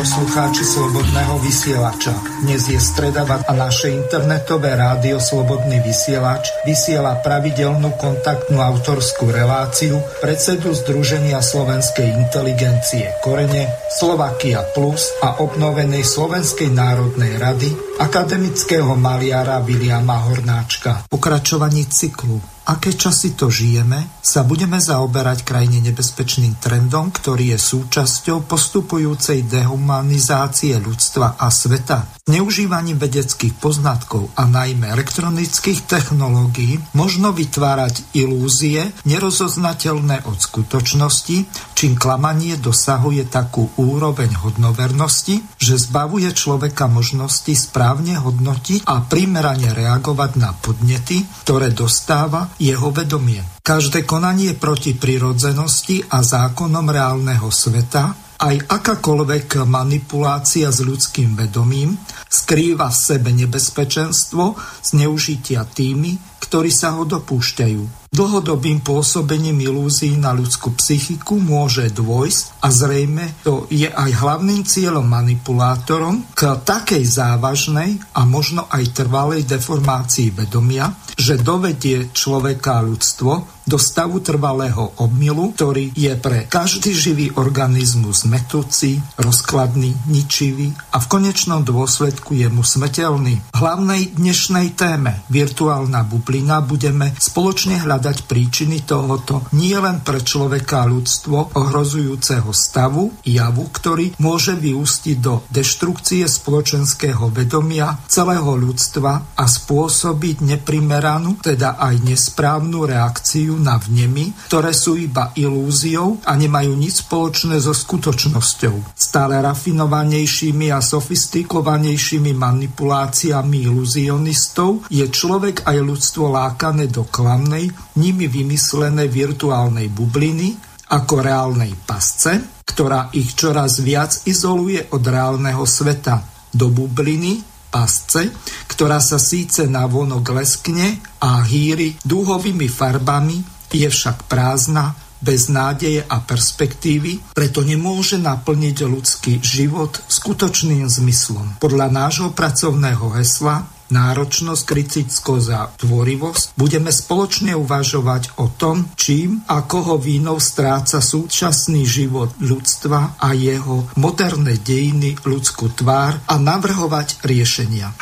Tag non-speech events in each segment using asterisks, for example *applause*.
Poslucháči Slobodného vysielača, dnes je streda a naše internetové rádio Slobodný vysielač vysiela pravidelnú kontaktnú autorskú reláciu predsedu Združenia slovenskej inteligencie Korene, Slovakia Plus a obnovenej Slovenskej národnej rady akademického maliara Viliama Hornáčka. Pokračovaní cyklu aké časy to žijeme, sa budeme zaoberať krajine nebezpečným trendom, ktorý je súčasťou postupujúcej dehumanizácie ľudstva a sveta. Neužívaním vedeckých poznatkov a najmä elektronických technológií možno vytvárať ilúzie nerozoznateľné od skutočnosti, čím klamanie dosahuje takú úroveň hodnovernosti, že zbavuje človeka možnosti správne hodnotiť a primerane reagovať na podnety, ktoré dostáva jeho vedomie. Každé konanie proti prirodzenosti a zákonom reálneho sveta aj akákoľvek manipulácia s ľudským vedomím skrýva v sebe nebezpečenstvo zneužitia tými, ktorí sa ho dopúšťajú. Dlhodobým pôsobením ilúzií na ľudskú psychiku môže dôjsť a zrejme to je aj hlavným cieľom manipulátorom k takej závažnej a možno aj trvalej deformácii vedomia, že dovedie človeka a ľudstvo do stavu trvalého obmilu, ktorý je pre každý živý organizmus metúci, rozkladný, ničivý a v konečnom dôsledku je mu smetelný. V hlavnej dnešnej téme virtuálna bublina budeme spoločne hľadať príčiny tohoto nie len pre človeka a ľudstvo ohrozujúceho stavu, javu, ktorý môže vyústiť do deštrukcie spoločenského vedomia celého ľudstva a spôsobiť neprimeranú, teda aj nesprávnu reakciu na vnemy, ktoré sú iba ilúziou a nemajú nič spoločné so skutočnosťou. Stále rafinovanejšími a sofistikovanejšími manipuláciami iluzionistov je človek aj ľudstvo lákané do klamnej, nimi vymyslenej virtuálnej bubliny ako reálnej pasce, ktorá ich čoraz viac izoluje od reálneho sveta do bubliny, pasce, ktorá sa síce na vonok leskne a hýri dúhovými farbami, je však prázdna, bez nádeje a perspektívy, preto nemôže naplniť ľudský život skutočným zmyslom. Podľa nášho pracovného hesla náročnosť, kritickosť a tvorivosť, budeme spoločne uvažovať o tom, čím a koho vínou stráca súčasný život ľudstva a jeho moderné dejiny ľudskú tvár a navrhovať riešenia.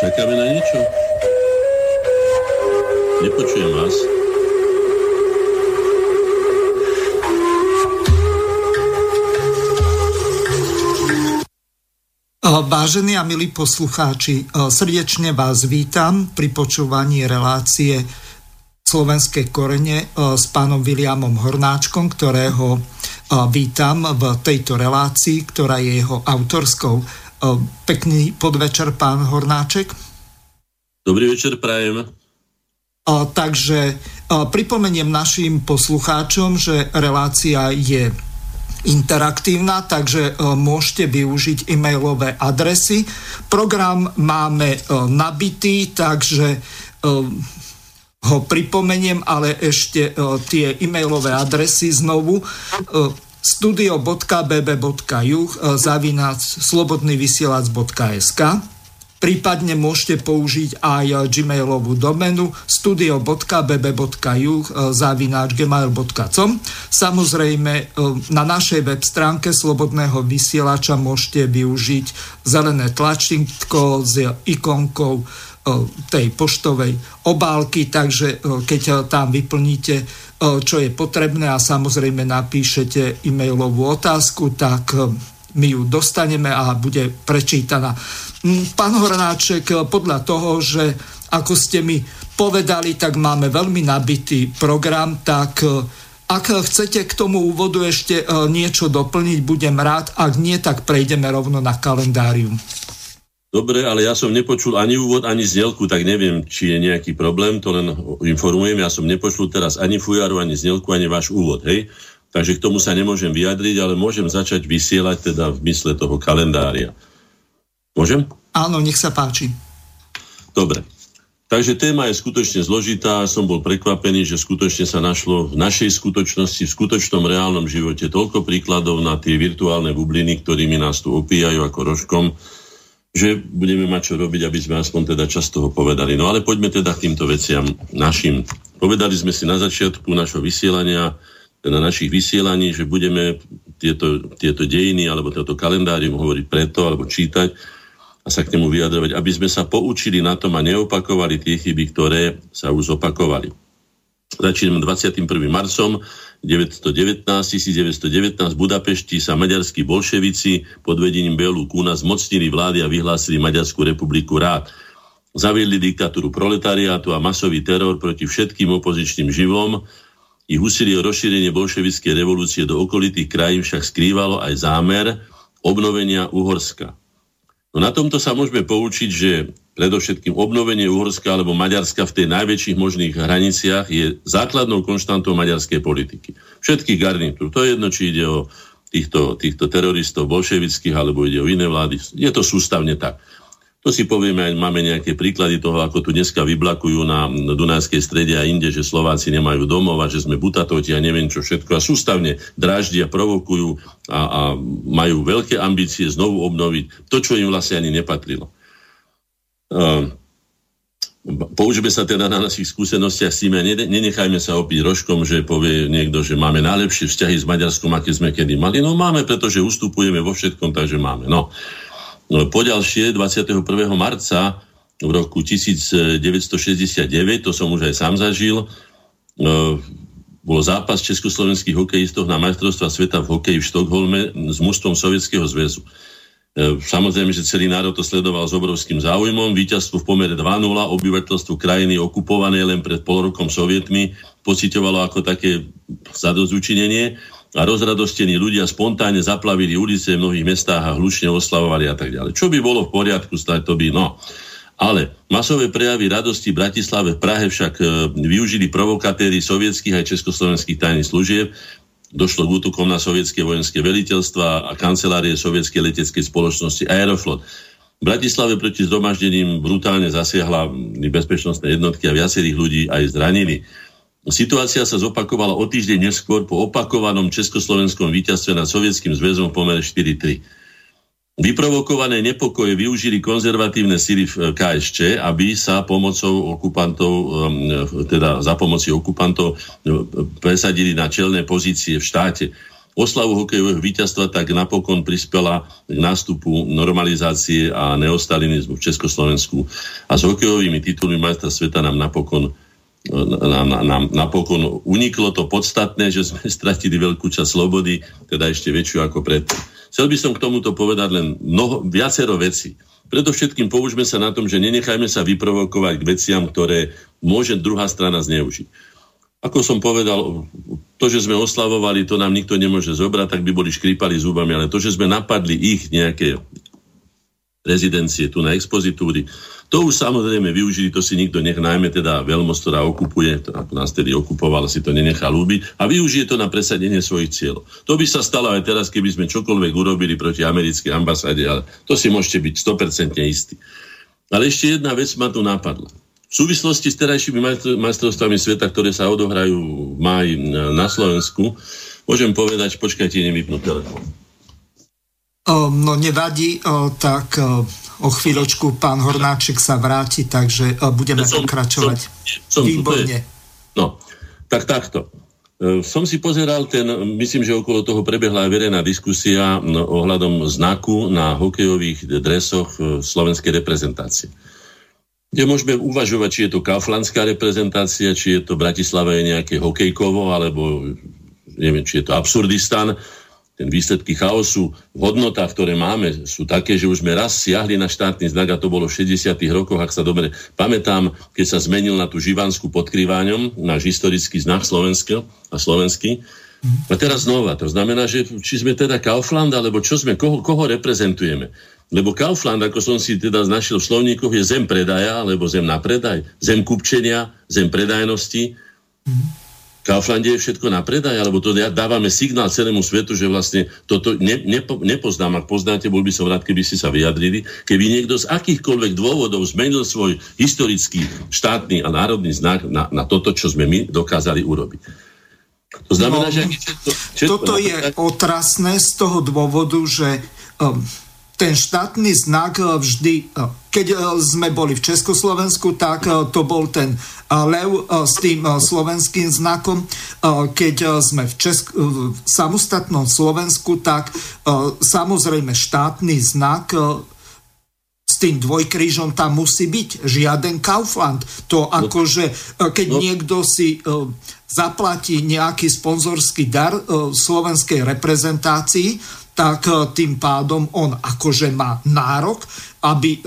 Čakáme na niečo? Nepočujem vás. Vážení a milí poslucháči, srdečne vás vítam pri počúvaní relácie Slovenské korene s pánom Williamom Hornáčkom, ktorého vítam v tejto relácii, ktorá je jeho autorskou. Pekný podvečer, pán Hornáček. Dobrý večer, prajem. Takže pripomeniem našim poslucháčom, že relácia je interaktívna, takže môžete využiť e-mailové adresy. Program máme nabitý, takže ho pripomeniem, ale ešte tie e-mailové adresy znovu studio.bb.juh e, zavináč slobodnyvysielac.sk Prípadne môžete použiť aj gmailovú domenu studio.bb.juh e, zavináč gmail.com Samozrejme na našej web stránke Slobodného vysielača môžete využiť zelené tlačítko s ikonkou tej poštovej obálky, takže keď tam vyplníte čo je potrebné a samozrejme napíšete e-mailovú otázku, tak my ju dostaneme a bude prečítaná. Pán Hornáček, podľa toho, že ako ste mi povedali, tak máme veľmi nabitý program, tak ak chcete k tomu úvodu ešte niečo doplniť, budem rád. Ak nie, tak prejdeme rovno na kalendárium. Dobre, ale ja som nepočul ani úvod, ani zdielku, tak neviem, či je nejaký problém, to len informujem, ja som nepočul teraz ani fujaru, ani zdielku, ani váš úvod, hej? takže k tomu sa nemôžem vyjadriť, ale môžem začať vysielať teda v mysle toho kalendária. Môžem? Áno, nech sa páči. Dobre. Takže téma je skutočne zložitá. Som bol prekvapený, že skutočne sa našlo v našej skutočnosti, v skutočnom reálnom živote toľko príkladov na tie virtuálne bubliny, ktorými nás tu opíjajú ako rožkom, že budeme mať čo robiť, aby sme aspoň teda čas toho povedali. No ale poďme teda k týmto veciam našim. Povedali sme si na začiatku našho vysielania, na našich vysielaní, že budeme tieto, tieto dejiny alebo toto kalendárium hovoriť preto alebo čítať, a sa k nemu vyjadrovať, aby sme sa poučili na tom a neopakovali tie chyby, ktoré sa už opakovali. Začíname 21. marcom 1919, 1919 v Budapešti sa maďarskí bolševici pod vedením Belu Kuna zmocnili vlády a vyhlásili Maďarskú republiku rád. Zaviedli diktatúru proletariátu a masový teror proti všetkým opozičným živom. Ich úsilie o rozšírenie bolševickej revolúcie do okolitých krajín však skrývalo aj zámer obnovenia Uhorska. No na tomto sa môžeme poučiť, že predovšetkým obnovenie Uhorska alebo Maďarska v tej najväčších možných hraniciach je základnou konštantou maďarskej politiky. Všetkých garnitúr. To je jedno, či ide o týchto, týchto teroristov bolševických alebo ide o iné vlády. Je to sústavne tak. To si povieme, aj máme nejaké príklady toho, ako tu dneska vyblakujú na Dunajskej strede a inde, že Slováci nemajú domov a že sme butatoti a neviem čo všetko. A sústavne dráždia, provokujú a, a majú veľké ambície znovu obnoviť to, čo im vlastne ani nepatrilo. Uh, použíme sa teda na našich skúsenostiach s tým nenechajme sa opiť rožkom, že povie niekto, že máme najlepšie vzťahy s Maďarskom, aké sme kedy mali. No máme, pretože ustupujeme vo všetkom, takže máme. No. No, poďalšie, 21. marca v roku 1969, to som už aj sám zažil, no, bol zápas československých hokejistov na majstrovstva sveta v hokeji v Štokholme s mužstvom Sovietskeho zväzu. E, samozrejme, že celý národ to sledoval s obrovským záujmom. Výťazstvo v pomere 2-0, obyvateľstvo krajiny okupované len pred pol rokom sovietmi pocitovalo ako také zadozučinenie a rozradostení ľudia spontánne zaplavili ulice v mnohých mestách a hlučne oslavovali a tak ďalej. Čo by bolo v poriadku, to by, no. Ale masové prejavy radosti v Bratislave v Prahe však e, využili provokatéry sovietských aj československých tajných služieb. Došlo k útokom na sovietské vojenské veliteľstva a kancelárie sovietskej leteckej spoločnosti Aeroflot. V Bratislave proti zhromaždením brutálne zasiahla bezpečnostné jednotky a viacerých ľudí aj zranili. Situácia sa zopakovala o týždeň neskôr po opakovanom československom víťazstve nad Sovietským zväzom v pomere 4-3. Vyprovokované nepokoje využili konzervatívne síly v KSČ, aby sa pomocou okupantov, um, teda za pomoci okupantov um, presadili na čelné pozície v štáte. Oslavu hokejového víťazstva tak napokon prispela k nástupu normalizácie a neostalinizmu v Československu. A s hokejovými titulmi majstra sveta nám napokon nám, nám napokon uniklo to podstatné, že sme *laughs* stratili veľkú časť slobody, teda ešte väčšiu ako predtým. Chcel by som k tomuto povedať len mnoho, viacero veci. Predovšetkým použme sa na tom, že nenechajme sa vyprovokovať k veciam, ktoré môže druhá strana zneužiť. Ako som povedal, to, že sme oslavovali, to nám nikto nemôže zobrať, tak by boli škrípali zubami, ale to, že sme napadli ich nejaké rezidencie tu na expozitúry, to už samozrejme využili, to si nikto nech, najmä teda veľmoc, ktorá okupuje, ako nás tedy okupovala, si to nenechá ľúbiť a využije to na presadenie svojich cieľov. To by sa stalo aj teraz, keby sme čokoľvek urobili proti americkej ambasáde, ale to si môžete byť 100% istí. Ale ešte jedna vec ma tu napadla. V súvislosti s terajšími majstrovstvami sveta, ktoré sa odohrajú v máji na Slovensku, môžem povedať, počkajte, nevypnú telefón. No nevadí, tak o chvíľočku pán Hornáček sa vráti, takže e, budeme som, pokračovať. Som, som Výborne. No, tak takto. E, som si pozeral ten, myslím, že okolo toho prebehla aj verejná diskusia ohľadom znaku na hokejových dresoch e, slovenskej reprezentácie. Kde môžeme uvažovať, či je to kauflandská reprezentácia, či je to Bratislava je nejaké hokejkovo, alebo neviem, či je to Absurdistan ten výsledky chaosu v hodnotách, ktoré máme, sú také, že už sme raz siahli na štátny znak a to bolo v 60. rokoch, ak sa dobre pamätám, keď sa zmenil na tú živanskú podkrýváňom, náš historický znak slovenský a slovenský. A teraz znova, to znamená, že či sme teda Kaufland, alebo čo sme, koho, koho reprezentujeme. Lebo Kaufland, ako som si teda znašiel v slovníkoch, je zem predaja, alebo zem na predaj, zem kupčenia, zem predajnosti. Kauflande je všetko na predaj, alebo to dávame signál celému svetu, že vlastne toto ne, nepo, nepoznám. Ak poznáte, bol by som rád, keby ste sa vyjadrili. Keby niekto z akýchkoľvek dôvodov zmenil svoj historický štátny a národný znak na, na toto, čo sme my dokázali urobiť. To znamená, no, že... Všetko, všetko toto je otrasné z toho dôvodu, že um, ten štátny znak e, vždy, e, keď e, sme boli v Československu, tak to bol ten lev s tým slovenským znakom. Keď sme v, Česk- v samostatnom Slovensku, tak samozrejme štátny znak s tým dvojkrížom tam musí byť. Žiaden Kaufland. To no. akože, keď no. niekto si zaplatí nejaký sponzorský dar slovenskej reprezentácii, tak e, tým pádom on akože má nárok, aby e,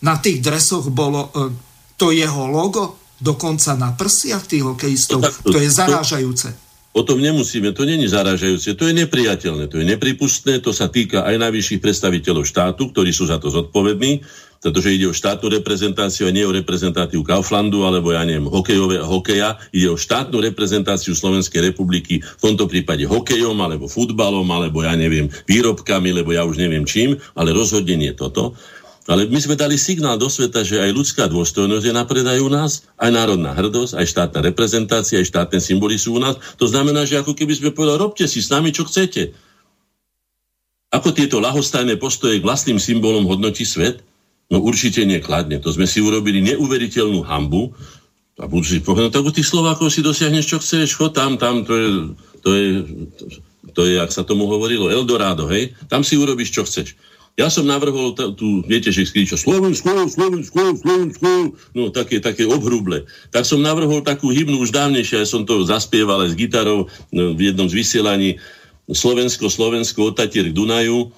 na tých dresoch bolo e, to jeho logo, dokonca na prsiach tých hokejistov. To, to je zarážajúce. O tom nemusíme, to není zarážajúce, to je nepriateľné, to je nepripustné, to sa týka aj najvyšších predstaviteľov štátu, ktorí sú za to zodpovední pretože ide o štátnu reprezentáciu a nie o reprezentáciu Kauflandu alebo ja neviem, hokejové, hokeja. Ide o štátnu reprezentáciu Slovenskej republiky, v tomto prípade hokejom alebo futbalom alebo ja neviem, výrobkami, lebo ja už neviem čím, ale rozhodne nie toto. Ale my sme dali signál do sveta, že aj ľudská dôstojnosť je na predaj u nás, aj národná hrdosť, aj štátna reprezentácia, aj štátne symboly sú u nás. To znamená, že ako keby sme povedali, robte si s nami, čo chcete. Ako tieto lahostajné postoje k vlastným symbolom hodnotí svet? No určite nekladne. To sme si urobili neuveriteľnú hambu. A budú si povedať, no tak u tých Slovákov si dosiahneš, čo chceš, chod tam, tam, to je, to je, to je, ak sa tomu hovorilo, Eldorado, hej? Tam si urobíš, čo chceš. Ja som navrhol t- tu, viete, že skričo Slovensko, Slovensko, Slovensko, no také, také obhruble. Tak som navrhol takú hymnu už dávnejšie, ja som to zaspieval aj s gitarou no, v jednom z vysielaní Slovensko, Slovensko, od Tatier k Dunaju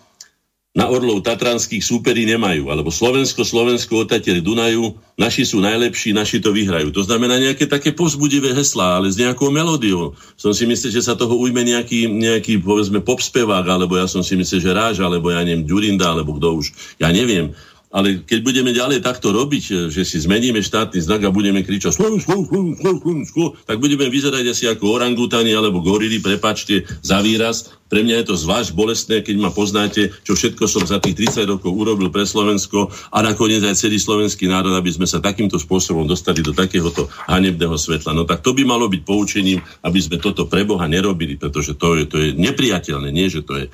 na orlov tatranských súperi nemajú, alebo Slovensko, Slovensko, Otatier, Dunaju, naši sú najlepší, naši to vyhrajú. To znamená nejaké také povzbudivé heslá, ale s nejakou melódiou. Som si myslel, že sa toho ujme nejaký, nejaký povedzme, popspevák, alebo ja som si myslel, že Ráž, alebo ja neviem, Ďurinda, alebo kto už, ja neviem. Ale keď budeme ďalej takto robiť, e, že si zmeníme štátny znak a budeme kričať Slovensko, Slovensko, Slovensko, tak budeme vyzerať asi ako orangutani alebo gorily, prepačte za výraz. Pre mňa je to zvlášť bolestné, keď ma poznáte, čo všetko som za tých 30 rokov urobil pre Slovensko a nakoniec aj celý slovenský národ, aby sme sa takýmto spôsobom dostali do takéhoto hanebného svetla. No tak to by malo byť poučením, aby sme toto pre Boha nerobili, pretože to je, to je nepriateľné, nie že to je,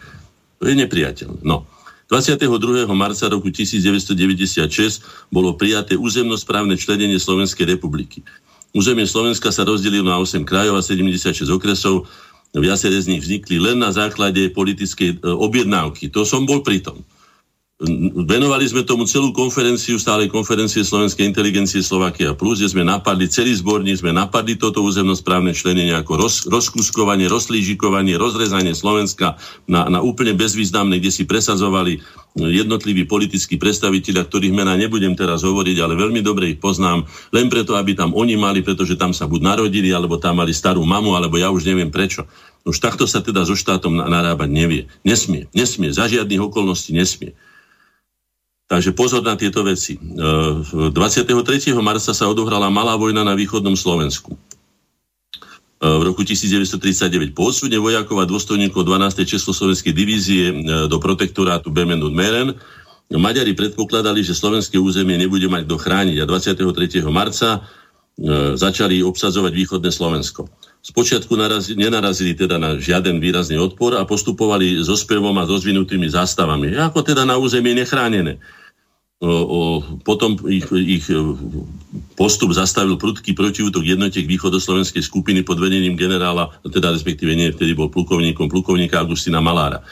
to je nepriateľné. No. 22. marca roku 1996 bolo prijaté územnosprávne členenie Slovenskej republiky. Územie Slovenska sa rozdelilo na 8 krajov a 76 okresov. Viaceré z nich vznikli len na základe politickej e, objednávky. To som bol pritom. Venovali sme tomu celú konferenciu, stále konferencie Slovenskej inteligencie Slovakia Plus, kde sme napadli celý zborník, sme napadli toto územnosprávne členenie ako roz, rozkuskovanie, rozlížikovanie, rozrezanie Slovenska na, na úplne bezvýznamné, kde si presazovali jednotliví politickí predstaviteľia, ktorých mená nebudem teraz hovoriť, ale veľmi dobre ich poznám, len preto, aby tam oni mali, pretože tam sa buď narodili, alebo tam mali starú mamu, alebo ja už neviem prečo. Už takto sa teda so štátom narábať nevie. Nesmie, nesmie, za žiadnych okolností nesmie. Takže pozor na tieto veci. 23. E, marca sa odohrala malá vojna na východnom Slovensku. E, v roku 1939 po odsune vojakov a dôstojníkov 12. Československej divízie e, do protektorátu Bemen und Meren Maďari predpokladali, že slovenské územie nebude mať kto chrániť a 23. marca začali obsadzovať východné Slovensko. Spočiatku narazili, nenarazili teda na žiaden výrazný odpor a postupovali so spevom a rozvinutými zástavami. Ako teda na územie nechránené o, potom ich, ich e, postup zastavil prudký protiútok jednotiek východoslovenskej skupiny pod vedením generála, teda respektíve nie, vtedy bol plukovníkom, plukovníka Agustina Malára.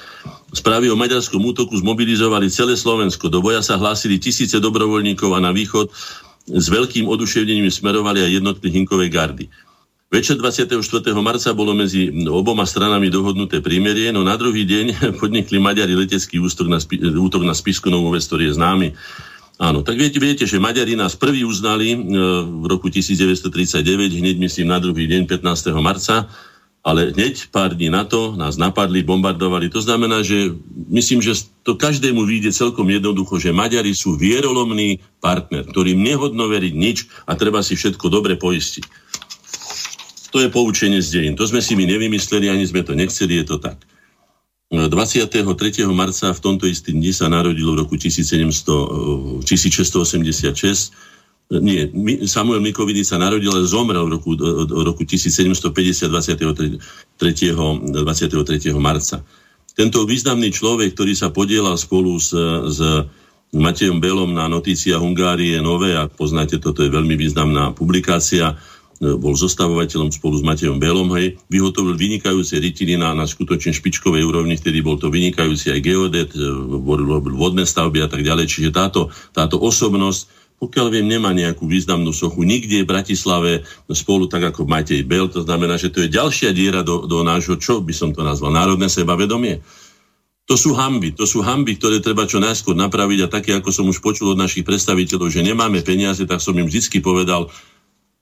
Správy o maďarskom útoku zmobilizovali celé Slovensko. Do boja sa hlásili tisíce dobrovoľníkov a na východ s veľkým oduševnením smerovali aj jednotky Hinkovej gardy. Večer 24. marca bolo medzi oboma stranami dohodnuté prímerie, no na druhý deň *laughs* podnikli Maďari letecký útok na, spi- útok na Spisku Novú ktorý je známy. Áno, tak viete, viete, že Maďari nás prvý uznali e, v roku 1939, hneď myslím na druhý deň 15. marca, ale hneď pár dní na to nás napadli, bombardovali. To znamená, že myslím, že to každému vyjde celkom jednoducho, že Maďari sú vierolomný partner, ktorým nehodno veriť nič a treba si všetko dobre poistiť. To je poučenie z dejín. To sme si my nevymysleli, ani sme to nechceli, je to tak. 23. marca v tomto istý dni sa narodil v roku 1700, 1686 nie, Samuel Mikovidy sa narodil, ale zomrel v roku, roku 1750 23. 23. marca. Tento významný človek, ktorý sa podielal spolu s, s Matejom Belom na Notícia Hungárie Nové, ak poznáte, toto je veľmi významná publikácia, bol zostavovateľom spolu s Matejom Belom, hej, vyhotovil vynikajúce rytiny na, na skutočne špičkovej úrovni, vtedy bol to vynikajúci aj geodet, e, robil vodné stavby a tak ďalej, čiže táto, táto osobnosť pokiaľ viem, nemá nejakú významnú sochu nikde v Bratislave spolu tak ako Matej Bel, to znamená, že to je ďalšia diera do, do nášho, čo by som to nazval, národné sebavedomie. To sú hamby, to sú hamby, ktoré treba čo najskôr napraviť a také, ako som už počul od našich predstaviteľov, že nemáme peniaze, tak som im vždy povedal,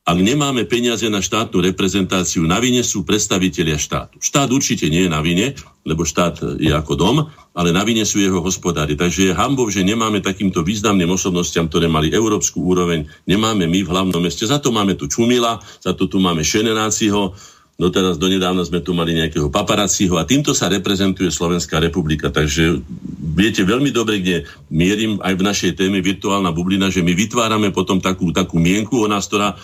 ak nemáme peniaze na štátnu reprezentáciu, na vine sú predstavitelia štátu. Štát určite nie je na vine, lebo štát je ako dom, ale na vine sú jeho hospodári. Takže je hambov, že nemáme takýmto významným osobnostiam, ktoré mali európsku úroveň, nemáme my v hlavnom meste. Za to máme tu Čumila, za to tu máme Šenenáciho, Doteraz donedávna sme tu mali nejakého paparacího a týmto sa reprezentuje Slovenská republika. Takže viete veľmi dobre, kde mierim aj v našej téme virtuálna bublina, že my vytvárame potom takú, takú mienku o nás, ktorá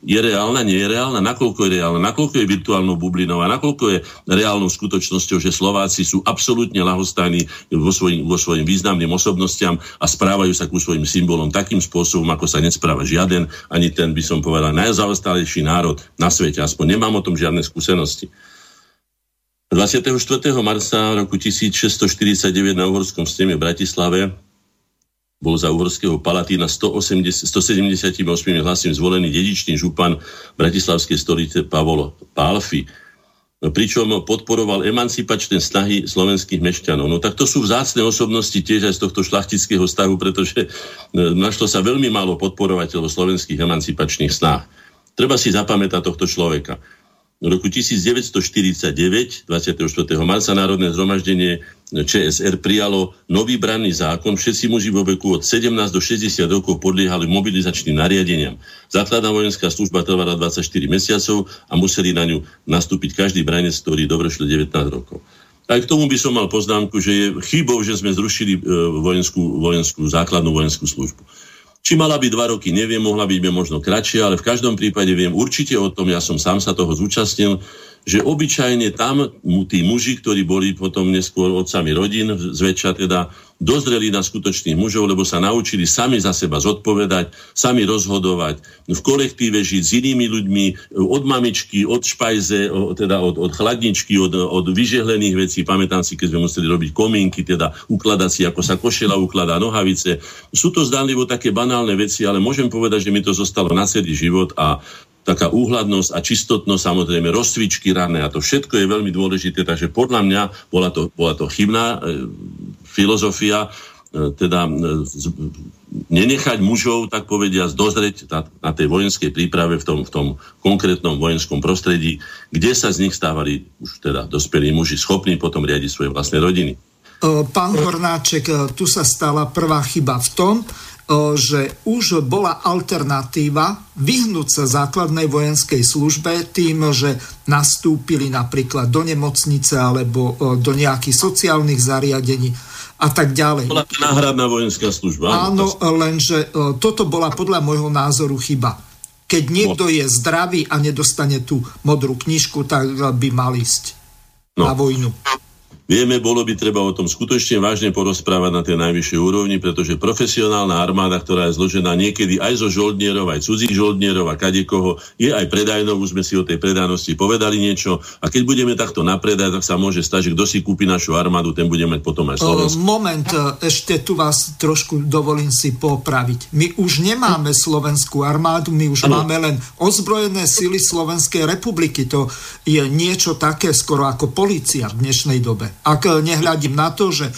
je reálna, nie je reálna, nakoľko je reálna, nakoľko je virtuálnou bublinou a nakoľko je reálnou skutočnosťou, že Slováci sú absolútne lahostajní vo svojim, vo svojim významným osobnostiam a správajú sa ku svojim symbolom takým spôsobom, ako sa nespráva žiaden, ani ten by som povedal najzaostalejší národ na svete. Aspoň nemám o tom žiadne skúsenosti. 24. marca roku 1649 na Uhorskom steme v Bratislave bol za uhorského palatína 180, 178 hlasím zvolený dedičný župan bratislavskej stolice Pavol Pálfi pričom podporoval emancipačné snahy slovenských mešťanov. No tak to sú vzácne osobnosti tiež aj z tohto šlachtického stavu, pretože e, našlo sa veľmi málo podporovateľov slovenských emancipačných snách. Treba si zapamätať tohto človeka. V roku 1949, 24. marca, Národné zhromaždenie ČSR prijalo nový branný zákon. Všetci muži vo veku od 17 do 60 rokov podliehali mobilizačným nariadeniam. Základná vojenská služba trvala 24 mesiacov a museli na ňu nastúpiť každý branec, ktorý dovršil 19 rokov. Aj k tomu by som mal poznámku, že je chybou, že sme zrušili e, vojenskú, vojenskú základnú vojenskú službu. Či mala byť dva roky, neviem, mohla byť možno kratšia, ale v každom prípade viem určite o tom, ja som sám sa toho zúčastnil, že obyčajne tam tí muži, ktorí boli potom neskôr otcami rodín, zväčša teda dozreli na skutočných mužov, lebo sa naučili sami za seba zodpovedať, sami rozhodovať, v kolektíve žiť s inými ľuďmi, od mamičky, od špajze, teda od, od chladničky, od, od vyžehlených vecí. Pamätám si, keď sme museli robiť komínky, teda ukladať si, ako sa košela ukladá, nohavice. Sú to zdánlivo také banálne veci, ale môžem povedať, že mi to zostalo na celý život a taká úhľadnosť a čistotnosť, samozrejme rozcvičky rané a to všetko je veľmi dôležité, takže podľa mňa bola to, bola to chybná e, filozofia, e, teda e, z, nenechať mužov, tak povedia, dozrieť na, na tej vojenskej príprave v tom, v tom konkrétnom vojenskom prostredí, kde sa z nich stávali už teda dospelí muži schopní potom riadiť svoje vlastné rodiny. Pán Hornáček, tu sa stala prvá chyba v tom, že už bola alternatíva vyhnúť sa základnej vojenskej službe tým, že nastúpili napríklad do nemocnice alebo do nejakých sociálnych zariadení a tak ďalej. Bola to náhradná vojenská služba. Áno, lenže toto bola podľa môjho názoru chyba. Keď niekto je zdravý a nedostane tú modrú knižku, tak by mal ísť no. na vojnu. Vieme, bolo by treba o tom skutočne vážne porozprávať na tej najvyššej úrovni, pretože profesionálna armáda, ktorá je zložená niekedy aj zo žoldnierov, aj cudzích žoldnierov a kadekoho, je aj predajnou, už sme si o tej predajnosti povedali niečo a keď budeme takto napredať, tak sa môže stať, že kto si kúpi našu armádu, ten bude mať potom aj Slovensko. Moment, e, ešte tu vás trošku dovolím si popraviť. My už nemáme slovenskú armádu, my už ano. máme len ozbrojené síly Slovenskej republiky. To je niečo také skoro ako policia v dnešnej dobe ak nehľadím na to, že e,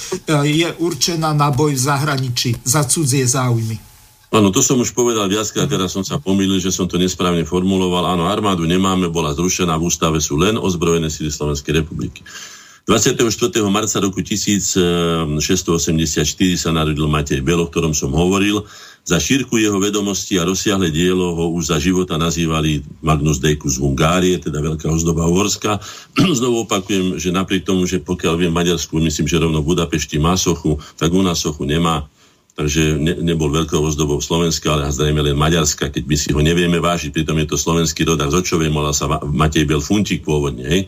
je určená na boj v zahraničí za cudzie záujmy. Áno, to som už povedal viackrát, teraz som sa pomýlil, že som to nesprávne formuloval. Áno, armádu nemáme, bola zrušená, v ústave sú len ozbrojené síly Slovenskej republiky. 24. marca roku 1684 sa narodil Matej Belo, o ktorom som hovoril. Za šírku jeho vedomosti a rozsiahle dielo ho už za života nazývali Magnus Deicus Hungárie, teda Veľká ozdoba Uhorska. *clears throat* Znovu opakujem, že napriek tomu, že pokiaľ viem Maďarsku, myslím, že rovno v Budapešti má sochu, tak u nás sochu nemá takže ne, nebol veľkou ozdobou Slovenska, ale zrejme len Maďarska, keď my si ho nevieme vážiť, pritom je to slovenský rodák z Očovej, mohla sa Matej Bel Funčík pôvodne, hej?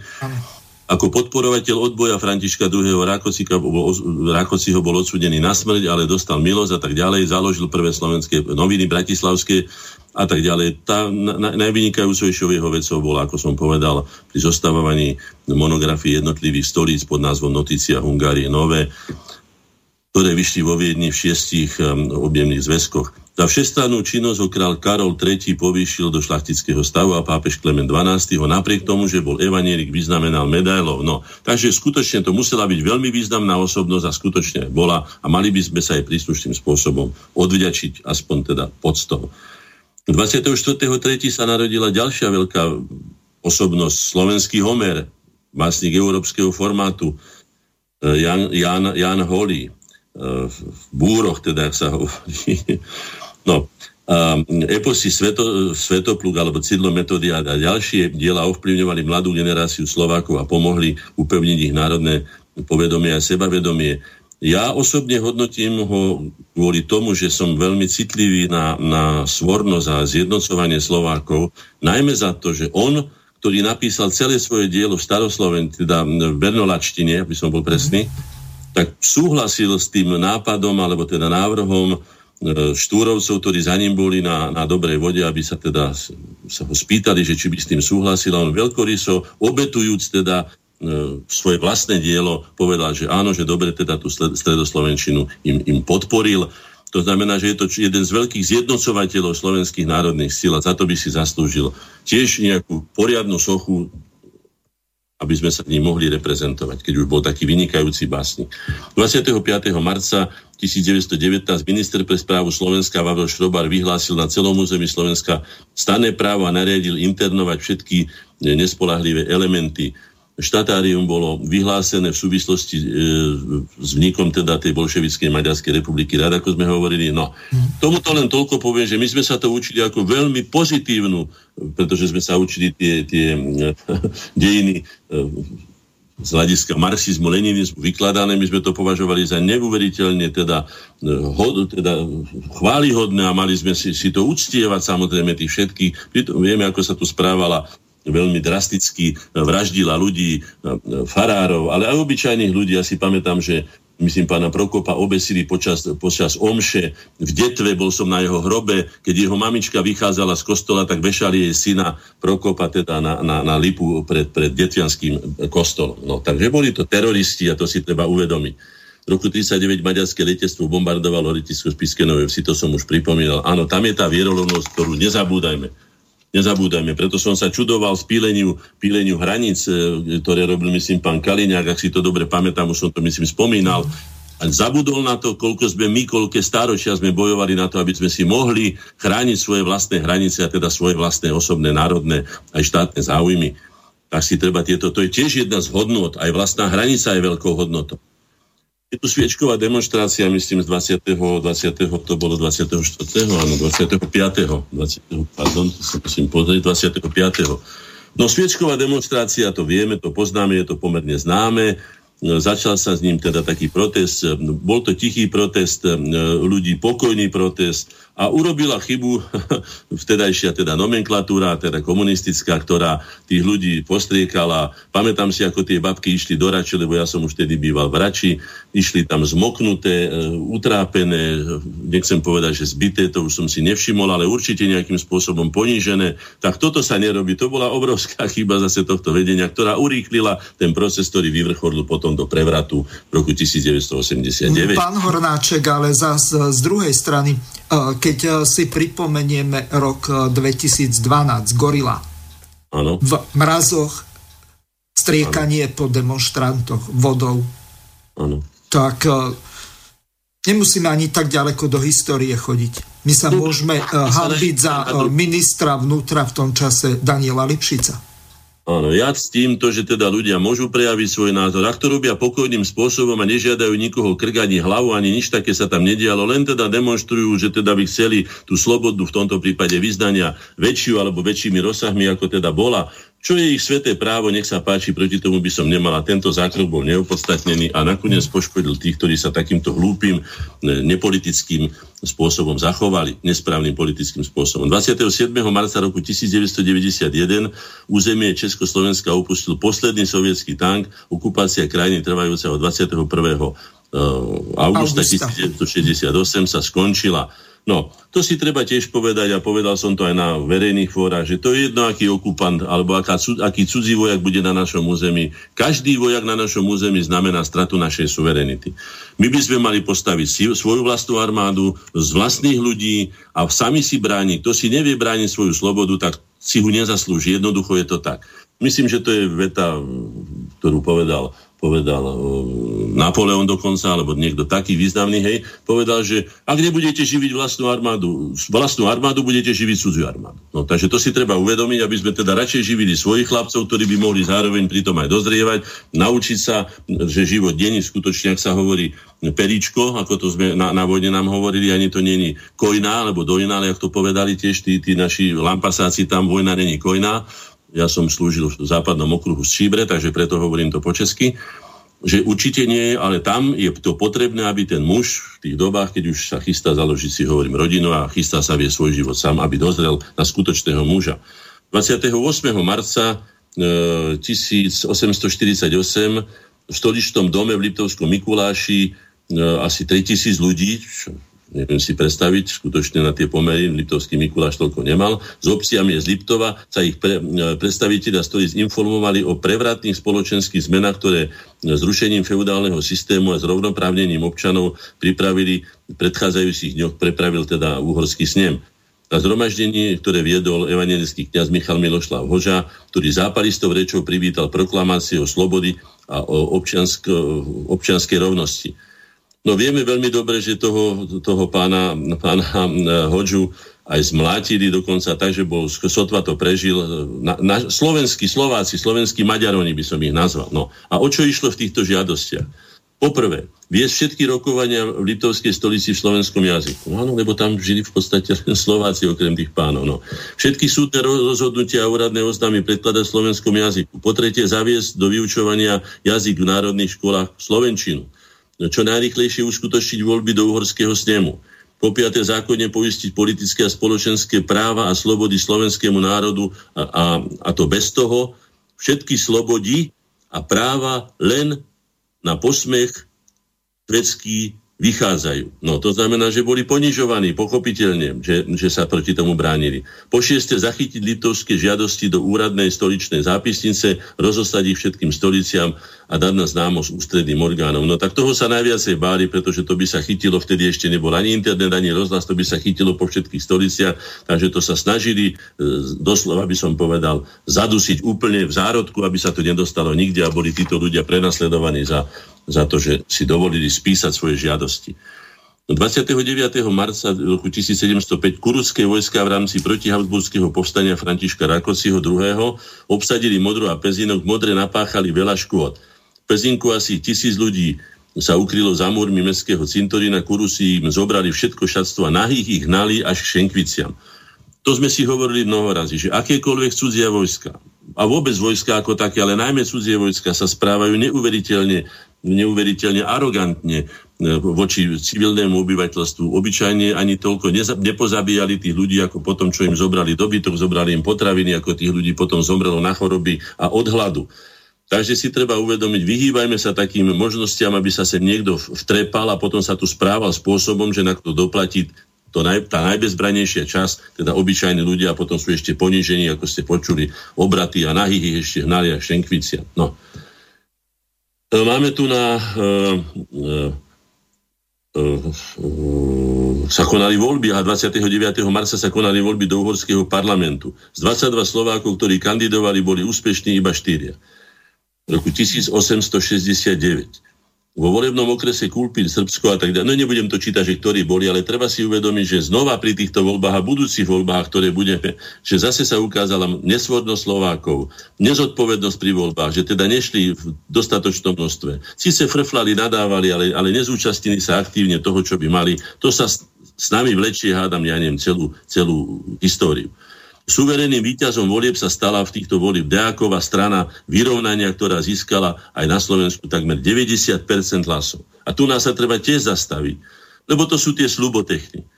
Ako podporovateľ odboja Františka II. Rákociho bol odsudený na smrť, ale dostal milosť a tak ďalej, založil prvé slovenské noviny bratislavské a tak ďalej. Tá na, najvynikajúcejšou jeho vecou bola, ako som povedal, pri zostavovaní monografii jednotlivých stolíc pod názvom Notícia Hungárie Nové ktoré vyšli vo Viedni v šiestich objemných zväzkoch. Za všestrannú činnosť ho král Karol III povýšil do šlachtického stavu a pápež Klement XII ho napriek tomu, že bol evanielik, vyznamenal medailov. No, takže skutočne to musela byť veľmi významná osobnosť a skutočne bola a mali by sme sa aj príslušným spôsobom odvďačiť aspoň teda podstou. 24.3. sa narodila ďalšia veľká osobnosť, slovenský Homer, básnik európskeho formátu, eh, Jan, Jan, Jan Holý v búroch, teda sa hovorí. *laughs* No, a eposy Sveto, Svetopluk alebo Cidlo Metodia a ďalšie diela ovplyvňovali mladú generáciu Slovákov a pomohli upevniť ich národné povedomie a sebavedomie. Ja osobne hodnotím ho kvôli tomu, že som veľmi citlivý na, na svornosť a zjednocovanie Slovákov, najmä za to, že on, ktorý napísal celé svoje dielo v starosloven, teda v bernolačtine, aby som bol presný, mm tak súhlasil s tým nápadom, alebo teda návrhom e, štúrovcov, ktorí za ním boli na, na dobrej vode, aby sa teda sa ho spýtali, že či by s tým súhlasil. A on veľkoryso, obetujúc teda e, svoje vlastné dielo, povedal, že áno, že dobre teda tú stredoslovenčinu im, im podporil. To znamená, že je to jeden z veľkých zjednocovateľov slovenských národných síl a za to by si zaslúžil tiež nejakú poriadnu sochu aby sme sa ním mohli reprezentovať, keď už bol taký vynikajúci básnik. 25. marca 1919 minister pre správu Slovenska Pavel Šrobar vyhlásil na celom území Slovenska stané právo a nariadil internovať všetky nespolahlivé elementy štatárium bolo vyhlásené v súvislosti e, s vnikom teda tej bolševickej Maďarskej republiky, rád ako sme hovorili. No, mhm. tomuto len toľko poviem, že my sme sa to učili ako veľmi pozitívnu, pretože sme sa učili tie, tie *laughs* dejiny e, z hľadiska marxizmu, leninizmu vykladané, my sme to považovali za neuveriteľne teda, e, hod, teda chválihodné a mali sme si, si to uctievať samozrejme tých všetkých. Vieme, ako sa tu správala veľmi drasticky vraždila ľudí, e, farárov, ale aj obyčajných ľudí. Ja si pamätám, že myslím, pána Prokopa obesili počas, počas omše. V detve bol som na jeho hrobe, keď jeho mamička vychádzala z kostola, tak vešali jej syna Prokopa teda na, na, na lipu pred, pred detvianským kostolom. No, takže boli to teroristi a to si treba uvedomiť. V roku 39 maďarské letectvo bombardovalo letisko Spiskenové, si to som už pripomínal. Áno, tam je tá vierolovnosť, ktorú nezabúdajme nezabúdajme. Preto som sa čudoval píleniu, píleniu hraníc, e, ktoré robil, myslím, pán Kaliňák, ak si to dobre pamätám, už som to, myslím, spomínal. A zabudol na to, koľko sme my, koľké stáročia sme bojovali na to, aby sme si mohli chrániť svoje vlastné hranice a teda svoje vlastné osobné, národné aj štátne záujmy. Tak si treba tieto, to je tiež jedna z hodnot, aj vlastná hranica je veľkou hodnotou. Je tu sviečková demonstrácia, myslím, z 20. 20. to bolo 24. áno, 25. 20. pardon, to si musím pozrieť, 25. No sviečková demonstrácia, to vieme, to poznáme, je to pomerne známe. Začal sa s ním teda taký protest. Bol to tichý protest ľudí, pokojný protest a urobila chybu *laughs* vtedajšia teda nomenklatúra, teda komunistická, ktorá tých ľudí postriekala. Pamätám si, ako tie babky išli do Rači, lebo ja som už vtedy býval v Rači, išli tam zmoknuté, e, utrápené, nechcem povedať, že zbité, to už som si nevšimol, ale určite nejakým spôsobom ponížené. Tak toto sa nerobí. To bola obrovská *laughs* chyba zase tohto vedenia, ktorá urýchlila ten proces, ktorý vyvrcholil potom do prevratu v roku 1989. Pán Hornáček, ale zase z druhej strany, keď eh, si pripomenieme rok 2012, eh, Gorila. Ano. V mrazoch, striekanie ano. po demonstrantoch vodou. Ano. Tak nemusíme ani tak ďaleko do histórie chodiť. My sa no, môžeme hambiť za ministra vnútra v tom čase Daniela Lipšica. Áno, ja s týmto, že teda ľudia môžu prejaviť svoj názor. Ak to robia pokojným spôsobom a nežiadajú nikoho krk ani hlavu, ani nič také sa tam nedialo, len teda demonstrujú, že teda by chceli tú slobodu v tomto prípade vyznania väčšiu alebo väčšími rozsahmi, ako teda bola. Čo je ich sveté právo, nech sa páči, proti tomu by som nemala. Tento zákrok bol neopodstatnený a nakoniec poškodil tých, ktorí sa takýmto hlúpým, nepolitickým spôsobom zachovali, nesprávnym politickým spôsobom. 27. marca roku 1991 územie Československa opustil posledný sovietský tank, okupácia krajiny trvajúca od 21. augusta 1968 sa skončila. No, to si treba tiež povedať a povedal som to aj na verejných fórach, že to je jedno, aký okupant alebo aká, aký cudzí vojak bude na našom území. Každý vojak na našom území znamená stratu našej suverenity. My by sme mali postaviť svoju vlastnú armádu z vlastných ľudí a sami si brániť. Kto si nevie brániť svoju slobodu, tak si ho nezaslúži. Jednoducho je to tak. Myslím, že to je veta, ktorú povedal povedal Napoleon dokonca, alebo niekto taký významný, hej, povedal, že ak nebudete živiť vlastnú armádu, vlastnú armádu budete živiť cudziu armádu. No, takže to si treba uvedomiť, aby sme teda radšej živili svojich chlapcov, ktorí by mohli zároveň pritom aj dozrievať, naučiť sa, že život není skutočne, ak sa hovorí, peričko, ako to sme na, na vojne nám hovorili, ani to není kojná, alebo dojná, ale ako to povedali tiež tí, tí naši lampasáci, tam vojna není kojná, ja som slúžil v západnom okruhu z Číbre, takže preto hovorím to po česky, že určite nie ale tam je to potrebné, aby ten muž v tých dobách, keď už sa chystá založiť si, hovorím, rodinu a chystá sa vie svoj život sám, aby dozrel na skutočného muža. 28. marca e, 1848 v stoličnom dome v Liptovskom Mikuláši e, asi 3000 ľudí, neviem si predstaviť, skutočne na tie pomery Liptovský Mikuláš toľko nemal. S obciami z Liptova sa ich pre, e, predstaviteľa stolic informovali o prevratných spoločenských zmenách, ktoré zrušením feudálneho systému a zrovnoprávnením občanov pripravili v predchádzajúcich dňoch, prepravil teda uhorský snem. Na zhromaždení, ktoré viedol evangelický kňaz Michal Milošlav Hoža, ktorý zápalistou rečou privítal proklamáciu o slobody a o občianskej rovnosti. No vieme veľmi dobre, že toho, toho pána, pána eh, Hodžu aj zmlátili dokonca tak, že bol, sotva to prežil. Na, na, slovenskí Slováci, slovenskí Maďaroni by som ich nazval. No. A o čo išlo v týchto žiadostiach? Poprvé, viesť všetky rokovania v Litovskej stolici v slovenskom jazyku. No áno, lebo tam žili v podstate len Slováci okrem tých pánov. No. Všetky súdne rozhodnutia a úradné oznámy predkladať v slovenskom jazyku. Po tretie, zaviesť do vyučovania jazyk v národných školách Slovenčinu čo najrychlejšie uskutočniť voľby do uhorského snemu. Po piaté zákonne poistiť politické a spoločenské práva a slobody slovenskému národu a, a, a to bez toho všetky slobody a práva len na posmech švedský vychádzajú. No to znamená, že boli ponižovaní, pochopiteľne, že, že sa proti tomu bránili. Po šieste zachytiť litovské žiadosti do úradnej stoličnej zápisnice, rozoslať ich všetkým stoliciam a dať na známosť ústredným orgánom. No tak toho sa najviacej báli, pretože to by sa chytilo, vtedy ešte nebol ani internet, ani rozhlas, to by sa chytilo po všetkých stoliciach, takže to sa snažili, e, doslova by som povedal, zadusiť úplne v zárodku, aby sa to nedostalo nikde a boli títo ľudia prenasledovaní za za to, že si dovolili spísať svoje žiadosti. 29. marca roku 1705 kurucké vojska v rámci protihabsburského povstania Františka Rakociho II. obsadili Modru a Pezinok, Modre napáchali veľa škôd. Pezinku asi tisíc ľudí sa ukrylo za múrmi mestského cintorína, Kurusi im zobrali všetko šatstvo a nahých ich hnali až k Šenkviciam. To sme si hovorili mnoho razy, že akékoľvek cudzia vojska, a vôbec vojska ako také, ale najmä cudzie vojska sa správajú neuveriteľne neuveriteľne arogantne e, voči civilnému obyvateľstvu. Obyčajne ani toľko neza, nepozabíjali tých ľudí, ako potom, čo im zobrali dobytok, zobrali im potraviny, ako tých ľudí potom zomrelo na choroby a od hladu. Takže si treba uvedomiť, vyhýbajme sa takým možnostiam, aby sa sem niekto vtrepal a potom sa tu správal spôsobom, že na to doplatí to naj, tá najbezbranejšia časť, teda obyčajní ľudia a potom sú ešte ponížení, ako ste počuli, obraty a nahých ešte hnali a šenkvicia. No. E, máme tu na... Uh, uh, sa konali voľby a 29. marca sa konali voľby do uhorského parlamentu. Z 22 Slovákov, ktorí kandidovali, boli úspešní iba 4. Roku 1869. vo volebnom okrese Kulpín, Srbsko a tak ďalej. No nebudem to čítať, že ktorí boli, ale treba si uvedomiť, že znova pri týchto voľbách a budúcich voľbách, ktoré budeme, že zase sa ukázala nesvodnosť Slovákov, nezodpovednosť pri voľbách, že teda nešli v dostatočnom množstve. Sice frflali, nadávali, ale, ale nezúčastnili sa aktívne toho, čo by mali. To sa s, s nami vlečie, hádam, ja neviem, celú, celú históriu. Suverénnym víťazom volieb sa stala v týchto volieb Deáková strana vyrovnania, ktorá získala aj na Slovensku takmer 90% hlasov. A tu nás sa treba tiež zastaviť, lebo to sú tie slubotechny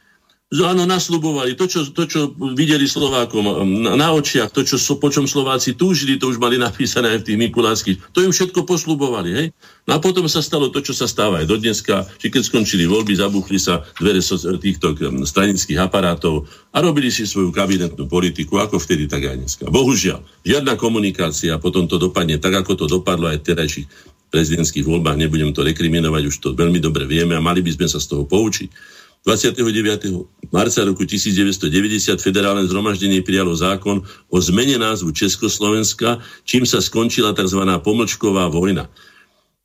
áno, naslubovali to čo, to, čo videli Slovákom na, na očiach, to, čo, po čom Slováci túžili, to už mali *laughs* napísané aj v tých Mikuláckých. To im všetko poslubovali, hej? No a potom sa stalo to, čo sa stáva aj do dneska, že keď skončili voľby, zabuchli sa dvere so, týchto stranických aparátov a robili si svoju kabinetnú politiku, ako vtedy, tak aj dneska. Bohužiaľ, žiadna komunikácia, potom to dopadne tak, ako to dopadlo aj v terajších prezidentských voľbách, nebudem to rekriminovať, už to veľmi dobre vieme a mali by sme sa z toho poučiť 29. marca roku 1990 federálne zhromaždenie prijalo zákon o zmene názvu Československa, čím sa skončila tzv. pomlčková vojna.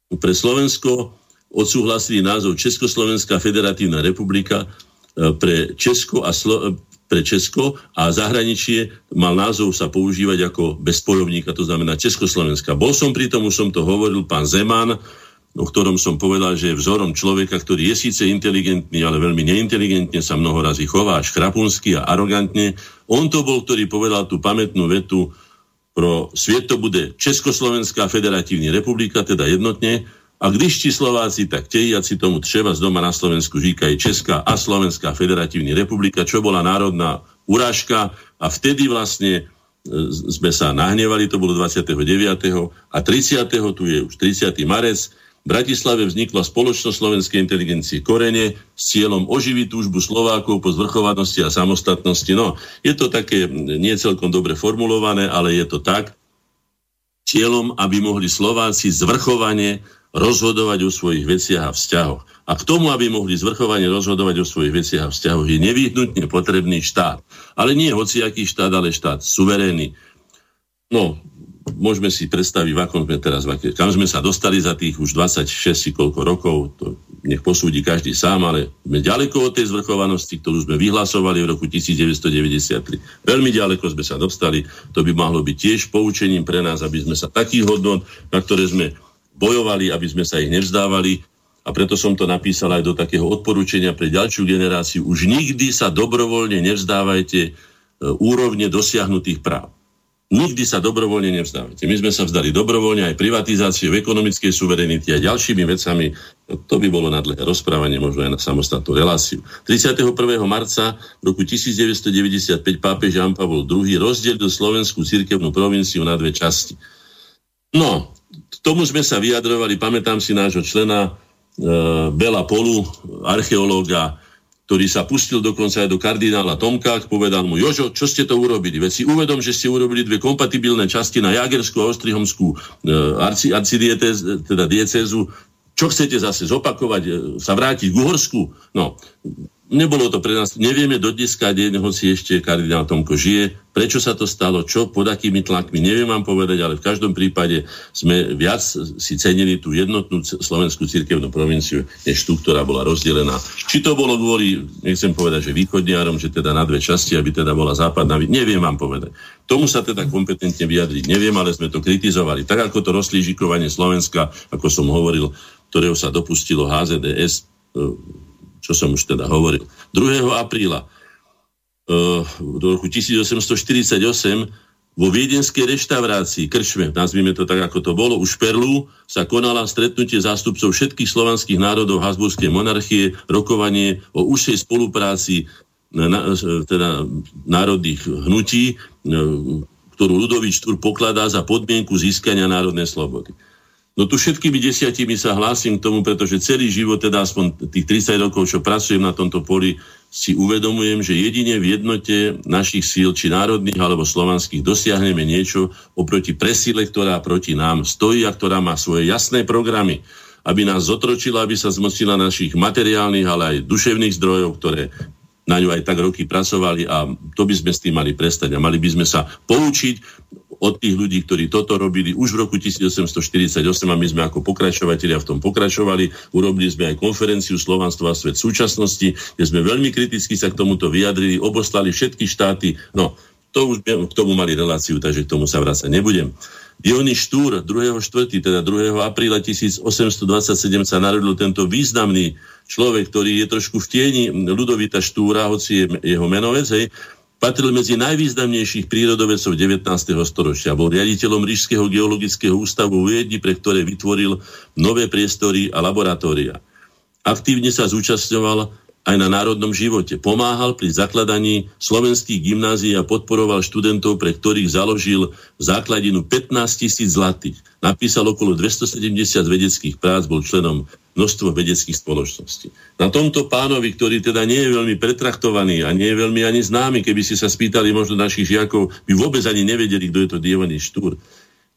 Pre Slovensko odsúhlasili názov Československá federatívna republika, e, pre Česko a Slo- pre Česko a zahraničie mal názov sa používať ako bezpojovníka, to znamená Československa. Bol som pri tom, už som to hovoril, pán Zeman, o ktorom som povedal, že je vzorom človeka, ktorý je síce inteligentný, ale veľmi neinteligentne sa mnoho razy chová, až chrapunsky a arogantne. On to bol, ktorý povedal tú pamätnú vetu pro sviet to bude Československá federatívna republika, teda jednotne, a když ti Slováci, tak tejiaci tomu třeba z doma na Slovensku říkajú Česká a Slovenská federatívna republika, čo bola národná urážka a vtedy vlastne e, sme sa nahnevali, to bolo 29. a 30. tu je už 30. marec, Bratislave vznikla spoločnosť slovenskej inteligencie Korene s cieľom oživiť túžbu Slovákov po zvrchovanosti a samostatnosti. No, je to také nie celkom dobre formulované, ale je to tak. Cieľom, aby mohli Slováci zvrchovane rozhodovať o svojich veciach a vzťahoch. A k tomu, aby mohli zvrchovane rozhodovať o svojich veciach a vzťahoch, je nevyhnutne potrebný štát. Ale nie hociaký štát, ale štát suverénny. No, môžeme si predstaviť, v akom sme teraz, kam sme sa dostali za tých už 26 koľko rokov, to nech posúdi každý sám, ale sme ďaleko od tej zvrchovanosti, ktorú sme vyhlasovali v roku 1993. Veľmi ďaleko sme sa dostali, to by mohlo byť tiež poučením pre nás, aby sme sa takých hodnot, na ktoré sme bojovali, aby sme sa ich nevzdávali, a preto som to napísal aj do takého odporúčania pre ďalšiu generáciu. Už nikdy sa dobrovoľne nevzdávajte e, úrovne dosiahnutých práv. Nikdy sa dobrovoľne nevzdávate. My sme sa vzdali dobrovoľne aj privatizáciu, ekonomickej suverenity a ďalšími vecami. To by bolo na dlhé rozprávanie, možno aj na samostatnú reláciu. 31. marca roku 1995 pápež Jan Pavol II rozdelil slovenskú cirkevnú provinciu na dve časti. No, k tomu sme sa vyjadrovali, pamätám si nášho člena e, Bela Polu, archeológa, ktorý sa pustil dokonca aj do kardinála Tomka, povedal mu, Jožo, čo ste to urobili? Veď si uvedom, že ste urobili dve kompatibilné časti na Jagerskú a Ostrihomskú e, arci, teda diecézu. Čo chcete zase zopakovať, e, sa vrátiť k Uhorsku? No, Nebolo to pre nás, nevieme do dneska deň, hoci ešte kardinál Tomko žije, prečo sa to stalo, čo, pod akými tlakmi, neviem vám povedať, ale v každom prípade sme viac si cenili tú jednotnú slovenskú cirkevnú provinciu, než tú, ktorá bola rozdelená. Či to bolo kvôli, nechcem povedať, že východniarom, že teda na dve časti, aby teda bola západná, neviem vám povedať. Tomu sa teda kompetentne vyjadriť neviem, ale sme to kritizovali. Tak ako to rozlížikovanie Slovenska, ako som hovoril, ktorého sa dopustilo HZDS, čo som už teda hovoril. 2. apríla uh, do roku 1848 vo viedenskej reštaurácii, krčme, nazvime to tak, ako to bolo, už Perlu sa konala stretnutie zástupcov všetkých slovanských národov Habsburskej monarchie, rokovanie o užšej spolupráci na, teda národných hnutí, ktorú Ludovič Tur pokladá za podmienku získania národnej slobody. No tu všetkými desiatimi sa hlásim k tomu, pretože celý život, teda aspoň tých 30 rokov, čo pracujem na tomto poli, si uvedomujem, že jedine v jednote našich síl, či národných alebo slovanských, dosiahneme niečo oproti presile, ktorá proti nám stojí a ktorá má svoje jasné programy, aby nás zotročila, aby sa zmocila našich materiálnych, ale aj duševných zdrojov, ktoré na ňu aj tak roky pracovali a to by sme s tým mali prestať a mali by sme sa poučiť od tých ľudí, ktorí toto robili už v roku 1848 a my sme ako pokračovatelia v tom pokračovali. Urobili sme aj konferenciu Slovanstvo a svet súčasnosti, kde sme veľmi kriticky sa k tomuto vyjadrili, oboslali všetky štáty. No, to už k tomu mali reláciu, takže k tomu sa vrácať nebudem. Diony Štúr 2.4., teda 2. apríla 1827 sa narodil tento významný človek, ktorý je trošku v tieni Ludovita Štúra, hoci je jeho menovec, hej, patril medzi najvýznamnejších prírodovedcov 19. storočia. Bol riaditeľom Rížského geologického ústavu v Viedni, pre ktoré vytvoril nové priestory a laboratória. Aktívne sa zúčastňoval aj na národnom živote. Pomáhal pri zakladaní slovenských gymnázií a podporoval študentov, pre ktorých založil základinu 15 tisíc zlatých. Napísal okolo 270 vedeckých prác, bol členom množstvo vedeckých spoločností. Na tomto pánovi, ktorý teda nie je veľmi pretraktovaný a nie je veľmi ani známy, keby si sa spýtali možno našich žiakov, by vôbec ani nevedeli, kto je to Dievaný Štúr.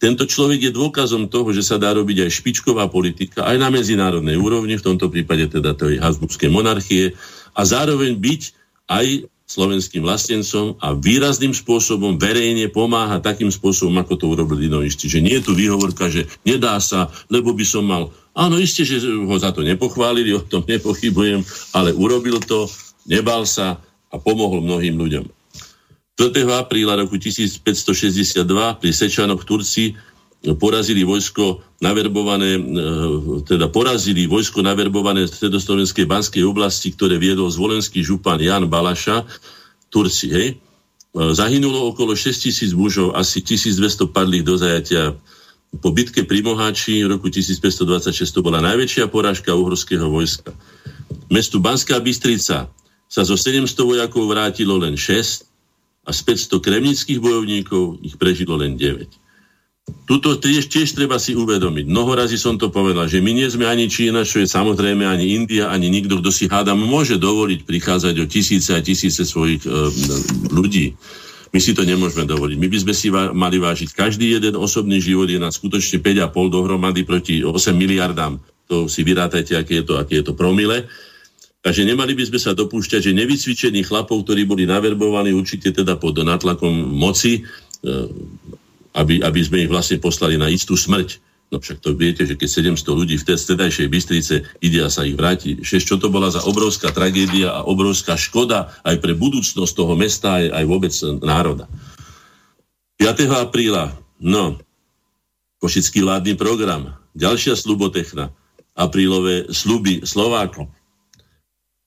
Tento človek je dôkazom toho, že sa dá robiť aj špičková politika, aj na medzinárodnej úrovni, v tomto prípade teda tej Habsburgskej monarchie, a zároveň byť aj slovenským vlastencom a výrazným spôsobom verejne pomáha takým spôsobom, ako to urobil Dinovič. Čiže nie je tu výhovorka, že nedá sa, lebo by som mal... Áno, isté, že ho za to nepochválili, o tom nepochybujem, ale urobil to, nebal sa a pomohol mnohým ľuďom. 4. apríla roku 1562 pri Sečanoch Turci porazili vojsko naverbované, e, teda porazili vojsko naverbované v stredoslovenskej banskej oblasti, ktoré viedol zvolenský župan Jan Balaša, Turci, hej. E, zahynulo okolo 6 tisíc mužov, asi 1200 padli do zajatia. Po bitke pri Moháči v roku 1526 to bola najväčšia porážka uhorského vojska. Mestu Banská Bystrica sa zo 700 vojakov vrátilo len 6 a z 500 kremnických bojovníkov ich prežilo len 9. Tuto tiež, tiež treba si uvedomiť. Mnoho razy som to povedal, že my nie sme ani Čína, čo je samozrejme ani India, ani nikto, kto si hádam môže dovoliť prichádzať o tisíce a tisíce svojich e, ľudí. My si to nemôžeme dovoliť. My by sme si va- mali vážiť. Každý jeden osobný život je na skutočne 5,5 dohromady proti 8 miliardám. To si vyrátajte, aké je to, aké je to promile. Takže nemali by sme sa dopúšťať, že nevycvičení chlapov, ktorí boli naverbovaní určite teda pod natlakom moci, e, aby, aby sme ich vlastne poslali na istú smrť. No však to viete, že keď 700 ľudí v tej stedajšej Bystrice ide a sa ich vráti. Šeš, čo to bola za obrovská tragédia a obrovská škoda aj pre budúcnosť toho mesta, aj, aj vôbec národa. 5. apríla, no, Košický vládny program, ďalšia slubotechna, aprílové sluby Slovákom.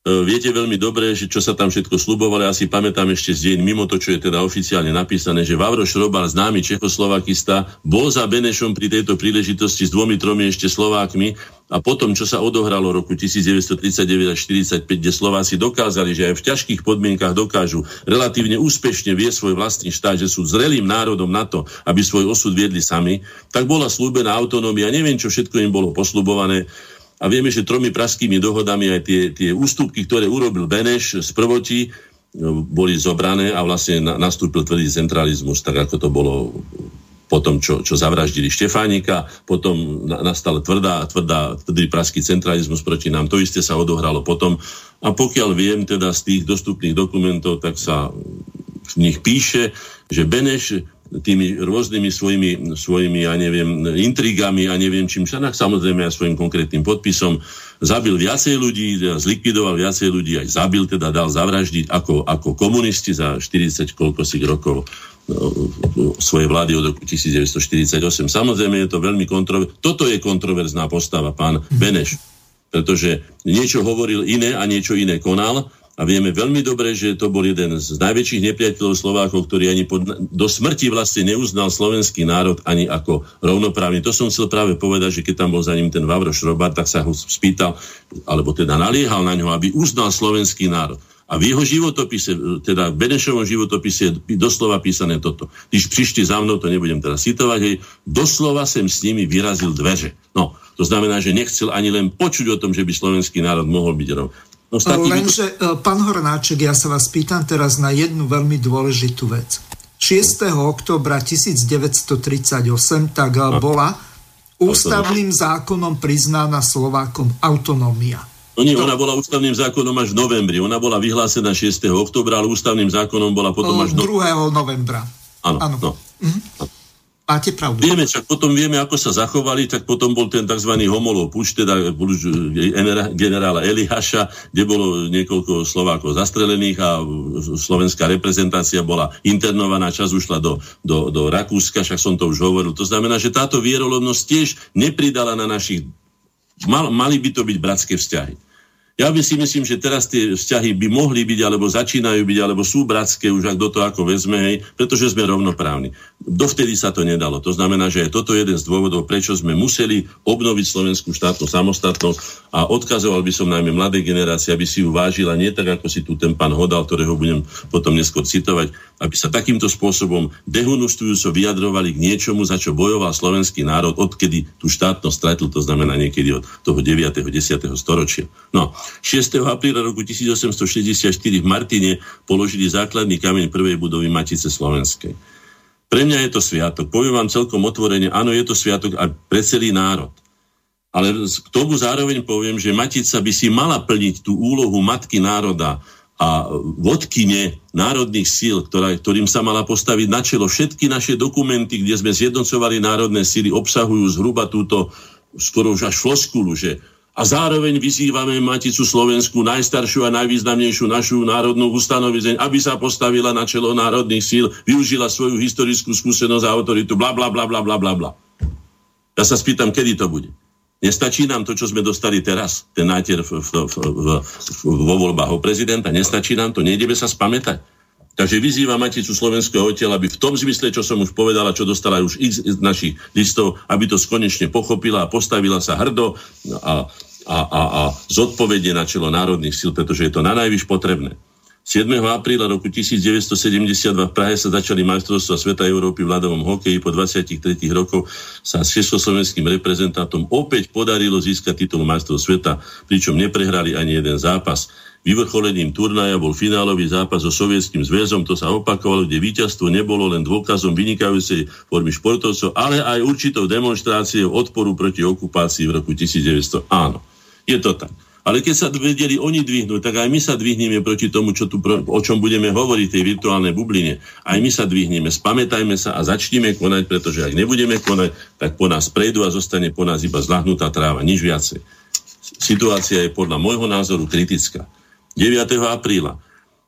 E, viete veľmi dobre, že čo sa tam všetko slubovalo, ja si pamätám ešte z deň, mimo to, čo je teda oficiálne napísané, že Vavro Šrobal, známy Čechoslovakista, bol za Benešom pri tejto príležitosti s dvomi, tromi ešte Slovákmi a potom, čo sa odohralo roku 1939 až 45, kde Slováci dokázali, že aj v ťažkých podmienkach dokážu relatívne úspešne vie svoj vlastný štát, že sú zrelým národom na to, aby svoj osud viedli sami, tak bola slúbená autonómia, neviem, čo všetko im bolo poslubované a vieme, že tromi praskými dohodami aj tie, tie ústupky, ktoré urobil Beneš z prvoti, no, boli zobrané a vlastne nastúpil tvrdý centralizmus, tak ako to bolo potom, čo, čo zavraždili Štefánika, potom nastal tvrdá, tvrdá, tvrdý praský centralizmus proti nám. To isté sa odohralo potom. A pokiaľ viem teda z tých dostupných dokumentov, tak sa v nich píše, že Beneš tými rôznymi svojimi, svojimi, ja neviem, intrigami a neviem čím však, samozrejme aj svojim konkrétnym podpisom zabil viacej ľudí, zlikvidoval viacej ľudí, aj zabil, teda dal zavraždiť ako, ako komunisti za 40 koľko si rokov no, svojej vlády od roku 1948. Samozrejme je to veľmi kontroverzná. Toto je kontroverzná postava, pán Beneš, pretože niečo hovoril iné a niečo iné konal a vieme veľmi dobre, že to bol jeden z najväčších nepriateľov Slovákov, ktorý ani pod, do smrti vlastne neuznal slovenský národ ani ako rovnoprávny. To som chcel práve povedať, že keď tam bol za ním ten Vavro Šrobar, tak sa ho spýtal, alebo teda naliehal na ňo, aby uznal slovenský národ. A v jeho životopise, teda v Benešovom životopise je doslova písané toto. Když prišli za mnou, to nebudem teraz citovať, hej, doslova sem s nimi vyrazil dveře. No, to znamená, že nechcel ani len počuť o tom, že by slovenský národ mohol byť rov. No. Lenže, e, pán Hornáček, ja sa vás pýtam teraz na jednu veľmi dôležitú vec. 6. oktobra 1938 tak no. bola ústavným zákonom priznána Slovákom autonómia. No nie, ona bola ústavným zákonom až v novembri. Ona bola vyhlásená 6. oktobra, ale ústavným zákonom bola potom až... Do... 2. novembra. Áno, áno. No. Mhm. Máte pravdu. Vieme, čak potom vieme, ako sa zachovali, tak potom bol ten tzv. homolov teda generála Eliáša, kde bolo niekoľko Slovákov zastrelených a slovenská reprezentácia bola internovaná, čas ušla do, do, do Rakúska, však som to už hovoril. To znamená, že táto vierolovnosť tiež nepridala na našich... Mal, mali by to byť bratské vzťahy. Ja by si myslím, že teraz tie vzťahy by mohli byť, alebo začínajú byť, alebo sú bratské, už ak do toho ako vezme, hej, pretože sme rovnoprávni. Dovtedy sa to nedalo. To znamená, že je toto jeden z dôvodov, prečo sme museli obnoviť slovenskú štátnu samostatnosť a odkazoval by som najmä mladej generácii, aby si ju vážila nie tak, ako si tu ten pán Hodal, ktorého budem potom neskôr citovať, aby sa takýmto spôsobom dehunustujúco vyjadrovali k niečomu, za čo bojoval slovenský národ, odkedy tú štátnosť stretol, to znamená niekedy od toho 9. 10. storočia. No, 6. apríla roku 1864 v Martine položili základný kameň prvej budovy Matice Slovenskej. Pre mňa je to sviatok. Poviem vám celkom otvorene, áno, je to sviatok aj pre celý národ. Ale k tomu zároveň poviem, že Matica by si mala plniť tú úlohu matky národa, a vodkyne národných síl, ktorá, ktorým sa mala postaviť na čelo. Všetky naše dokumenty, kde sme zjednocovali národné síly, obsahujú zhruba túto skoro už až floskulu, že a zároveň vyzývame Maticu Slovensku, najstaršiu a najvýznamnejšiu našu národnú ustanovizeň, aby sa postavila na čelo národných síl, využila svoju historickú skúsenosť a autoritu, bla, bla, bla, bla, bla, bla, bla. Ja sa spýtam, kedy to bude. Nestačí nám to, čo sme dostali teraz, ten nátier v, v, v, v, vo voľbách o prezidenta, nestačí nám to, nejdeme sa spamätať. Takže vyzýva Maticu Slovenského odtiaľ, aby v tom zmysle, čo som už povedala, čo dostala už z našich listov, aby to skonečne pochopila a postavila sa hrdo a, a, a, a zodpovedne na čelo národných síl, pretože je to na najvyš potrebné. 7. apríla roku 1972 v Prahe sa začali majstrovstvá Sveta Európy v ľadovom hokeji. Po 23 rokoch sa s československým reprezentantom opäť podarilo získať titul majstrov sveta, pričom neprehrali ani jeden zápas. Vyvrcholením turnaja bol finálový zápas so Sovietským zväzom, to sa opakovalo, kde víťazstvo nebolo len dôkazom vynikajúcej formy športovcov, ale aj určitou demonstráciou odporu proti okupácii v roku 1900. Áno, je to tak. Ale keď sa vedeli oni dvihnúť, tak aj my sa dvihneme proti tomu, čo tu, o čom budeme hovoriť, tej virtuálnej bubline. Aj my sa dvihneme, spamätajme sa a začneme konať, pretože ak nebudeme konať, tak po nás prejdú a zostane po nás iba zlahnutá tráva, nič viacej. Situácia je podľa môjho názoru kritická. 9. apríla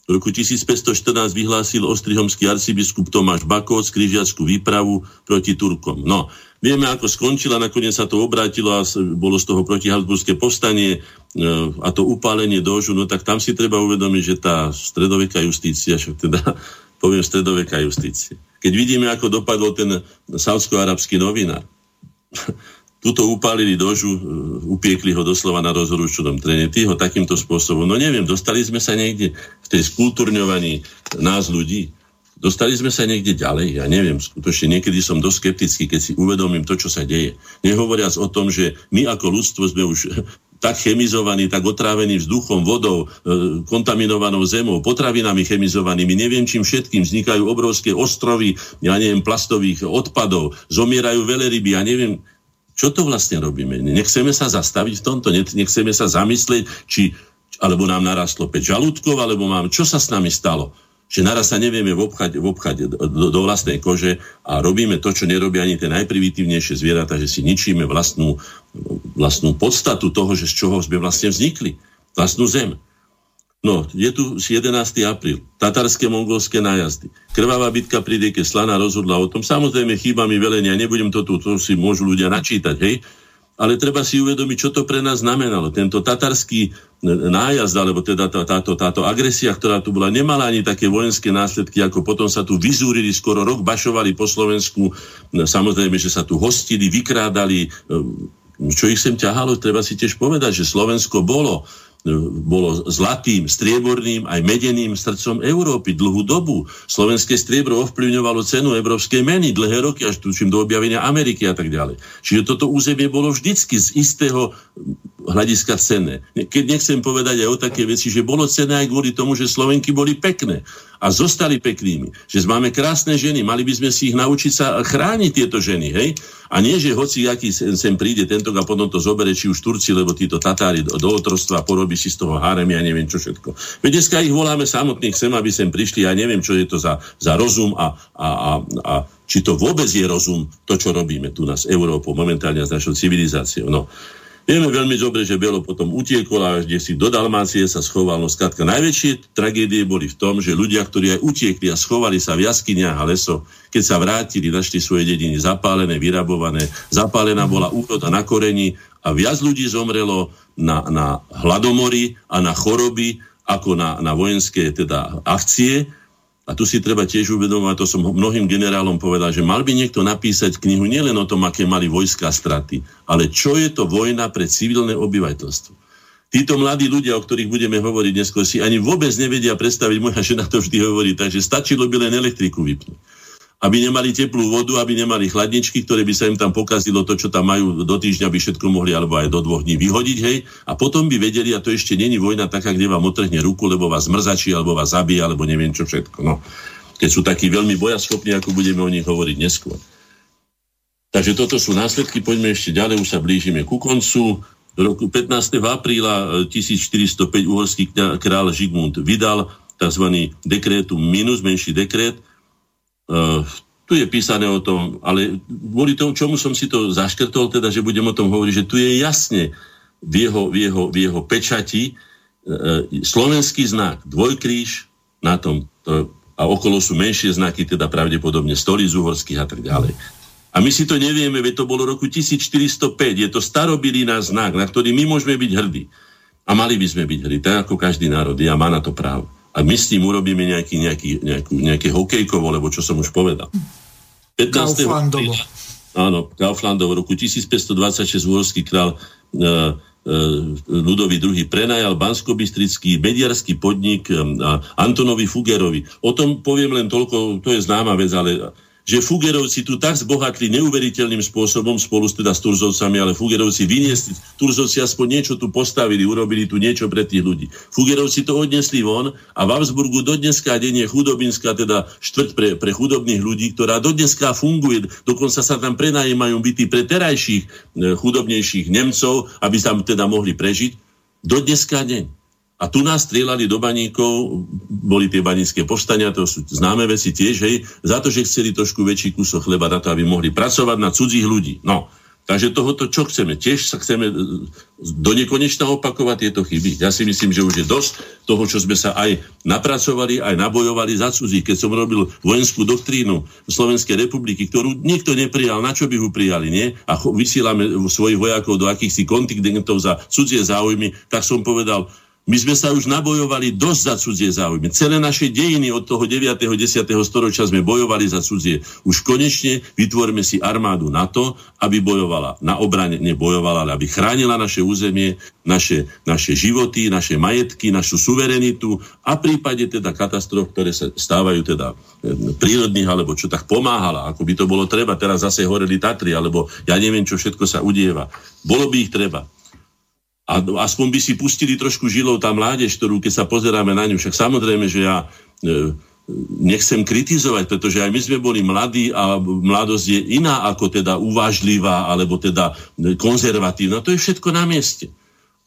v roku 1514 vyhlásil ostrihomský arcibiskup Tomáš Bakovc križiackú výpravu proti Turkom. No, vieme, ako skončila, nakoniec sa to obrátilo a bolo z toho protihabsburské povstanie e, a to upálenie dožu, no tak tam si treba uvedomiť, že tá stredoveká justícia, však teda *laughs* poviem stredoveká justícia. Keď vidíme, ako dopadol ten saudsko-arabský novinár, Tuto upálili dožu, e, upiekli ho doslova na rozhorúčnom trene. Tí ho takýmto spôsobom, no neviem, dostali sme sa niekde v tej skultúrňovaní nás ľudí. Dostali sme sa niekde ďalej, ja neviem, skutočne niekedy som dosť skeptický, keď si uvedomím to, čo sa deje. Nehovoriac o tom, že my ako ľudstvo sme už *laughs* tak chemizovaní, tak otrávení vzduchom, vodou, e, kontaminovanou zemou, potravinami chemizovanými, neviem čím všetkým, vznikajú obrovské ostrovy, ja neviem, plastových odpadov, zomierajú veľryby, ja neviem, čo to vlastne robíme? Nechceme sa zastaviť v tomto, nechceme sa zamyslieť, či alebo nám narastlo 5 žalúdkov, alebo mám, čo sa s nami stalo? Že naraz sa nevieme vobchať, vobchať do, do vlastnej kože a robíme to, čo nerobia ani tie najprimitívnejšie zvieratá, že si ničíme vlastnú, vlastnú podstatu toho, že z čoho sme vlastne vznikli. Vlastnú zem. No, je tu 11. apríl, tatarské mongolské nájazdy. Krvavá bitka pri rieke Slana rozhodla o tom. Samozrejme, chýba mi velenia, nebudem to tu, to si môžu ľudia načítať, hej? Ale treba si uvedomiť, čo to pre nás znamenalo. Tento tatarský nájazd, alebo teda tá, táto, táto agresia, ktorá tu bola, nemala ani také vojenské následky, ako potom sa tu vyzúrili, skoro rok bašovali po Slovensku. Samozrejme, že sa tu hostili, vykrádali. Čo ich sem ťahalo, treba si tiež povedať, že Slovensko bolo bolo zlatým, strieborným aj medeným srdcom Európy dlhú dobu. Slovenské striebro ovplyvňovalo cenu európskej meny dlhé roky, až tučím do objavenia Ameriky a tak ďalej. Čiže toto územie bolo vždycky z istého hľadiska cenné. Keď nechcem povedať aj o také veci, že bolo cenné aj kvôli tomu, že Slovenky boli pekné a zostali peknými. Že máme krásne ženy, mali by sme si ich naučiť sa chrániť tieto ženy, hej? A nie, že hoci aký sem, sem príde tento a potom to zobere, či už Turci, lebo títo Tatári do, do otrostva porobí si z toho harem, ja neviem čo všetko. Veď dneska ich voláme samotných sem, aby sem prišli, ja neviem, čo je to za, za rozum a, a, a, a či to vôbec je rozum, to, čo robíme tu nás Európou, momentálne s našou civilizáciou. No. Vieme veľmi dobre, že Belo potom utiekol a kde si do Dalmácie sa schoval. No skratka, najväčšie tragédie boli v tom, že ľudia, ktorí aj utiekli a schovali sa v jaskyniach a leso, keď sa vrátili, našli svoje dediny zapálené, vyrabované, zapálená bola úroda na koreni a viac ľudí zomrelo na, na hladomory a na choroby ako na, na vojenské teda akcie, a tu si treba tiež uvedomovať, to som mnohým generálom povedal, že mal by niekto napísať knihu nielen o tom, aké mali vojska straty, ale čo je to vojna pre civilné obyvateľstvo. Títo mladí ľudia, o ktorých budeme hovoriť dnes, si ani vôbec nevedia predstaviť, moja žena to vždy hovorí, takže stačilo by len elektriku vypnúť aby nemali teplú vodu, aby nemali chladničky, ktoré by sa im tam pokazilo to, čo tam majú do týždňa, by všetko mohli alebo aj do dvoch dní vyhodiť, hej, a potom by vedeli, a to ešte není vojna taká, kde vám otrhne ruku, lebo vás mrzačí, alebo vás zabije, alebo neviem čo všetko. No. Keď sú takí veľmi bojaschopní, ako budeme o nich hovoriť neskôr. Takže toto sú následky, poďme ešte ďalej, už sa blížime ku koncu. Roku 15. apríla 1405 uhorský král Žigmund vydal tzv. dekrétum minus, menší dekret, tu je písané o tom, ale kvôli tomu, čomu som si to zaškrtol, teda, že budem o tom hovoriť, že tu je jasne v jeho, v jeho, v jeho pečati uh, slovenský znak, dvojkríž na tom, to, a okolo sú menšie znaky, teda pravdepodobne stoly z uhorských a tak ďalej. A my si to nevieme, veď to bolo roku 1405, je to starobilý znak, na ktorý my môžeme byť hrdí. A mali by sme byť hrdí, tak ako každý národ a má na to právo a my s tým urobíme nejaký, nejaký, nejakú, nejaké hokejkovo, lebo čo som už povedal. 15. Kauflandovo. Áno, Kauflandovo. V roku 1526 uhorský král e, e, Ludový II prenajal banskobistrický mediarský podnik e, Antonovi Fugerovi. O tom poviem len toľko, to je známa vec, ale že Fugerovci tu tak zbohatli neuveriteľným spôsobom spolu teda s Turzovcami, ale Fugerovci vyniesli, Turzovci aspoň niečo tu postavili, urobili tu niečo pre tých ľudí. Fugerovci to odnesli von a v Augsburgu do dneska deň je chudobinská, teda štvrť pre, pre chudobných ľudí, ktorá do dneska funguje, dokonca sa tam prenajímajú byty pre terajších e, chudobnejších Nemcov, aby tam teda mohli prežiť. Do dneska deň. A tu nás strieľali do baníkov, boli tie banícke povstania, to sú známe veci tiež, hej, za to, že chceli trošku väčší kúsok chleba na to, aby mohli pracovať na cudzích ľudí. No, takže tohoto čo chceme? Tiež sa chceme e, do nekonečna opakovať tieto chyby. Ja si myslím, že už je dosť toho, čo sme sa aj napracovali, aj nabojovali za cudzích. Keď som robil vojenskú doktrínu Slovenskej republiky, ktorú nikto neprijal, na čo by ho prijali, nie? A vysielame svojich vojakov do akýchsi kontingentov za cudzie záujmy, tak som povedal, my sme sa už nabojovali dosť za cudzie záujmy. Celé naše dejiny od toho 9. 10. storočia sme bojovali za cudzie. Už konečne vytvorme si armádu na to, aby bojovala na obrane, nebojovala, ale aby chránila naše územie, naše, naše životy, naše majetky, našu suverenitu a v prípade teda katastrof, ktoré sa stávajú teda e, prírodných, alebo čo tak pomáhala, ako by to bolo treba. Teraz zase horeli Tatry, alebo ja neviem, čo všetko sa udieva. Bolo by ich treba a aspoň by si pustili trošku žilou tá mládež, ktorú keď sa pozeráme na ňu, však samozrejme, že ja e, nechcem kritizovať, pretože aj my sme boli mladí a mladosť je iná ako teda uvážlivá alebo teda konzervatívna. To je všetko na mieste.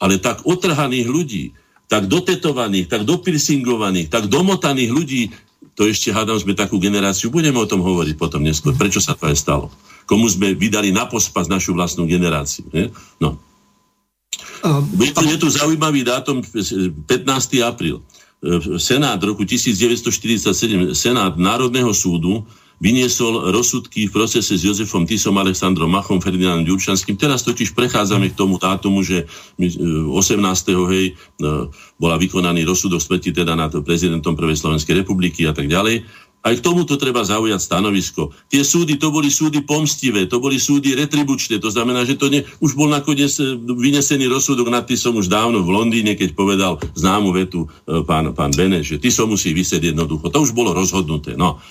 Ale tak otrhaných ľudí, tak dotetovaných, tak dopilsingovaných, tak domotaných ľudí, to ešte hádam sme takú generáciu, budeme o tom hovoriť potom neskôr, prečo sa to aj stalo. Komu sme vydali na pospas našu vlastnú generáciu. Nie? No, Viete, je tu zaujímavý dátum 15. apríl. Senát roku 1947, Senát Národného súdu vyniesol rozsudky v procese s Jozefom Tisom, Alexandrom Machom, Ferdinandom Ďurčanským. Teraz totiž prechádzame k tomu dátumu, že 18. E, hej, e, bola vykonaný rozsudok smrti teda nad prezidentom Prvej Slovenskej republiky a tak ďalej. Aj k tomuto treba zaujať stanovisko. Tie súdy, to boli súdy pomstivé, to boli súdy retribučné, to znamená, že to ne, už bol nakoniec e, vynesený rozsudok nad som už dávno v Londýne, keď povedal známu vetu e, pán, pán Bene, že som musí vysieť jednoducho. To už bolo rozhodnuté. No.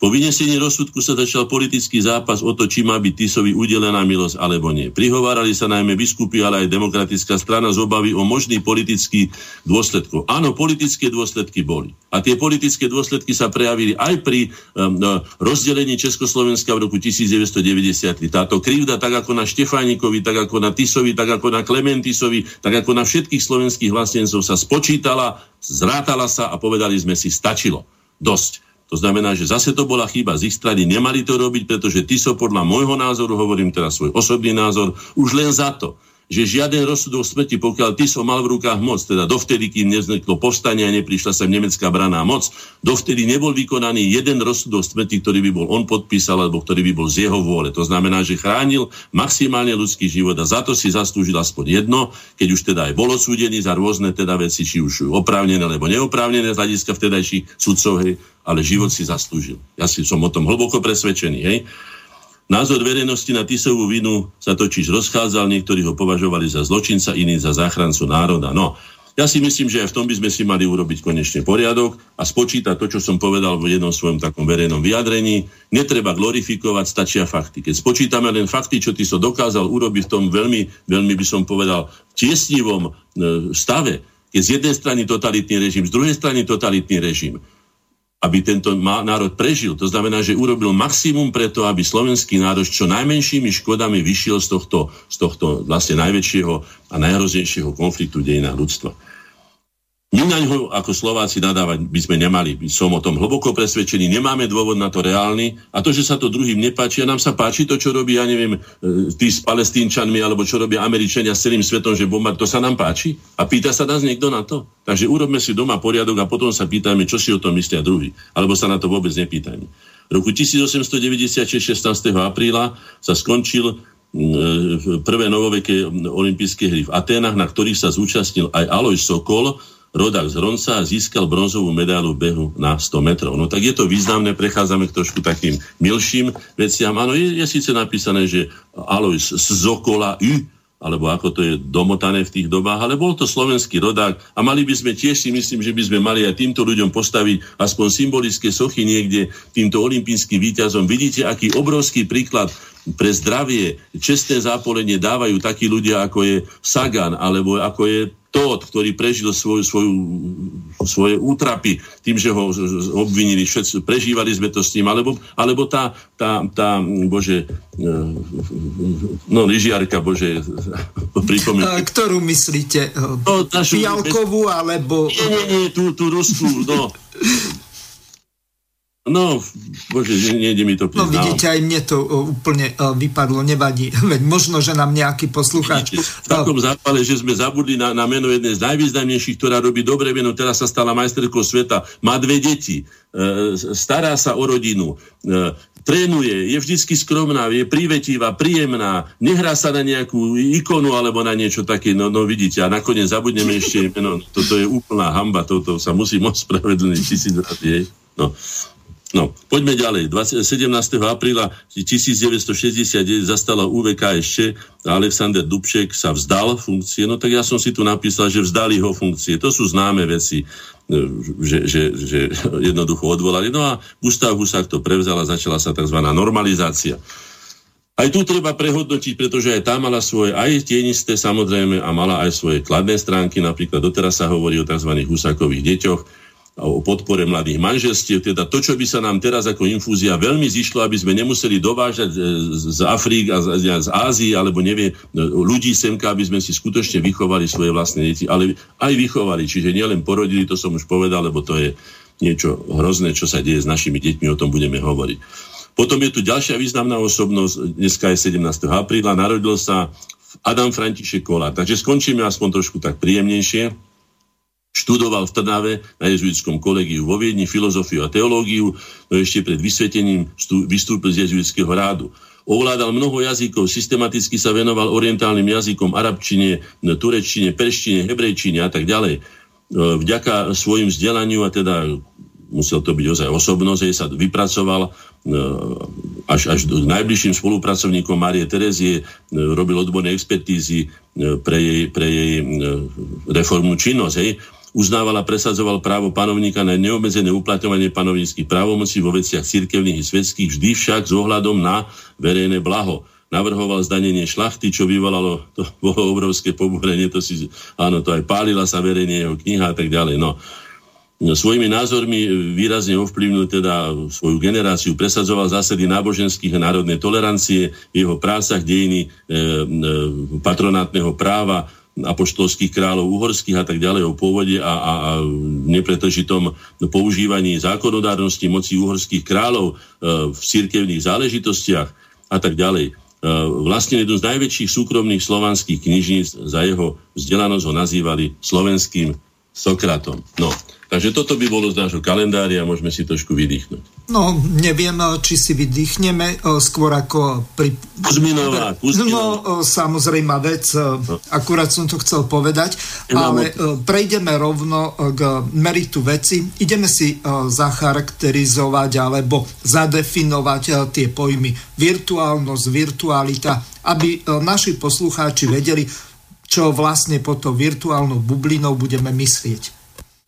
Po vynesení rozsudku sa začal politický zápas o to, či má byť Tisovi udelená milosť alebo nie. Prihovárali sa najmä biskupy, ale aj demokratická strana z obavy o možný politický dôsledkov. Áno, politické dôsledky boli. A tie politické dôsledky sa prejavili aj pri um, rozdelení Československa v roku 1990. Táto krivda, tak ako na Štefánikovi, tak ako na Tisovi, tak ako na Klementisovi, tak ako na všetkých slovenských vlastencov sa spočítala, zrátala sa a povedali sme si, stačilo. Dosť. To znamená, že zase to bola chyba z ich strany, nemali to robiť, pretože ty so podľa môjho názoru, hovorím teraz svoj osobný názor, už len za to, že žiaden rozsudok smrti, pokiaľ ty som mal v rukách moc, teda dovtedy, kým nevzniklo povstanie a neprišla sa nemecká braná moc, dovtedy nebol vykonaný jeden rozsudok smrti, ktorý by bol on podpísal, alebo ktorý by bol z jeho vôle. To znamená, že chránil maximálne ľudský život a za to si zaslúžil aspoň jedno, keď už teda aj bol odsúdený za rôzne teda veci, či už oprávnené alebo neoprávnené z hľadiska vtedajších sudcov, hej, ale život si zaslúžil. Ja si som o tom hlboko presvedčený. Hej. Názor verejnosti na Tisovú vinu sa totiž rozchádzal, niektorí ho považovali za zločinca, iní za záchrancu národa. No, ja si myslím, že aj v tom by sme si mali urobiť konečne poriadok a spočítať to, čo som povedal v jednom svojom takom verejnom vyjadrení. Netreba glorifikovať, stačia fakty. Keď spočítame len fakty, čo ty so dokázal urobiť v tom veľmi, veľmi by som povedal, tiesnivom e, stave, keď z jednej strany totalitný režim, z druhej strany totalitný režim, aby tento národ prežil. To znamená, že urobil maximum preto, aby slovenský národ čo najmenšími škodami vyšiel z tohto, z tohto vlastne najväčšieho a najhroznejšieho konfliktu dejina ľudstva. My na ňo ako Slováci nadávať by sme nemali. Som o tom hlboko presvedčený, nemáme dôvod na to reálny. A to, že sa to druhým nepáči, a nám sa páči to, čo robí, ja neviem, e, tí s palestínčanmi, alebo čo robia Američania s celým svetom, že bomba, to sa nám páči. A pýta sa nás niekto na to. Takže urobme si doma poriadok a potom sa pýtajme, čo si o tom myslia druhý. Alebo sa na to vôbec nepýtajme. V roku 1896, 16. apríla, sa skončil e, prvé novoveké olympijské hry v Aténach, na ktorých sa zúčastnil aj Aloj Sokol, rodak z Ronca a získal bronzovú medailu behu na 100 metrov. No tak je to významné, prechádzame k trošku takým milším veciam. Áno, je, je síce napísané, že Alois z Zokola U, alebo ako to je domotané v tých dobách, ale bol to slovenský rodák a mali by sme tiež si myslím, že by sme mali aj týmto ľuďom postaviť aspoň symbolické sochy niekde týmto olimpijským výťazom. Vidíte, aký obrovský príklad pre zdravie, čestné zápolenie dávajú takí ľudia, ako je Sagan, alebo ako je Tóth, ktorý prežil svoju, svoju, svoje útrapy tým, že ho obvinili, všetci, prežívali sme to s ním, alebo, alebo tá, tá, tá, bože, e, no, lyžiarka, bože, *laughs* pripomínka. Ktorú myslíte? No, našu, Fialkovú, alebo... Nie, nie, nie, tú, tú Rusku, no. *laughs* No, bože, nejde mi to priznal. No vidíte, aj mne to úplne vypadlo, nevadí. *laughs* Veď možno, že nám nejaký poslucháč... v takom zápale, že sme zabudli na, na meno jednej z najvýznamnejších, ktorá robí dobre meno, teraz sa stala majsterkou sveta, má dve deti, e, stará sa o rodinu, e, trénuje, je vždycky skromná, je prívetivá, príjemná, nehrá sa na nejakú ikonu alebo na niečo také, no, no vidíte, a nakoniec zabudneme ešte meno, toto je úplná hamba, toto sa musí moc spravedlniť tisíc razy, no. No, poďme ďalej. 20, 17. apríla 1969 zastala UVK ešte a Alexander Dubček sa vzdal funkcie. No tak ja som si tu napísal, že vzdali ho funkcie. To sú známe veci, e, že, že, že *laughs* jednoducho odvolali. No a Gustav Husák to prevzal a začala sa tzv. normalizácia. Aj tu treba prehodnotiť, pretože aj tá mala svoje, aj tienisté samozrejme, a mala aj svoje kladné stránky. Napríklad doteraz sa hovorí o tzv. Husákových deťoch o podpore mladých manželstiev, teda to, čo by sa nám teraz ako infúzia veľmi zišlo, aby sme nemuseli dovážať e, z Afrík a z, Ázii, alebo nevie, e, ľudí semka, aby sme si skutočne vychovali svoje vlastné deti, ale aj vychovali, čiže nielen porodili, to som už povedal, lebo to je niečo hrozné, čo sa deje s našimi deťmi, o tom budeme hovoriť. Potom je tu ďalšia významná osobnosť, dneska je 17. apríla, narodil sa Adam František Kolár. Takže skončíme aspoň trošku tak príjemnejšie. Študoval v Trnave na jezuitskom kolegiu vo Viedni filozofiu a teológiu, no ešte pred vysvetením vystúpil z jezuitského rádu. Ovládal mnoho jazykov, systematicky sa venoval orientálnym jazykom, arabčine, tureččine, perštine, hebrejčine a tak ďalej. E, vďaka svojim vzdelaniu a teda musel to byť ozaj osobnosť, sa vypracoval e, až, až najbližším spolupracovníkom Márie Terezie, e, robil odborné expertízy pre jej, pre jej reformnú činnosť. Hej uznával a presadzoval právo panovníka na neobmedzené uplatňovanie panovníckých právomocí vo veciach cirkevných i svetských, vždy však s ohľadom na verejné blaho. Navrhoval zdanenie šlachty, čo vyvolalo, to *laughs* bolo obrovské pobúrenie, to si, áno, to aj pálila sa verejne jeho kniha a tak ďalej. No. No, svojimi názormi výrazne ovplyvnil teda svoju generáciu, presadzoval zásady náboženských a národnej tolerancie v jeho prácach dejiny e, e, patronátneho práva, apoštolských kráľov uhorských a tak ďalej o pôvode a, a, a nepretržitom používaní zákonodárnosti moci uhorských kráľov e, v cirkevných záležitostiach a tak ďalej. E, vlastne jednu z najväčších súkromných slovanských knižníc za jeho vzdelanosť ho nazývali slovenským Sokratom. No, Takže toto by bolo z nášho kalendária, môžeme si trošku vydýchnuť. No, neviem, či si vydýchneme, e, skôr ako pri... Kuzminová, Kuzminová. No, e, samozrejme vec, no. akurát som to chcel povedať, ale prejdeme rovno k meritu veci. Ideme si zacharakterizovať alebo zadefinovať tie pojmy virtuálnosť, virtualita, aby naši poslucháči vedeli, čo vlastne pod to virtuálnou bublinou budeme myslieť.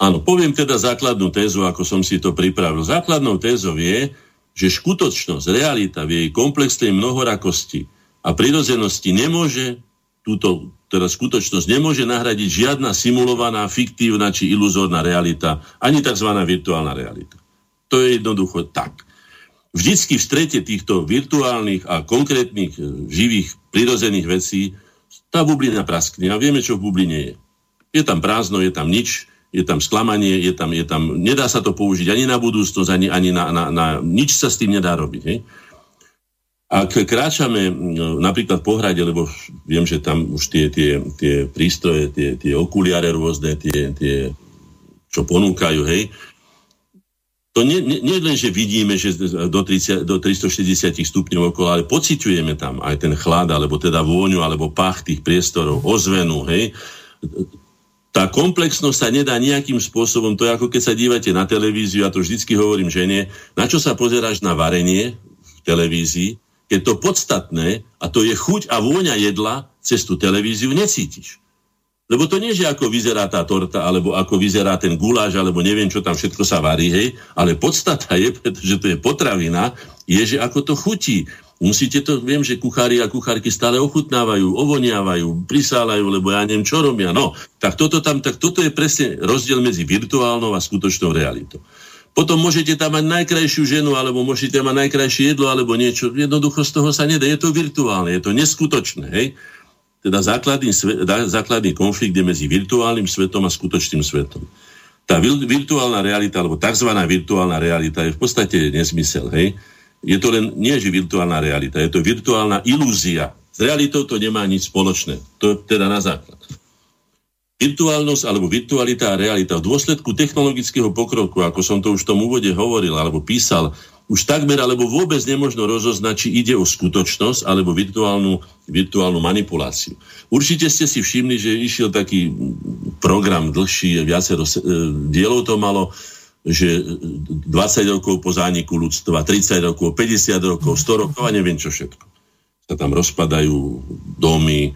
Áno, poviem teda základnú tézu, ako som si to pripravil. Základnou tézou je, že skutočnosť, realita v jej komplexnej mnohorakosti a prirodzenosti nemôže túto teda skutočnosť nemôže nahradiť žiadna simulovaná, fiktívna či iluzórna realita, ani tzv. virtuálna realita. To je jednoducho tak. Vždycky v strete týchto virtuálnych a konkrétnych e, živých prirodzených vecí tá bublina praskne a vieme, čo v bubline je. Je tam prázdno, je tam nič, je tam sklamanie, je tam, je tam, nedá sa to použiť ani na budúcnosť, ani, ani na, na, na, nič sa s tým nedá robiť. Hej? Ak kráčame napríklad po hrade, lebo viem, že tam už tie, tie, tie prístroje, tie, tie okuliare rôzne, tie, tie, čo ponúkajú, hej, to nie, nie, nie len, že vidíme, že do, 30, do 360 stupňov okolo, ale pociťujeme tam aj ten chlad, alebo teda vôňu, alebo pach tých priestorov, ozvenu, hej tá komplexnosť sa nedá nejakým spôsobom, to je ako keď sa dívate na televíziu, ja to vždycky hovorím žene, na čo sa pozeráš na varenie v televízii, keď to podstatné, a to je chuť a vôňa jedla, cez tú televíziu necítiš. Lebo to nie je, ako vyzerá tá torta, alebo ako vyzerá ten guláš, alebo neviem, čo tam všetko sa varí, hej, ale podstata je, *laughs* pretože to je potravina, je, že ako to chutí. Musíte to, viem, že kuchári a kuchárky stále ochutnávajú, ovoniavajú, prisálajú, lebo ja neviem, čo robia. No, tak toto, tam, tak toto je presne rozdiel medzi virtuálnou a skutočnou realitou. Potom môžete tam mať najkrajšiu ženu, alebo môžete mať najkrajšie jedlo, alebo niečo. Jednoducho z toho sa nedá. Je to virtuálne, je to neskutočné. Hej? Teda základný, základný konflikt je medzi virtuálnym svetom a skutočným svetom. Tá virtuálna realita, alebo tzv. virtuálna realita je v podstate nesmysel. Hej? Je to len nie že virtuálna realita, je to virtuálna ilúzia. S realitou to nemá nič spoločné. To je teda na základ. Virtuálnosť alebo virtualita a realita v dôsledku technologického pokroku, ako som to už v tom úvode hovoril alebo písal, už takmer alebo vôbec nemožno rozoznať, či ide o skutočnosť alebo virtuálnu, virtuálnu manipuláciu. Určite ste si všimli, že išiel taký program dlhší, viacero e, dielov to malo, že 20 rokov po zániku ľudstva, 30 rokov, 50 rokov, 100 rokov a neviem čo všetko. Sa tam rozpadajú domy, e,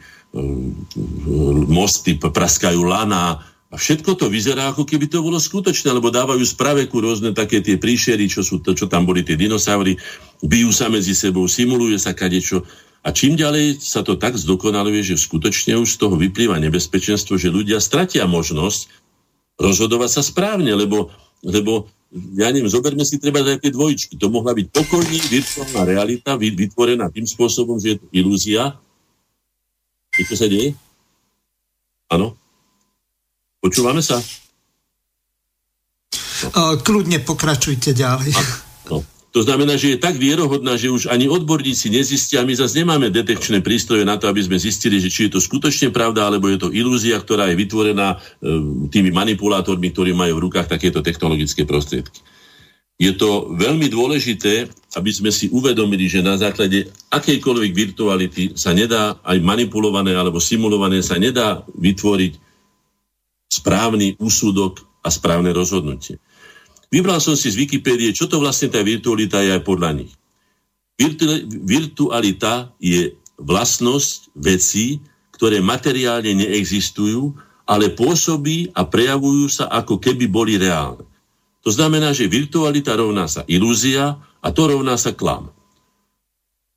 mosty, praskajú lana a všetko to vyzerá, ako keby to bolo skutočné, lebo dávajú spraveku rôzne také tie príšery, čo, sú to, čo tam boli tie dinosaury, bijú sa medzi sebou, simuluje sa kadečo. A čím ďalej sa to tak zdokonaluje, že skutočne už z toho vyplýva nebezpečenstvo, že ľudia stratia možnosť rozhodovať sa správne, lebo lebo ja neviem, zoberme si treba aj tie dvojičky. To mohla byť pokojný virtuálna realita, vytvorená tým spôsobom, že je to ilúzia. I čo sa deje? Áno? Počúvame sa? No. Kľudne pokračujte ďalej. No. To znamená, že je tak vierohodná, že už ani odborníci nezistia, my zase nemáme detekčné prístroje na to, aby sme zistili, že či je to skutočne pravda, alebo je to ilúzia, ktorá je vytvorená e, tými manipulátormi, ktorí majú v rukách takéto technologické prostriedky. Je to veľmi dôležité, aby sme si uvedomili, že na základe akejkoľvek virtuality sa nedá, aj manipulované alebo simulované, sa nedá vytvoriť správny úsudok a správne rozhodnutie. Vybral som si z Wikipédie, čo to vlastne tá virtualita je aj podľa nich. Virtu- virtualita je vlastnosť vecí, ktoré materiálne neexistujú ale pôsobí a prejavujú sa ako keby boli reálne. To znamená, že virtualita rovná sa ilúzia a to rovná sa klam.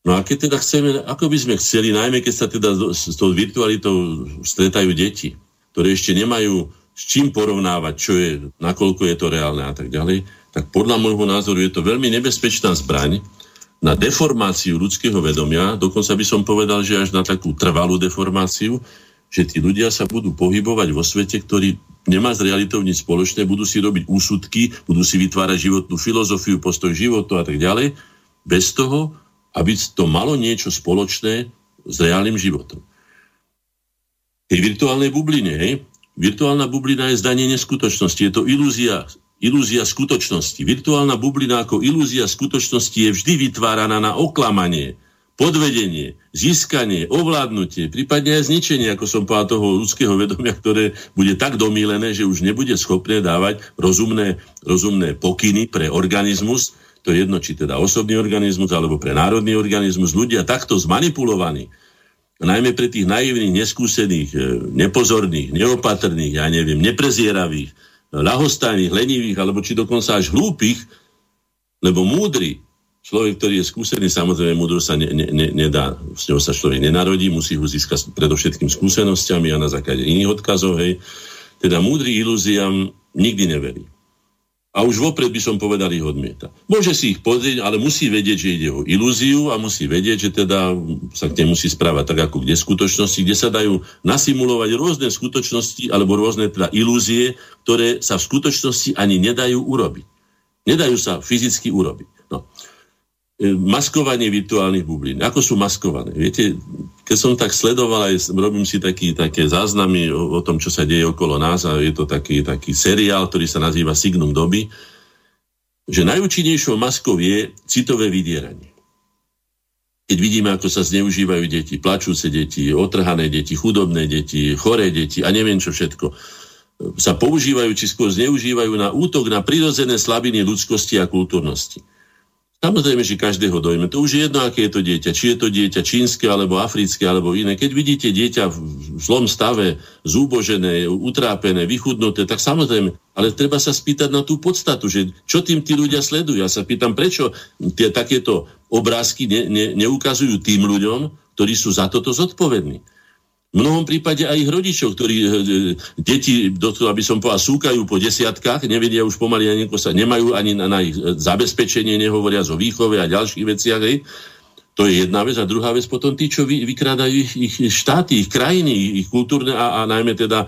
No a keď teda chceme, ako by sme chceli, najmä keď sa teda s tou virtualitou stretajú deti, ktoré ešte nemajú s čím porovnávať, čo je, nakoľko je to reálne a tak ďalej, tak podľa môjho názoru je to veľmi nebezpečná zbraň na deformáciu ľudského vedomia, dokonca by som povedal, že až na takú trvalú deformáciu, že tí ľudia sa budú pohybovať vo svete, ktorý nemá s realitou nič spoločné, budú si robiť úsudky, budú si vytvárať životnú filozofiu, postoj životu a tak ďalej, bez toho, aby to malo niečo spoločné s reálnym životom. Tej virtuálnej bubline, hej? Virtuálna bublina je zdanie neskutočnosti, je to ilúzia, ilúzia skutočnosti. Virtuálna bublina ako ilúzia skutočnosti je vždy vytváraná na oklamanie, podvedenie, získanie, ovládnutie, prípadne aj zničenie, ako som povedal, toho ľudského vedomia, ktoré bude tak domílené, že už nebude schopné dávať rozumné, rozumné pokyny pre organizmus, to je jedno, či teda osobný organizmus alebo pre národný organizmus, ľudia takto zmanipulovaní, najmä pre tých naivných, neskúsených, e, nepozorných, neopatrných, ja neviem, neprezieravých, ľahostajných, lenivých, alebo či dokonca až hlúpych, lebo múdry, Človek, ktorý je skúsený, samozrejme, múdro sa ne, ne, ne, nedá, s ňou sa človek nenarodí, musí ho získať predovšetkým skúsenosťami a na základe iných odkazov, hej. Teda múdry ilúziám nikdy neverí. A už vopred by som povedal, ich odmieta. Môže si ich pozrieť, ale musí vedieť, že ide o ilúziu a musí vedieť, že teda sa k nej musí správať tak ako kde skutočnosti, kde sa dajú nasimulovať rôzne skutočnosti alebo rôzne teda ilúzie, ktoré sa v skutočnosti ani nedajú urobiť. Nedajú sa fyzicky urobiť. No. E, maskovanie virtuálnych bublín. Ako sú maskované? Viete, keď som tak sledoval, aj robím si taký, také záznamy o, o tom, čo sa deje okolo nás a je to taký, taký seriál, ktorý sa nazýva Signum doby, že najúčinnejšou maskou je citové vydieranie. Keď vidíme, ako sa zneužívajú deti, plačúce deti, otrhané deti, chudobné deti, choré deti a neviem čo všetko, sa používajú, či skôr zneužívajú na útok na prirodzené slabiny ľudskosti a kultúrnosti. Samozrejme, že každého dojme. To už je jedno, aké je to dieťa. Či je to dieťa čínske, alebo africké, alebo iné. Keď vidíte dieťa v zlom stave, zúbožené, utrápené, vychudnuté, tak samozrejme. Ale treba sa spýtať na tú podstatu, že čo tým tí ľudia sledujú. Ja sa pýtam, prečo tie takéto obrázky ne, ne, neukazujú tým ľuďom, ktorí sú za toto zodpovední. V mnohom prípade aj ich rodičov, ktorí e, e, deti, do toho, aby som povedal, súkajú po desiatkách, nevedia už pomaly ani sa, nemajú ani na, na ich e, zabezpečenie, nehovoria o výchove a ďalších veciach. Hej. To je jedna vec. A druhá vec potom tí, čo vy, vykrádajú ich, ich štáty, ich krajiny, ich kultúrne a, a najmä teda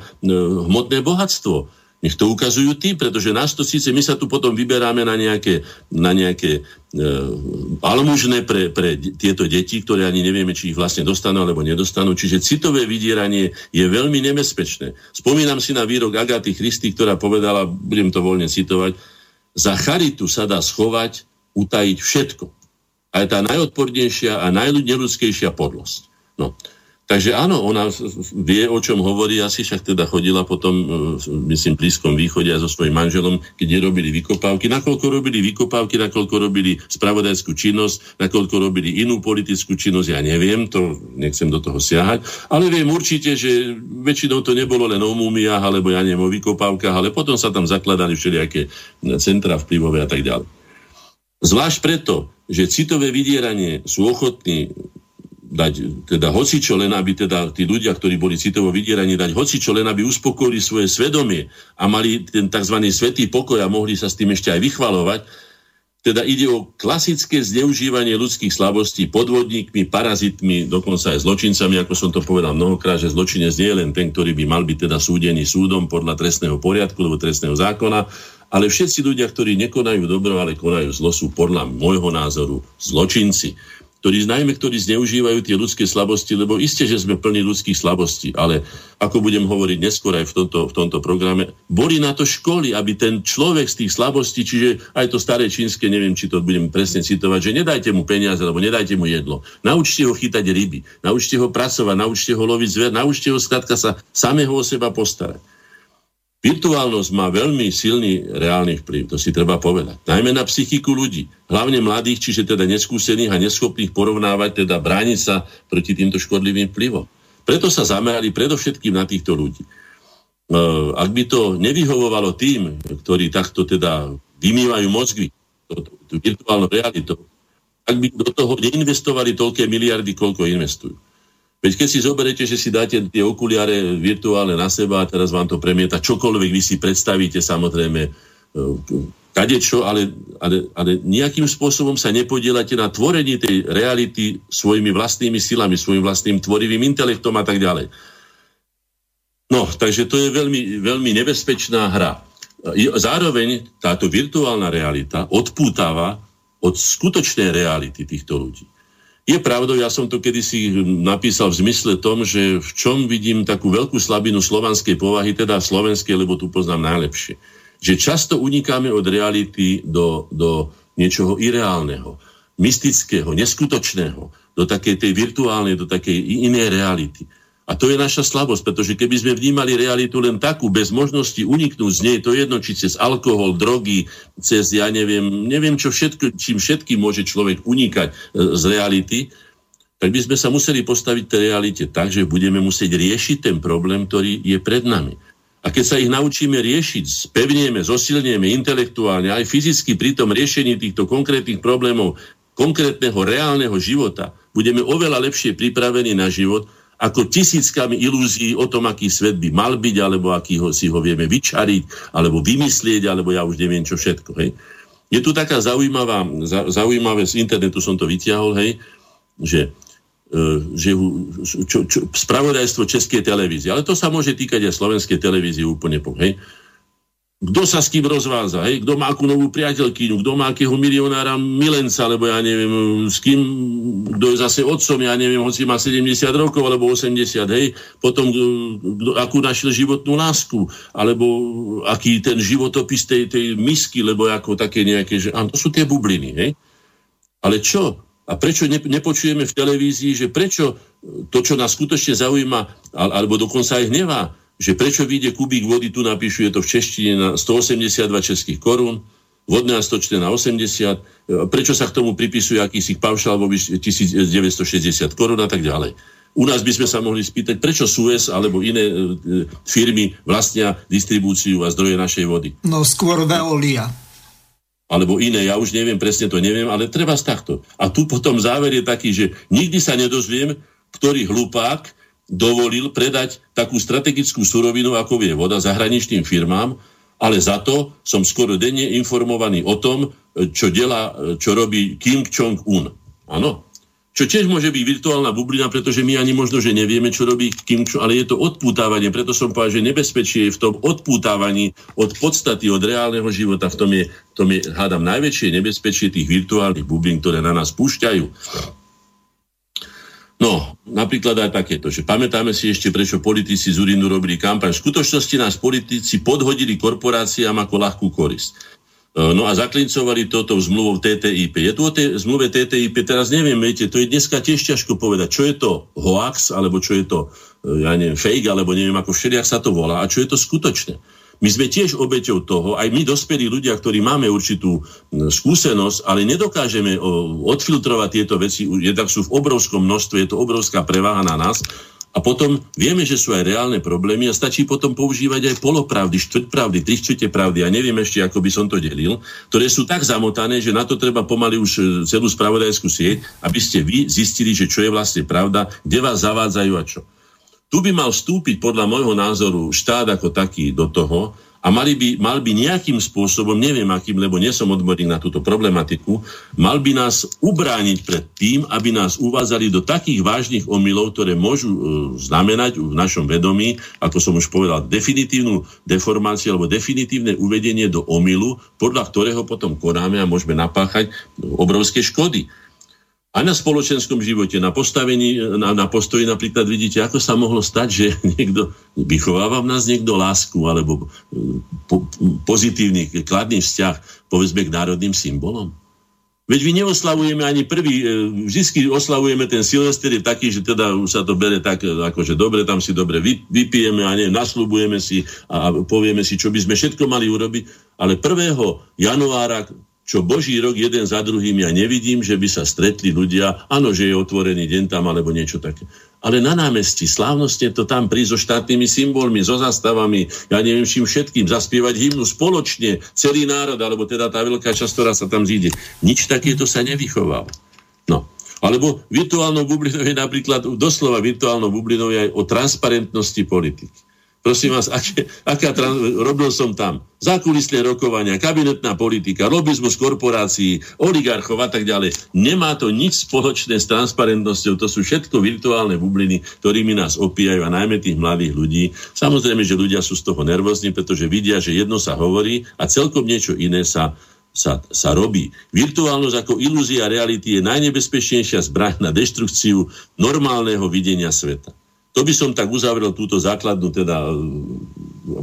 hmotné bohatstvo nech to ukazujú tí, pretože nás to síce, my sa tu potom vyberáme na nejaké, na nejaké e, almužné pre, pre tieto deti, ktoré ani nevieme, či ich vlastne dostanú alebo nedostanú. Čiže citové vydieranie je veľmi nebezpečné. Spomínam si na výrok Agaty Christy, ktorá povedala, budem to voľne citovať, za charitu sa dá schovať, utajiť všetko. A je tá najodpornejšia a najľudskejšia podlosť. No. Takže áno, ona vie, o čom hovorí, asi však teda chodila potom, e, myslím, v Blízkom východe a so svojím manželom, keď nerobili vykopávky. Nakoľko robili vykopávky, nakoľko robili spravodajskú činnosť, nakoľko robili inú politickú činnosť, ja neviem, to nechcem do toho siahať, ale viem určite, že väčšinou to nebolo len o múmiách, alebo ja neviem, o vykopávkach, ale potom sa tam zakladali všelijaké centra vplyvové a tak ďalej. Zvlášť preto, že citové vydieranie sú ochotní dať teda hocičo len, aby teda tí ľudia, ktorí boli citovo vydieraní, dať hocičo len, aby uspokojili svoje svedomie a mali ten tzv. svetý pokoj a mohli sa s tým ešte aj vychvalovať, teda ide o klasické zneužívanie ľudských slabostí podvodníkmi, parazitmi, dokonca aj zločincami, ako som to povedal mnohokrát, že zločinec nie je len ten, ktorý by mal byť teda súdený súdom podľa trestného poriadku alebo trestného zákona, ale všetci ľudia, ktorí nekonajú dobro, ale konajú zlo, sú podľa môjho názoru zločinci ktorí, najmä ktorí zneužívajú tie ľudské slabosti, lebo isté, že sme plní ľudských slabostí, ale ako budem hovoriť neskôr aj v tomto, v tomto programe, boli na to školy, aby ten človek z tých slabostí, čiže aj to staré čínske, neviem, či to budem presne citovať, že nedajte mu peniaze, alebo nedajte mu jedlo. Naučte ho chytať ryby, naučte ho pracovať, naučte ho loviť zver, naučte ho skladka sa samého o seba postarať. Virtuálnosť má veľmi silný reálny vplyv, to si treba povedať. Najmä na psychiku ľudí, hlavne mladých, čiže teda neskúsených a neschopných porovnávať, teda brániť sa proti týmto škodlivým vplyvom. Preto sa zamerali predovšetkým na týchto ľudí. ak by to nevyhovovalo tým, ktorí takto teda vymývajú mozgy, tú virtuálnu realitu, ak by do toho neinvestovali toľké miliardy, koľko investujú. Veď keď si zoberete, že si dáte tie okuliare virtuálne na seba a teraz vám to premieta čokoľvek, vy si predstavíte samozrejme e, kadečo, ale, ale, ale nejakým spôsobom sa nepodielate na tvorení tej reality svojimi vlastnými silami, svojim vlastným tvorivým intelektom a tak ďalej. No, takže to je veľmi, veľmi nebezpečná hra. Zároveň táto virtuálna realita odpútava od skutočnej reality týchto ľudí. Je pravdou, ja som to kedysi napísal v zmysle tom, že v čom vidím takú veľkú slabinu slovanskej povahy, teda slovenskej, lebo tu poznám najlepšie. Že často unikáme od reality do, do niečoho ireálneho, mystického, neskutočného, do takej tej virtuálnej, do takej inej reality. A to je naša slabosť, pretože keby sme vnímali realitu len takú, bez možnosti uniknúť z nej, to jedno, či cez alkohol, drogy, cez, ja neviem, neviem čo všetko, čím všetkým môže človek unikať e, z reality, tak by sme sa museli postaviť tej realite tak, že budeme musieť riešiť ten problém, ktorý je pred nami. A keď sa ich naučíme riešiť, spevnieme, zosilnieme intelektuálne, aj fyzicky pri tom riešení týchto konkrétnych problémov, konkrétneho reálneho života, budeme oveľa lepšie pripravení na život, ako tisíckami ilúzií o tom, aký svet by mal byť, alebo aký ho, si ho vieme vyčariť, alebo vymyslieť, alebo ja už neviem čo všetko. Hej. Je tu taká zaujímavá, zaujímavé, z internetu som to vyťahol, hej, že, e, že čo, čo, spravodajstvo Českej televízie, ale to sa môže týkať aj slovenskej televízie úplne, hej, kto sa s kým rozváza, hej? kto má akú novú priateľkyňu, kto má akého milionára milenca, alebo ja neviem, s kým, kto je zase otcom, ja neviem, hoci má 70 rokov alebo 80, hej, potom kto, akú našiel životnú lásku, alebo aký ten životopis tej, tej misky, lebo ako také nejaké, že áno, to sú tie bubliny, hej. Ale čo? A prečo ne, nepočujeme v televízii, že prečo to, čo nás skutočne zaujíma, alebo dokonca aj hnevá, že prečo vyjde kubík vody, tu napíšu, je to v češtine na 182 českých korún, vodné a stočné na 80, prečo sa k tomu pripisuje akýsi paušál vo 1960 korún a tak ďalej. U nás by sme sa mohli spýtať, prečo Suez alebo iné e, firmy vlastnia distribúciu a zdroje našej vody. No skôr Veolia. Alebo iné, ja už neviem, presne to neviem, ale treba z takto. A tu potom záver je taký, že nikdy sa nedozviem, ktorý hlupák dovolil predať takú strategickú surovinu, ako je voda, zahraničným firmám, ale za to som skoro denne informovaný o tom, čo, dela, čo robí Kim Jong-un. Áno. Čo tiež môže byť virtuálna bublina, pretože my ani možno, že nevieme, čo robí Kim Jong, ale je to odpútávanie, preto som povedal, že nebezpečie je v tom odpútávaní od podstaty, od reálneho života. V tom je, tom je hádam, najväčšie nebezpečie tých virtuálnych bublín, ktoré na nás púšťajú. No, napríklad aj takéto, že pamätáme si ešte, prečo politici z Urínu robili kampaň. V skutočnosti nás politici podhodili korporáciám ako ľahkú korisť. E, no a zaklincovali toto zmluvou TTIP. Je tu o tej zmluve TTIP, teraz neviem, viete, to je dneska tiež ťažko povedať, čo je to hoax, alebo čo je to, e, ja neviem, fake, alebo neviem, ako všelijak sa to volá, a čo je to skutočné. My sme tiež obeťou toho, aj my dospelí ľudia, ktorí máme určitú skúsenosť, ale nedokážeme odfiltrovať tieto veci, jednak sú v obrovskom množstve, je to obrovská preváha na nás, a potom vieme, že sú aj reálne problémy a stačí potom používať aj polopravdy, štvrtpravdy, tri štvrte pravdy. A neviem ešte, ako by som to delil, ktoré sú tak zamotané, že na to treba pomaly už e, celú spravodajskú sieť, aby ste vy zistili, že čo je vlastne pravda, kde vás zavádzajú a čo. Tu by mal vstúpiť podľa môjho názoru štát ako taký do toho a mali by, mal by nejakým spôsobom, neviem akým, lebo nie som odborník na túto problematiku, mal by nás ubrániť pred tým, aby nás uvádzali do takých vážnych omylov, ktoré môžu e, znamenať v našom vedomí, ako som už povedal, definitívnu deformáciu alebo definitívne uvedenie do omylu, podľa ktorého potom konáme a môžeme napáchať obrovské škody aj na spoločenskom živote, na postavení, na, na postoji napríklad vidíte, ako sa mohlo stať, že *laughs* niekto, vychováva v nás niekto lásku alebo e, po, pozitívny, kladný vzťah, povedzme, k národným symbolom. Veď vy neoslavujeme ani prvý, e, vždy oslavujeme ten Silvester je taký, že teda už sa to bere tak, akože dobre, tam si dobre vypijeme a ne, naslubujeme si a povieme si, čo by sme všetko mali urobiť, ale 1. januára čo Boží rok jeden za druhým ja nevidím, že by sa stretli ľudia, áno, že je otvorený deň tam alebo niečo také. ale na námestí slávnostne to tam prísť so štátnymi symbolmi, so zastavami, ja neviem čím všetkým, zaspievať hymnu spoločne, celý národ, alebo teda tá veľká časť, ktorá sa tam zíde. Nič takéto sa nevychovalo. No. Alebo virtuálnou bublinou je napríklad, doslova virtuálnou bublinou je aj o transparentnosti politiky. Prosím vás, aké, aká trans- robil som tam zákulisné rokovania, kabinetná politika, lobizmus korporácií, oligarchov a tak ďalej. Nemá to nič spoločné s transparentnosťou, to sú všetko virtuálne bubliny, ktorými nás opíjajú a najmä tých mladých ľudí. Samozrejme, že ľudia sú z toho nervózni, pretože vidia, že jedno sa hovorí a celkom niečo iné sa sa, sa robí. Virtuálnosť ako ilúzia reality je najnebezpečnejšia zbraň na deštrukciu normálneho videnia sveta. To by som tak uzavrel túto základnú, teda e,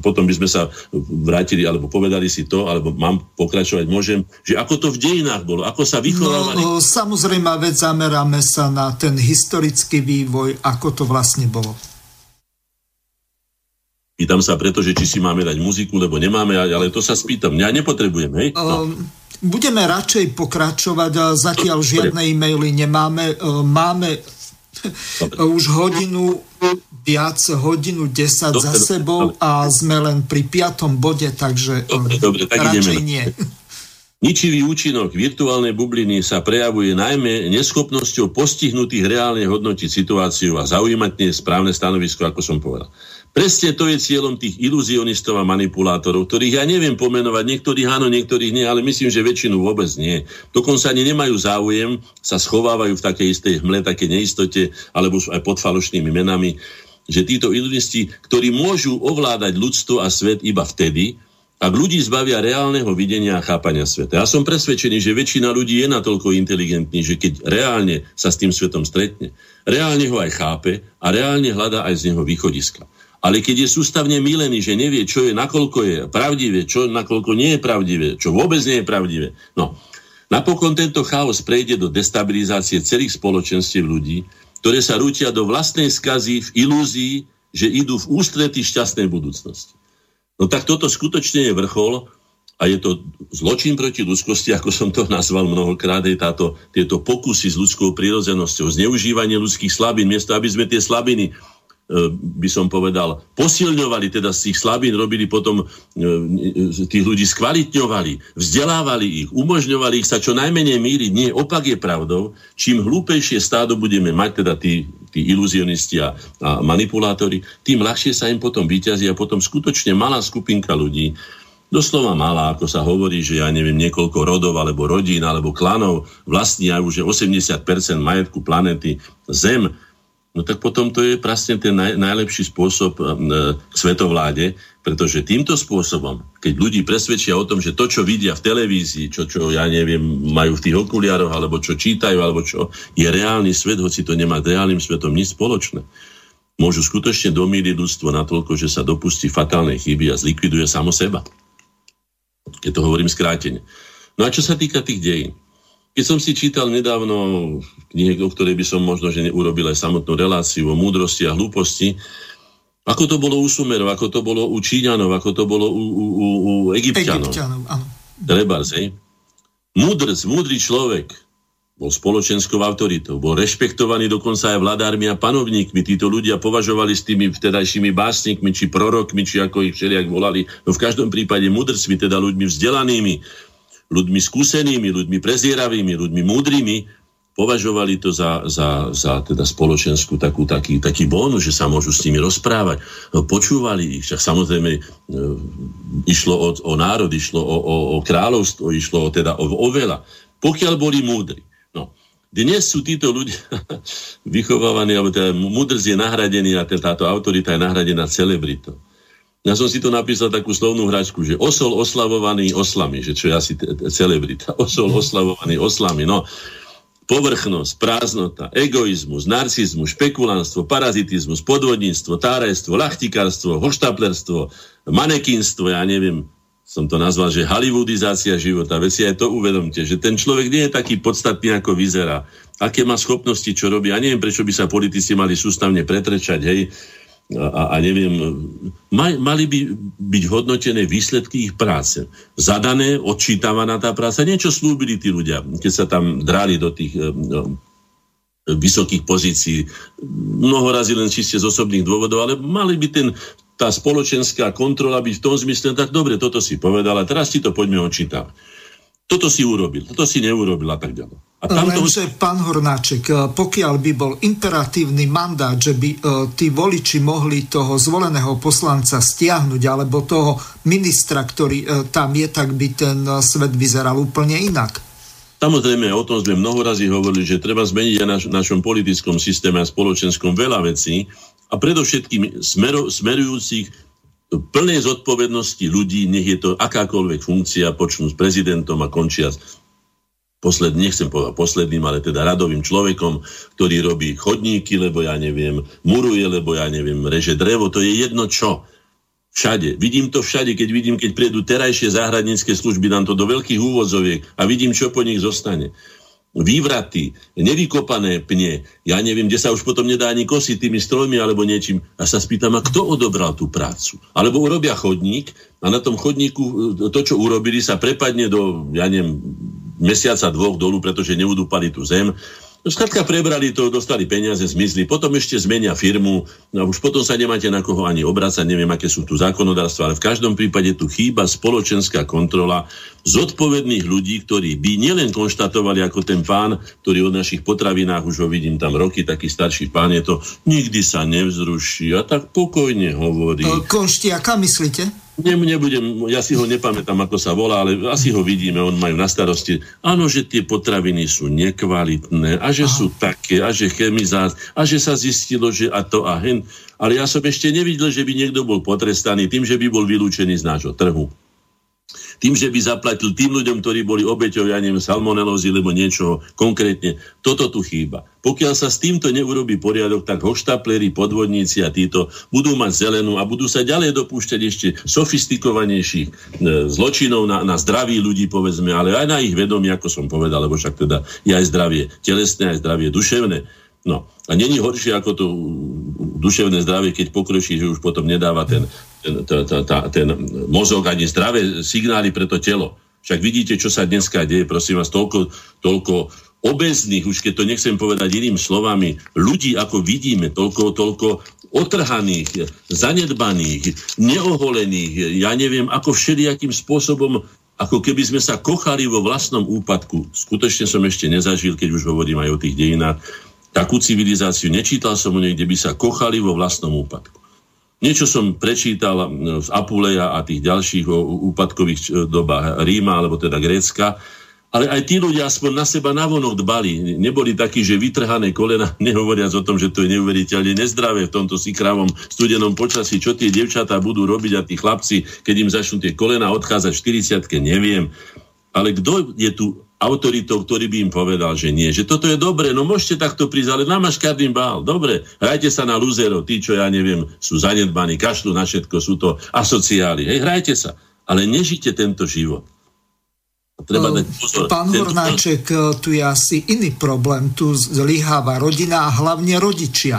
potom by sme sa vrátili, alebo povedali si to, alebo mám pokračovať, môžem, že ako to v dejinách bolo, ako sa vychovávali. No, samozrejme, veď zameráme sa na ten historický vývoj, ako to vlastne bolo. Pýtam sa preto, že či si máme dať muziku, lebo nemáme, ale to sa spýtam. Ja nepotrebujem, hej? No. Um, budeme radšej pokračovať, zatiaľ žiadne e-maily nemáme. Máme Dobre. už hodinu viac, hodinu 10 dobre, za sebou dobre. a sme len pri piatom bode, takže dobre, dobre, tak radšej ideme. nie. *laughs* Ničivý účinok virtuálnej bubliny sa prejavuje najmä neschopnosťou postihnutých reálne hodnotiť situáciu a zaujímať nie správne stanovisko, ako som povedal. Presne to je cieľom tých iluzionistov a manipulátorov, ktorých ja neviem pomenovať, niektorých áno, niektorých nie, ale myslím, že väčšinu vôbec nie. Dokonca ani nemajú záujem, sa schovávajú v takej istej hmle, také neistote, alebo sú aj pod falošnými menami, že títo iluzionisti, ktorí môžu ovládať ľudstvo a svet iba vtedy, ak ľudí zbavia reálneho videnia a chápania sveta. Ja som presvedčený, že väčšina ľudí je natoľko inteligentní, že keď reálne sa s tým svetom stretne, reálne ho aj chápe a reálne hľadá aj z neho východiska. Ale keď je sústavne milený, že nevie, čo je, nakoľko je pravdivé, čo nakoľko nie je pravdivé, čo vôbec nie je pravdivé, no, napokon tento chaos prejde do destabilizácie celých spoločenstiev ľudí, ktoré sa rútia do vlastnej skazy v ilúzii, že idú v ústrety šťastnej budúcnosti. No tak toto skutočne je vrchol a je to zločin proti ľudskosti, ako som to nazval mnohokrát, je táto, tieto pokusy s ľudskou prírodzenosťou, zneužívanie ľudských slabín, miesto aby sme tie slabiny by som povedal, posilňovali, teda z tých slabín robili potom, e, e, tých ľudí skvalitňovali, vzdelávali ich, umožňovali ich sa čo najmenej míriť. Nie, opak je pravdou. Čím hlúpejšie stádo budeme mať, teda tí, tí iluzionisti a, a manipulátori, tým ľahšie sa im potom vyťazí a potom skutočne malá skupinka ľudí, doslova malá, ako sa hovorí, že ja neviem, niekoľko rodov alebo rodín alebo klanov vlastnia už 80% majetku planety Zem, no tak potom to je presne ten naj, najlepší spôsob e, k svetovláde, pretože týmto spôsobom, keď ľudí presvedčia o tom, že to, čo vidia v televízii, čo, čo ja neviem, majú v tých okuliároch, alebo čo čítajú, alebo čo je reálny svet, hoci to nemá s reálnym svetom nič spoločné, môžu skutočne domíriť ľudstvo natoľko, že sa dopustí fatálnej chyby a zlikviduje samo seba. Keď to hovorím skrátene. No a čo sa týka tých dejín, keď som si čítal nedávno knihy, o ktorej by som možno že neurobil aj samotnú reláciu o múdrosti a hlúposti, ako to bolo u Sumerov, ako to bolo u Číňanov, ako to bolo u, u, u, u Egyptianov. Egyptianov, áno. Trebárs, hej? Múdrc, múdry človek bol spoločenskou autoritou, bol rešpektovaný dokonca aj vladármi a panovníkmi. Títo ľudia považovali s tými vtedajšími básnikmi, či prorokmi, či ako ich všelijak volali, no v každom prípade mudrcmi, teda ľuďmi vzdelanými, ľuďmi skúsenými, ľuďmi prezieravými, ľuďmi múdrymi, považovali to za, za, za teda spoločenskú takú, taký, taký bónus, že sa môžu s nimi rozprávať. No, počúvali ich, však samozrejme e, išlo o, o národ, išlo o, o, o kráľovstvo, išlo o, teda o, o veľa. Pokiaľ boli múdri. No, dnes sú títo ľudia *laughs* vychovávaní, alebo teda múdrc je nahradený a táto autorita je nahradená celebritou. Ja som si to napísal takú slovnú hračku, že osol oslavovaný oslami, že čo je asi celebrita. *laughs* Osol oslavovaný oslami. No, povrchnosť, prázdnota, egoizmus, narcizmus, špekulánstvo, parazitizmus, podvodníctvo, tárajstvo, lachtikárstvo, hoštaplerstvo, manekínstvo, ja neviem, som to nazval, že hollywoodizácia života. Veď si aj to uvedomte, že ten človek nie je taký podstatný, ako vyzerá. Aké má schopnosti, čo robí. A neviem, prečo by sa politici mali sústavne pretrečať, hej, a, a neviem, mali by byť hodnotené výsledky ich práce. Zadané, odčítavaná tá práca, niečo slúbili tí ľudia, keď sa tam drali do tých, e, vysokých pozícií. Mnoho razy len čiste z osobných dôvodov, ale mali by ten, tá spoločenská kontrola byť v tom zmysle, tak dobre, toto si povedal, a teraz ti to poďme očítať. Toto si urobil, toto si neurobil a tak ďalej. A tam Lenže, to... pán Hornáček, e, pokiaľ by bol imperatívny mandát, že by uh, tí voliči mohli toho zvoleného poslanca stiahnuť, alebo toho ministra, ktorý uh, tam je, tak by ten uh, svet vyzeral úplne inak. Samozrejme, o tom sme mnoho razy hovorili, že treba zmeniť aj v našom politickom systéme a spoločenskom veľa vecí a predovšetkým smero, smerujúcich plnej zodpovednosti ľudí, nech je to akákoľvek funkcia, počnú s prezidentom a končia posled, nechcem povedať posledným, ale teda radovým človekom, ktorý robí chodníky, lebo ja neviem, muruje, lebo ja neviem, reže drevo, to je jedno čo. Všade. Vidím to všade, keď vidím, keď prídu terajšie záhradnícke služby, dám to do veľkých úvodzoviek a vidím, čo po nich zostane. Vývraty, nevykopané pne, ja neviem, kde sa už potom nedá ani kosiť tými strojmi alebo niečím. A sa spýtam, a kto odobral tú prácu? Alebo urobia chodník a na tom chodníku to, čo urobili, sa prepadne do, ja neviem, mesiaca, dvoch dolu, pretože neudúpali tú zem No skrátka prebrali to, dostali peniaze, zmizli, potom ešte zmenia firmu, no už potom sa nemáte na koho ani obracať, neviem, aké sú tu zákonodárstva, ale v každom prípade tu chýba spoločenská kontrola zodpovedných ľudí, ktorí by nielen konštatovali ako ten pán, ktorý o našich potravinách, už ho vidím tam roky, taký starší pán je to, nikdy sa nevzruší a tak pokojne hovorí. Konštiaka myslíte? Ne, nebudem, ja si ho nepamätám, ako sa volá, ale asi ho vidíme, on majú na starosti. Áno, že tie potraviny sú nekvalitné a že Aha. sú také a že chemizát a že sa zistilo, že a to a hen. Ale ja som ešte nevidel, že by niekto bol potrestaný tým, že by bol vylúčený z nášho trhu tým, že by zaplatil tým ľuďom, ktorí boli obeťou, ja neviem, salmonelózy, alebo niečo konkrétne. Toto tu chýba. Pokiaľ sa s týmto neurobi poriadok, tak hoštapleri, podvodníci a títo budú mať zelenú a budú sa ďalej dopúšťať ešte sofistikovanejších e, zločinov na, na zdraví ľudí, povedzme, ale aj na ich vedomí, ako som povedal, lebo však teda je aj zdravie telesné, aj zdravie duševné. No a není horšie ako to duševné zdravie, keď pokročí, že už potom nedáva ten, ten, mozog ani zdravé signály pre to telo. Však vidíte, čo sa dneska deje, prosím vás, toľko, toľko obezných, už keď to nechcem povedať iným slovami, ľudí, ako vidíme, toľko, toľko otrhaných, zanedbaných, neoholených, ja neviem, ako všelijakým spôsobom, ako keby sme sa kochali vo vlastnom úpadku. Skutočne som ešte nezažil, keď už hovorím aj o tých dejinách, takú civilizáciu. Nečítal som o nej, kde by sa kochali vo vlastnom úpadku. Niečo som prečítal z Apuleja a tých ďalších úpadkových dobách Ríma, alebo teda Grécka, ale aj tí ľudia aspoň na seba navonok dbali. Neboli takí, že vytrhané kolena, *laughs* nehovoriac o tom, že to je neuveriteľne nezdravé v tomto sikravom studenom počasí, čo tie devčatá budú robiť a tí chlapci, keď im začnú tie kolena odchádzať v 40 neviem. Ale kto je tu autoritou, ktorý by im povedal, že nie, že toto je dobre, no môžete takto prísť, ale namaškardým bál, dobre, hrajte sa na lúzerov, tí, čo ja neviem, sú zanedbaní, kašľú na všetko, sú to asociáli, hej, hrajte sa, ale nežite tento život. Treba dať pozor. Pán tento... Hornáček, e, tu je asi iný problém, tu zlyháva rodina a hlavne rodičia.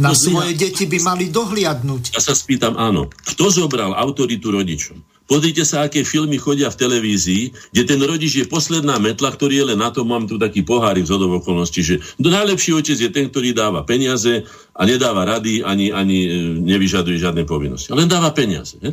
Na no, svoje deti by mali dohliadnúť. Ja sa spýtam, áno, kto zobral autoritu rodičom? Pozrite sa, aké filmy chodia v televízii, kde ten rodič je posledná metla, ktorý je len na to, mám tu taký pohárik z okolností, že najlepší otec je ten, ktorý dáva peniaze a nedáva rady, ani, ani e, nevyžaduje žiadne povinnosti. Len dáva peniaze. He?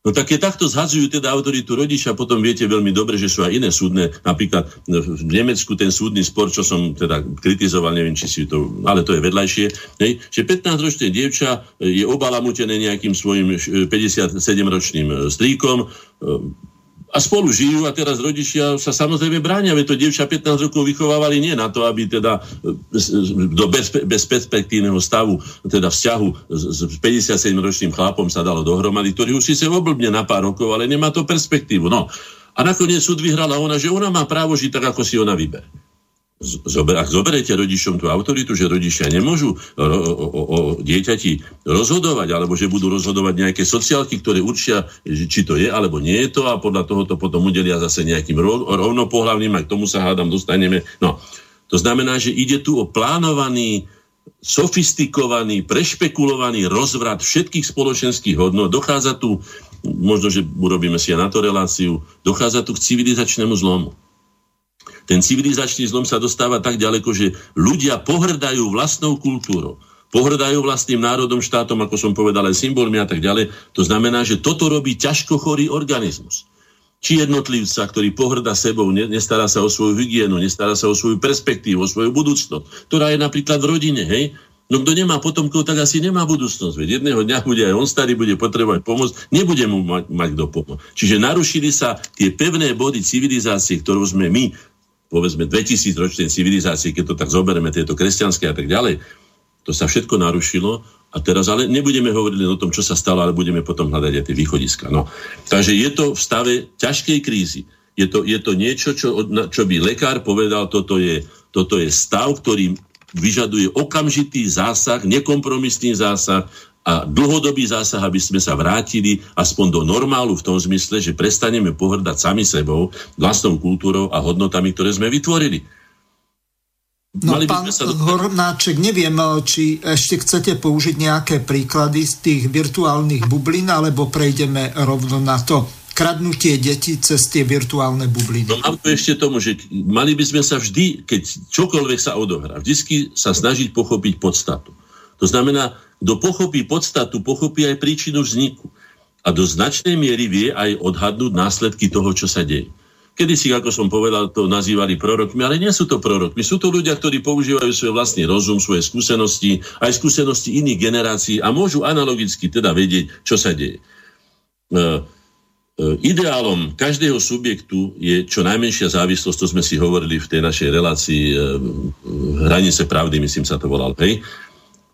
No tak keď takto zhadzujú teda autoritu rodiča, potom viete veľmi dobre, že sú aj iné súdne, napríklad v Nemecku ten súdny spor, čo som teda kritizoval, neviem, či si to, ale to je vedľajšie, hej, že 15-ročné dievča je obalamutené nejakým svojim 57-ročným e, strýkom, e, a spolu žijú a teraz rodičia sa samozrejme bránia, veď to dievča 15 rokov vychovávali nie na to, aby teda e, do bezpe- bezperspektívneho stavu, teda vzťahu s 57-ročným chlapom sa dalo dohromady, ktorý už si sa oblbne na pár rokov, ale nemá to perspektívu. No. A nakoniec súd vyhrala ona, že ona má právo žiť tak, ako si ona vyberie zober, ak zoberete rodičom tú autoritu, že rodičia nemôžu ro, o, o, o dieťati rozhodovať, alebo že budú rozhodovať nejaké sociálky, ktoré určia, či to je, alebo nie je to a podľa toho to potom udelia zase nejakým rovnopohľavným a k tomu sa hádam dostaneme. No, to znamená, že ide tu o plánovaný sofistikovaný, prešpekulovaný rozvrat všetkých spoločenských hodnot. Dochádza tu, možno, že urobíme si aj na to reláciu, dochádza tu k civilizačnému zlomu Ten civilizačný zlom sa dostáva tak ďaleko, že ľudia pohrdajú vlastnou kultúrou pohrdajú vlastným národom, štátom, ako som povedal, aj symbolmi a tak ďalej. To znamená, že toto robí ťažko chorý organizmus. Či jednotlivca, ktorý pohrda sebou, nestará sa o svoju hygienu, nestará sa o svoju perspektívu, o svoju budúcnosť, ktorá je napríklad v rodine, hej? No kto nemá potomkov, tak asi nemá budúcnosť. Veď jedného dňa bude aj on starý, bude potrebovať pomoc, nebude mu mať, mať kto pomôcť. Čiže narušili sa tie pevné body civilizácie, ktorú sme my, povedzme 2000 ročnej civilizácie, keď to tak zoberieme, tieto kresťanské a tak ďalej, to sa všetko narušilo a teraz ale nebudeme hovoriť len o tom, čo sa stalo, ale budeme potom hľadať aj tie východiska. No. Takže je to v stave ťažkej krízy. Je to, je to niečo, čo, čo by lekár povedal, toto je, toto je stav, ktorý vyžaduje okamžitý zásah, nekompromisný zásah a dlhodobý zásah, aby sme sa vrátili aspoň do normálu v tom zmysle, že prestaneme pohrdať sami sebou, vlastnou kultúrou a hodnotami, ktoré sme vytvorili. No Mali pán sa... Hornáček, neviem, či ešte chcete použiť nejaké príklady z tých virtuálnych bublín, alebo prejdeme rovno na to kradnutie detí cez tie virtuálne bubliny. No mám tu ešte tomu, že mali by sme sa vždy, keď čokoľvek sa odohrá, vždy sa snažiť pochopiť podstatu. To znamená, kto pochopí podstatu, pochopí aj príčinu vzniku. A do značnej miery vie aj odhadnúť následky toho, čo sa deje. Kedy si, ako som povedal, to nazývali prorokmi, ale nie sú to prorokmi. Sú to ľudia, ktorí používajú svoj vlastný rozum, svoje skúsenosti, aj skúsenosti iných generácií a môžu analogicky teda vedieť, čo sa deje. E, e, ideálom každého subjektu je čo najmenšia závislosť, to sme si hovorili v tej našej relácii e, hranice pravdy, myslím sa to volal, hej?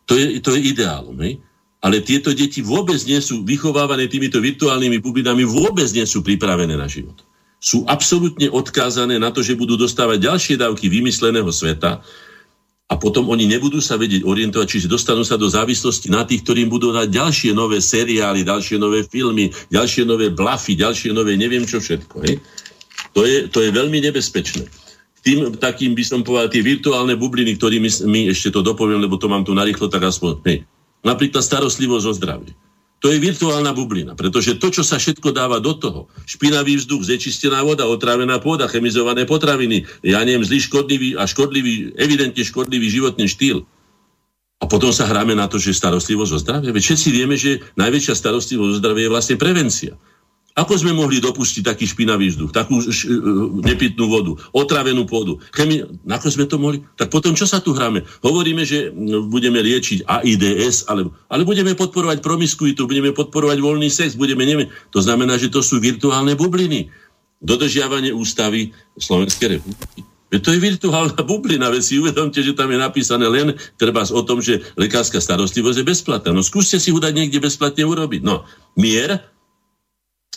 To je, to je ideálom, hej? Ale tieto deti vôbec nie sú vychovávané týmito virtuálnymi bublinami, vôbec nie sú pripravené na život sú absolútne odkázané na to, že budú dostávať ďalšie dávky vymysleného sveta a potom oni nebudú sa vedieť orientovať, čiže dostanú sa do závislosti na tých, ktorým budú dať ďalšie nové seriály, ďalšie nové filmy, ďalšie nové blafy, ďalšie nové neviem čo všetko. Hej? To, je, to je veľmi nebezpečné. Tým takým by som povedal, tie virtuálne bubliny, ktorými my ešte to dopoviem, lebo to mám tu narýchlo, tak aspoň. Hej. Napríklad starostlivosť o zdravie. To je virtuálna bublina, pretože to, čo sa všetko dáva do toho, špinavý vzduch, zečistená voda, otrávená pôda, chemizované potraviny, ja neviem, zlý škodlivý a škodlivý, evidentne škodlivý životný štýl. A potom sa hráme na to, že starostlivosť o zdravie. Veď všetci vieme, že najväčšia starostlivosť o zdravie je vlastne prevencia. Ako sme mohli dopustiť taký špinavý vzduch, takú š, nepitnú vodu, otravenú pôdu? Chemi... Ako sme to mohli? Tak potom čo sa tu hráme? Hovoríme, že budeme liečiť AIDS, ale, ale budeme podporovať promiskuitu, budeme podporovať voľný sex, budeme neviem. To znamená, že to sú virtuálne bubliny. Dodržiavanie ústavy Slovenskej republiky. To je virtuálna bublina, veď si uvedomte, že tam je napísané len treba o tom, že lekárska starostlivosť je bezplatná. No skúste si ho dať niekde bezplatne urobiť. No, mier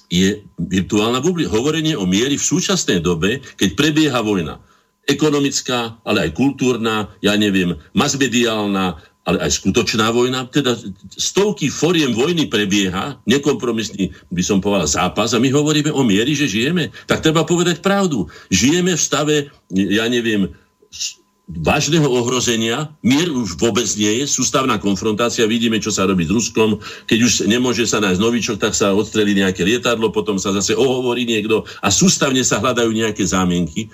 je virtuálna bublina. Hovorenie o miery v súčasnej dobe, keď prebieha vojna. Ekonomická, ale aj kultúrna, ja neviem, masmediálna, ale aj skutočná vojna. Teda stovky foriem vojny prebieha, nekompromisný by som povedal zápas a my hovoríme o miery, že žijeme. Tak treba povedať pravdu. Žijeme v stave, ja neviem, vážneho ohrozenia, mier už vôbec nie je, sústavná konfrontácia, vidíme, čo sa robí s Ruskom, keď už nemôže sa nájsť novičok, tak sa odstrelí nejaké lietadlo, potom sa zase ohovorí niekto a sústavne sa hľadajú nejaké zámienky.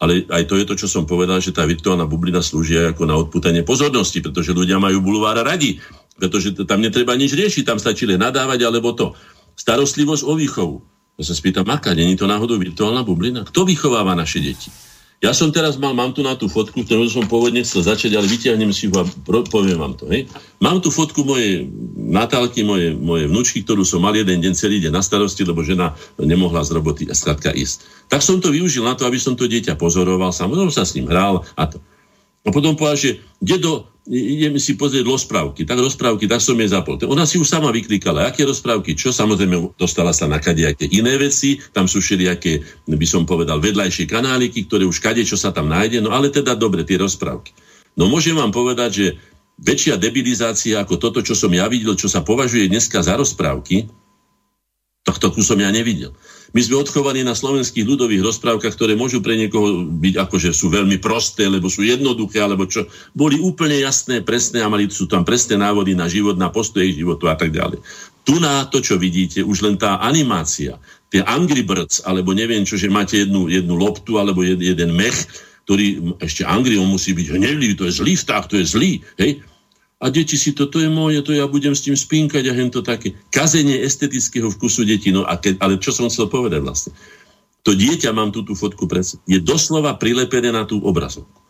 Ale aj to je to, čo som povedal, že tá virtuálna bublina slúži aj ako na odputanie pozornosti, pretože ľudia majú bulvára radi, pretože tam netreba nič riešiť, tam stačí len nadávať alebo to. Starostlivosť o výchovu. Ja sa spýtam, aká, není to náhodou virtuálna bublina? Kto vychováva naše deti? Ja som teraz mal, mám tu na tú fotku, ktorú som pôvodne chcel začať, ale vyťahnem si ho a poviem vám to. Hej. Mám tu fotku mojej Natálky, moje, moje vnúčky, ktorú som mal jeden deň celý deň na starosti, lebo žena nemohla z roboty a skladka ísť. Tak som to využil na to, aby som to dieťa pozoroval, samozrejme sa s ním hral a to. A potom povedal, že dedo, ideme si pozrieť rozprávky. Tak rozprávky, tak som jej zapol. Ona si už sama vyklikala, aké rozprávky, čo samozrejme dostala sa na kadejaké iné veci, tam sú všelijaké, by som povedal, vedľajšie kanáliky, ktoré už kade, čo sa tam nájde, no ale teda dobre, tie rozprávky. No môžem vám povedať, že väčšia debilizácia ako toto, čo som ja videl, čo sa považuje dneska za rozprávky, tohto som ja nevidel. My sme odchovaní na slovenských ľudových rozprávkach, ktoré môžu pre niekoho byť akože sú veľmi prosté, lebo sú jednoduché, alebo čo. Boli úplne jasné, presné a mali sú tam presné návody na život, na postoje životu a tak ďalej. Tu na to, čo vidíte, už len tá animácia, tie Angry Birds, alebo neviem čo, že máte jednu, jednu loptu, alebo jed, jeden mech, ktorý ešte Angry, on musí byť hnevlivý, to je zlý vták, to je zlý, hej? A deti si to, to je moje, to ja budem s tým spínkať a hen to také. Kazenie estetického vkusu detí, no a ke, ale čo som chcel povedať vlastne? To dieťa, mám tú, tú fotku pred je doslova prilepené na tú obrazovku.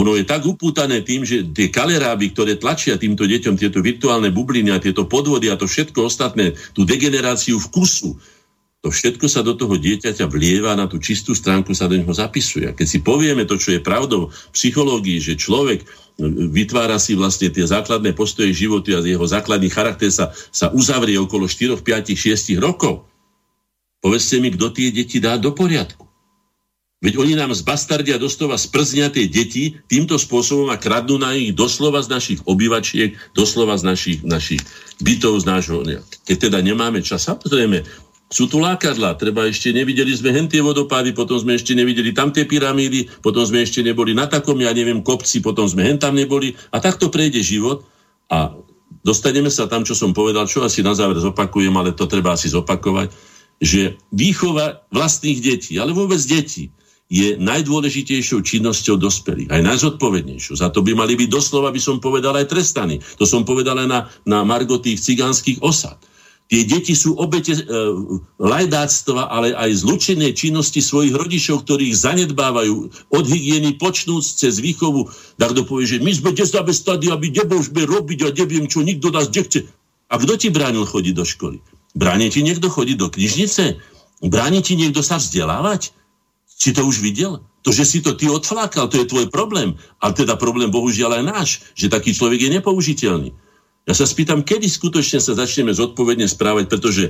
Ono je tak upútané tým, že tie kaleráby, ktoré tlačia týmto deťom tieto virtuálne bubliny a tieto podvody a to všetko ostatné, tú degeneráciu vkusu, to všetko sa do toho dieťaťa vlieva, na tú čistú stránku sa do neho zapisuje. A keď si povieme to, čo je pravdou v psychológii, že človek vytvára si vlastne tie základné postoje životy a jeho základný charakter sa, sa uzavrie okolo 4, 5, 6 rokov, povedzte mi, kto tie deti dá do poriadku. Veď oni nám z bastardia doslova sprznia tie deti týmto spôsobom a kradnú na ich doslova z našich obyvačiek, doslova z našich, našich bytov, z nášho... Keď teda nemáme čas, samozrejme, sú tu lákadla, treba ešte nevideli sme hentie vodopády, potom sme ešte nevideli tam tie pyramídy, potom sme ešte neboli na takom, ja neviem, kopci, potom sme hen tam neboli a takto prejde život a dostaneme sa tam, čo som povedal, čo asi na záver zopakujem, ale to treba asi zopakovať, že výchova vlastných detí, ale vôbec detí, je najdôležitejšou činnosťou dospelých, aj najzodpovednejšou. Za to by mali byť doslova, by som povedal, aj trestaní. To som povedal aj na, na Margo tých cigánskych osad. Tie deti sú obete e, lajdáctva, ale aj zlučenej činnosti svojich rodičov, ktorých zanedbávajú od hygieny počnúc cez výchovu. Tak kto povie, že my sme desabe stady, aby nebôžeme robiť a neviem čo, nikto nás nechce. A kto ti bránil chodiť do školy? Bráni ti niekto chodiť do knižnice? Bráni ti niekto sa vzdelávať? Si to už videl? To, že si to ty odflákal, to je tvoj problém. A teda problém bohužiaľ aj náš, že taký človek je nepoužiteľný. Ja sa spýtam, kedy skutočne sa začneme zodpovedne správať, pretože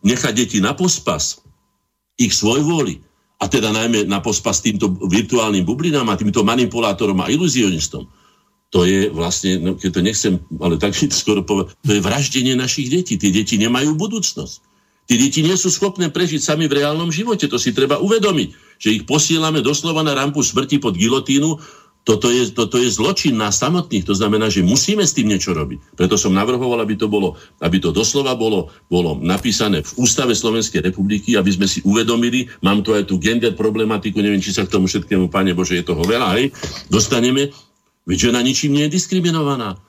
nechať deti na pospas ich svoj vôli, a teda najmä na pospas týmto virtuálnym bublinám a týmto manipulátorom a iluzionistom, to je vlastne, no, keď to nechcem, ale tak skoro povedať, to je vraždenie našich detí. Tie deti nemajú budúcnosť. Tí deti nie sú schopné prežiť sami v reálnom živote, to si treba uvedomiť, že ich posielame doslova na rampu smrti pod gilotínu, toto je, toto je zločin nás samotných, to znamená, že musíme s tým niečo robiť. Preto som navrhoval, aby to, bolo, aby to doslova bolo, bolo napísané v Ústave Slovenskej republiky, aby sme si uvedomili, mám tu aj tú gender problematiku, neviem, či sa k tomu všetkému, Pane Bože, je toho veľa, hej, dostaneme, veď žena ničím nie je diskriminovaná.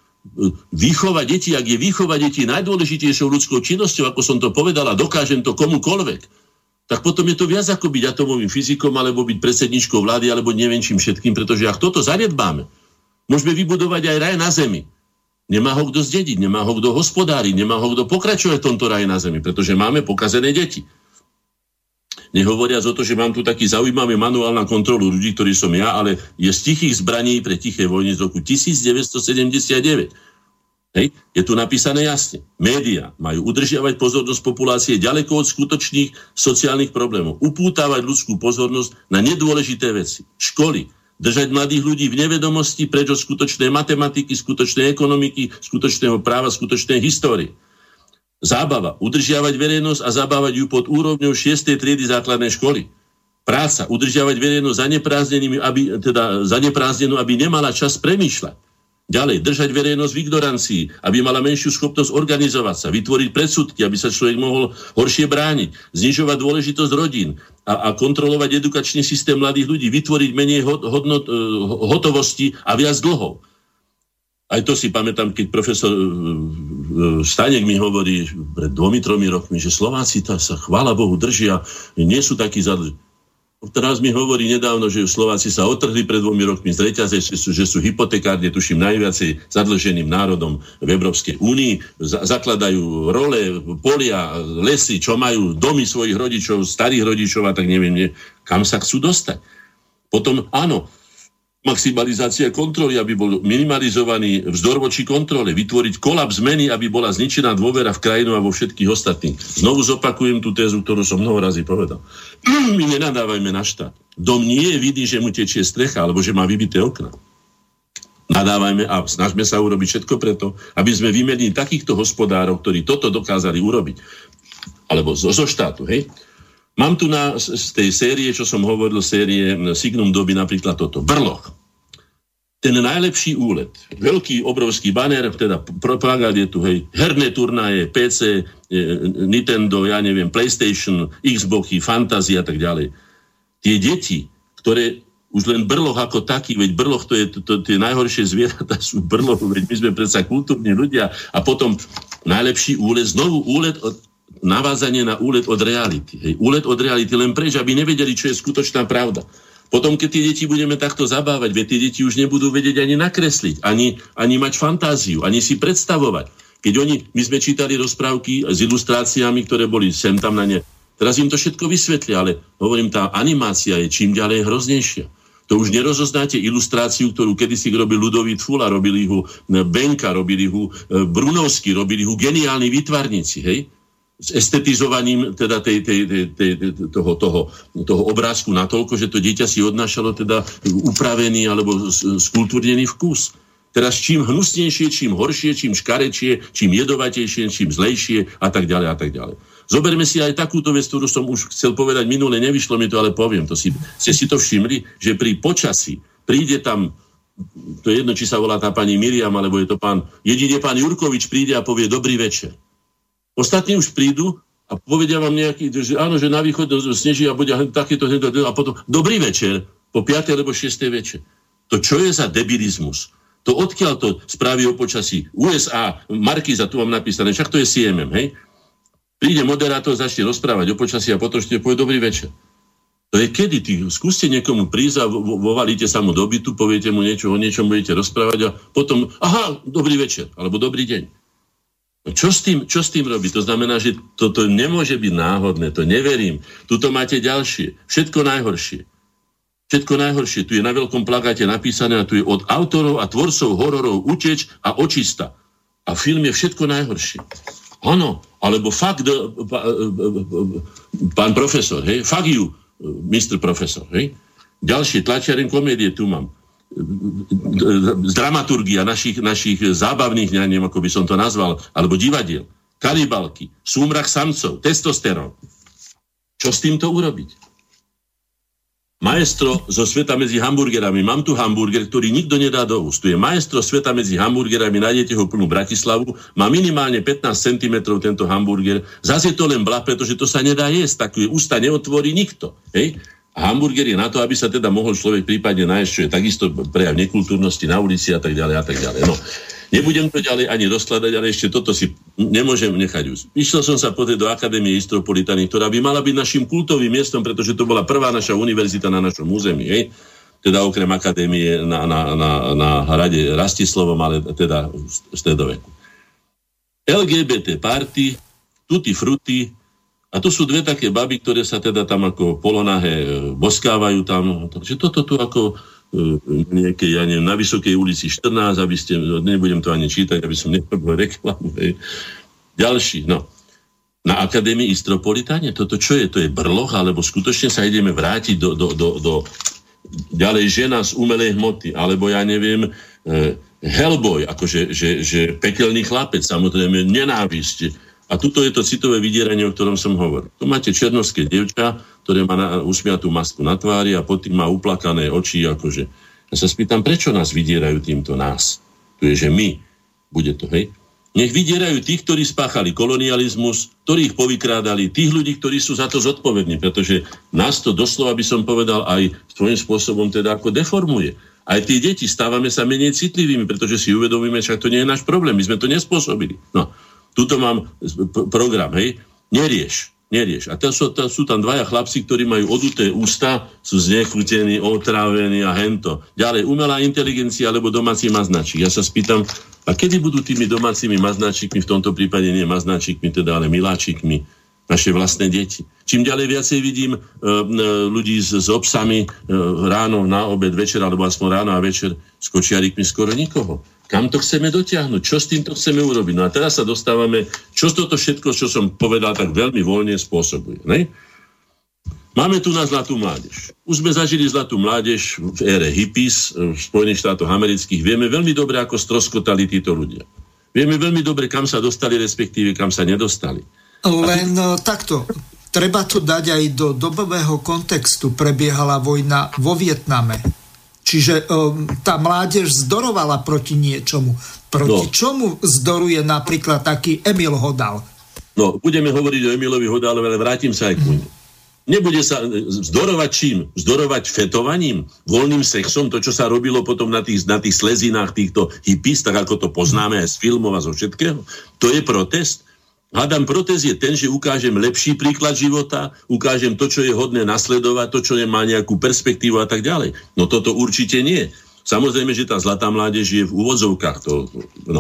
Výchova detí, ak je výchova detí najdôležitejšou ľudskou činnosťou, ako som to povedal, a dokážem to komukoľvek, tak potom je to viac ako byť atomovým fyzikom, alebo byť predsedničkou vlády, alebo neviem čím všetkým, pretože ak toto zanedbáme, môžeme vybudovať aj raj na zemi. Nemá ho kto zdediť, nemá ho kto hospodáriť, nemá ho kto pokračovať v tomto raji na zemi, pretože máme pokazené deti. Nehovoriac o to, že mám tu taký zaujímavý manuál na kontrolu ľudí, ktorý som ja, ale je z tichých zbraní pre tiché vojny z roku 1979. Hej, je tu napísané jasne. Média majú udržiavať pozornosť populácie ďaleko od skutočných sociálnych problémov. Upútavať ľudskú pozornosť na nedôležité veci. Školy, držať mladých ľudí v nevedomosti preč od skutočnej matematiky, skutočnej ekonomiky, skutočného práva, skutočnej histórie. Zábava. Udržiavať verejnosť a zabávať ju pod úrovňou 6. triedy základnej školy. Práca. Udržiavať verejnosť zaneprázdnenú, aby, teda zaneprázdnenú, aby nemala čas premýšľať. Ďalej, držať verejnosť v ignorancii, aby mala menšiu schopnosť organizovať sa, vytvoriť predsudky, aby sa človek mohol horšie brániť, znižovať dôležitosť rodín a, a kontrolovať edukačný systém mladých ľudí, vytvoriť menej hodnot, eh, hotovosti a viac dlhov. Aj to si pamätám, keď profesor e, e, Stanek mi hovorí pred dvomi, tromi rokmi, že Slováci tá sa, chvála Bohu, držia, nie sú takí zadlžení. Teraz mi hovorí nedávno, že Slováci sa otrhli pred dvomi rokmi z reťaze, že sú, že sú hypotekárne, tuším, najviacej zadlženým národom v Európskej únii. zakladajú role, polia, lesy, čo majú domy svojich rodičov, starých rodičov a tak neviem, nie, kam sa chcú dostať. Potom, áno, maximalizácia kontroly, aby bol minimalizovaný vzdor voči kontrole, vytvoriť kolaps zmeny, aby bola zničená dôvera v krajinu a vo všetkých ostatných. Znovu zopakujem tú tézu, ktorú som mnoho razy povedal. *clears throat* My nenadávajme na štát. Dom nie je vidí, že mu tečie strecha, alebo že má vybité okna. Nadávajme a snažme sa urobiť všetko preto, aby sme vymenili takýchto hospodárov, ktorí toto dokázali urobiť. Alebo zo, zo štátu, hej? Mám tu na, z tej série, čo som hovoril, série Signum doby napríklad toto. Brloch. ten najlepší úlet. Veľký, obrovský banner, teda propagát je tu, hej, herné turnaje, PC, Nintendo, ja neviem, PlayStation, Xboxy, Fantasy a tak ďalej. Tie deti, ktoré už len brloch ako taký, veď brloch to je, to, to, tie najhoršie zvieratá sú brloch, veď my sme predsa kultúrni ľudia a potom najlepší úlet, znovu úlet od, navázanie na úlet od reality. Hej. Úlet od reality len preč, aby nevedeli, čo je skutočná pravda. Potom, keď tie deti budeme takto zabávať, veď tie deti už nebudú vedieť ani nakresliť, ani, ani mať fantáziu, ani si predstavovať. Keď oni, my sme čítali rozprávky s ilustráciami, ktoré boli sem tam na ne. Teraz im to všetko vysvetlia, ale hovorím, tá animácia je čím ďalej hroznejšia. To už nerozoznáte ilustráciu, ktorú kedysi robil Ludový Tfula, robili ho Benka, robili ho e, Brunovský, robili ho geniálni výtvarníci, hej? S estetizovaním teda tej, tej, tej, tej, toho, toho, toho obrázku natoľko, že to dieťa si odnášalo teda upravený alebo skultúrnený vkus. Teraz čím hnusnejšie, čím horšie, čím škarečie, čím jedovatejšie, čím zlejšie a tak ďalej a tak ďalej. Zoberme si aj takúto vec, ktorú som už chcel povedať minule, nevyšlo mi to, ale poviem to si. Ste si to všimli, že pri počasí príde tam to je jedno, či sa volá tá pani Miriam, alebo je to pán, jedine pán Jurkovič príde a povie dobrý večer. Ostatní už prídu a povedia vám nejaký, že áno, že na východ sneží a bude takéto, a potom dobrý večer, po 5. alebo 6. večer. To čo je za debilizmus? To odkiaľ to správy o počasí? USA, Markíza, tu mám napísané, však to je CMM, hej? Príde moderátor, začne rozprávať o počasí a potom ešte povie dobrý večer. To je kedy? Ty skúste niekomu prísť a vovalíte sa mu do bytu, poviete mu niečo, o niečom budete rozprávať a potom, aha, dobrý večer, alebo dobrý deň. Čo s, tým, čo s tým robí? To znamená, že toto nemôže byť náhodné, to neverím. Tuto máte ďalšie. Všetko najhoršie. Všetko najhoršie. Tu je na veľkom plagáte napísané a tu je od autorov a tvorcov hororov Uteč a Očista. A film je všetko najhoršie. Áno, alebo fuck the, pán profesor, hej, fuck you, Mr. Profesor, hej. Ďalšie tlačiaren komédie tu mám dramaturgia našich, našich zábavných, neviem, ako by som to nazval, alebo divadiel, kalibalky, súmrak samcov, testosterón. Čo s týmto urobiť? Maestro zo sveta medzi hamburgerami. Mám tu hamburger, ktorý nikto nedá do úst. Tu je maestro sveta medzi hamburgerami, nájdete ho plnú Bratislavu. Má minimálne 15 cm tento hamburger. Zase to len bla, pretože to sa nedá jesť. Takú ústa neotvorí nikto. Hej? Hamburger je na to, aby sa teda mohol človek prípadne nájsť, čo je takisto prejav nekultúrnosti na ulici a tak ďalej a tak ďalej. No, nebudem to ďalej ani rozkladať, ale ešte toto si nemôžem nechať už. Išiel som sa pozrieť do Akadémie Istropolitany, ktorá by mala byť našim kultovým miestom, pretože to bola prvá naša univerzita na našom území. Hej? Teda okrem akadémie na, na, na, na hrade Rastislovom, ale teda v stredoveku. LGBT party, tutti frutti, a tu sú dve také baby, ktoré sa teda tam ako polonahé e, boskávajú tam. Takže toto tu ako e, nejaké, ja neviem, na Vysokej ulici 14, aby ste, nebudem to ani čítať, aby som neprobil reklamu. Hej. Ďalší, no. Na Akadémii Istropolitáne, toto čo je? To je brloch, alebo skutočne sa ideme vrátiť do, do, do, do ďalej žena z umelej hmoty, alebo ja neviem, eh, Hellboy, akože že, že pekelný chlapec, samozrejme nenávisť, a tuto je to citové vydieranie, o ktorom som hovoril. Tu máte černovské dievča, ktoré má na, usmiatú masku na tvári a potom má uplakané oči, akože. Ja sa spýtam, prečo nás vydierajú týmto nás? Tu je, že my. Bude to, hej? Nech vydierajú tých, ktorí spáchali kolonializmus, ktorých povykrádali, tých ľudí, ktorí sú za to zodpovední, pretože nás to doslova by som povedal aj svojím spôsobom teda ako deformuje. Aj tí deti stávame sa menej citlivými, pretože si uvedomíme, že to nie je náš problém, my sme to nespôsobili. No, tuto mám program, hej, nerieš, nerieš. A to sú, to sú tam dvaja chlapci, ktorí majú oduté ústa, sú znechutení, otrávení a hento. Ďalej, umelá inteligencia alebo domáci maznačík. Ja sa spýtam, a kedy budú tými domácimi maznačíkmi, v tomto prípade nie maznačíkmi, teda ale miláčikmi, naše vlastné deti. Čím ďalej viacej vidím e, e, ľudí s, s obsami e, ráno, na obed, večer, alebo aspoň ráno a večer s kočiarikmi skoro nikoho. Kam to chceme dotiahnuť? Čo s týmto chceme urobiť? No a teraz sa dostávame, čo toto všetko, čo som povedal, tak veľmi voľne spôsobuje. Ne? Máme tu na zlatú mládež. Už sme zažili zlatú mládež v ére hippies v Spojených štátoch amerických. Vieme veľmi dobre, ako stroskotali títo ľudia. Vieme veľmi dobre, kam sa dostali, respektíve kam sa nedostali. Len. E, takto. Treba to dať aj do dobového kontextu. Prebiehala vojna vo Vietname Čiže um, tá mládež zdorovala proti niečomu. Proti no. čomu zdoruje napríklad taký Emil Hodal? No, budeme hovoriť o Emilovi Hodálovi, ale vrátim sa aj ku ňu. Nebude sa zdorovať čím? Zdorovať fetovaním, voľným sexom, to, čo sa robilo potom na tých, na tých slezinách týchto hippies, tak ako to poznáme aj z filmov a zo všetkého. To je protest. Hádam, protest je ten, že ukážem lepší príklad života, ukážem to, čo je hodné nasledovať, to, čo má nejakú perspektívu a tak ďalej. No toto určite nie. Samozrejme, že tá zlatá mládež je v úvodzovkách. To, no,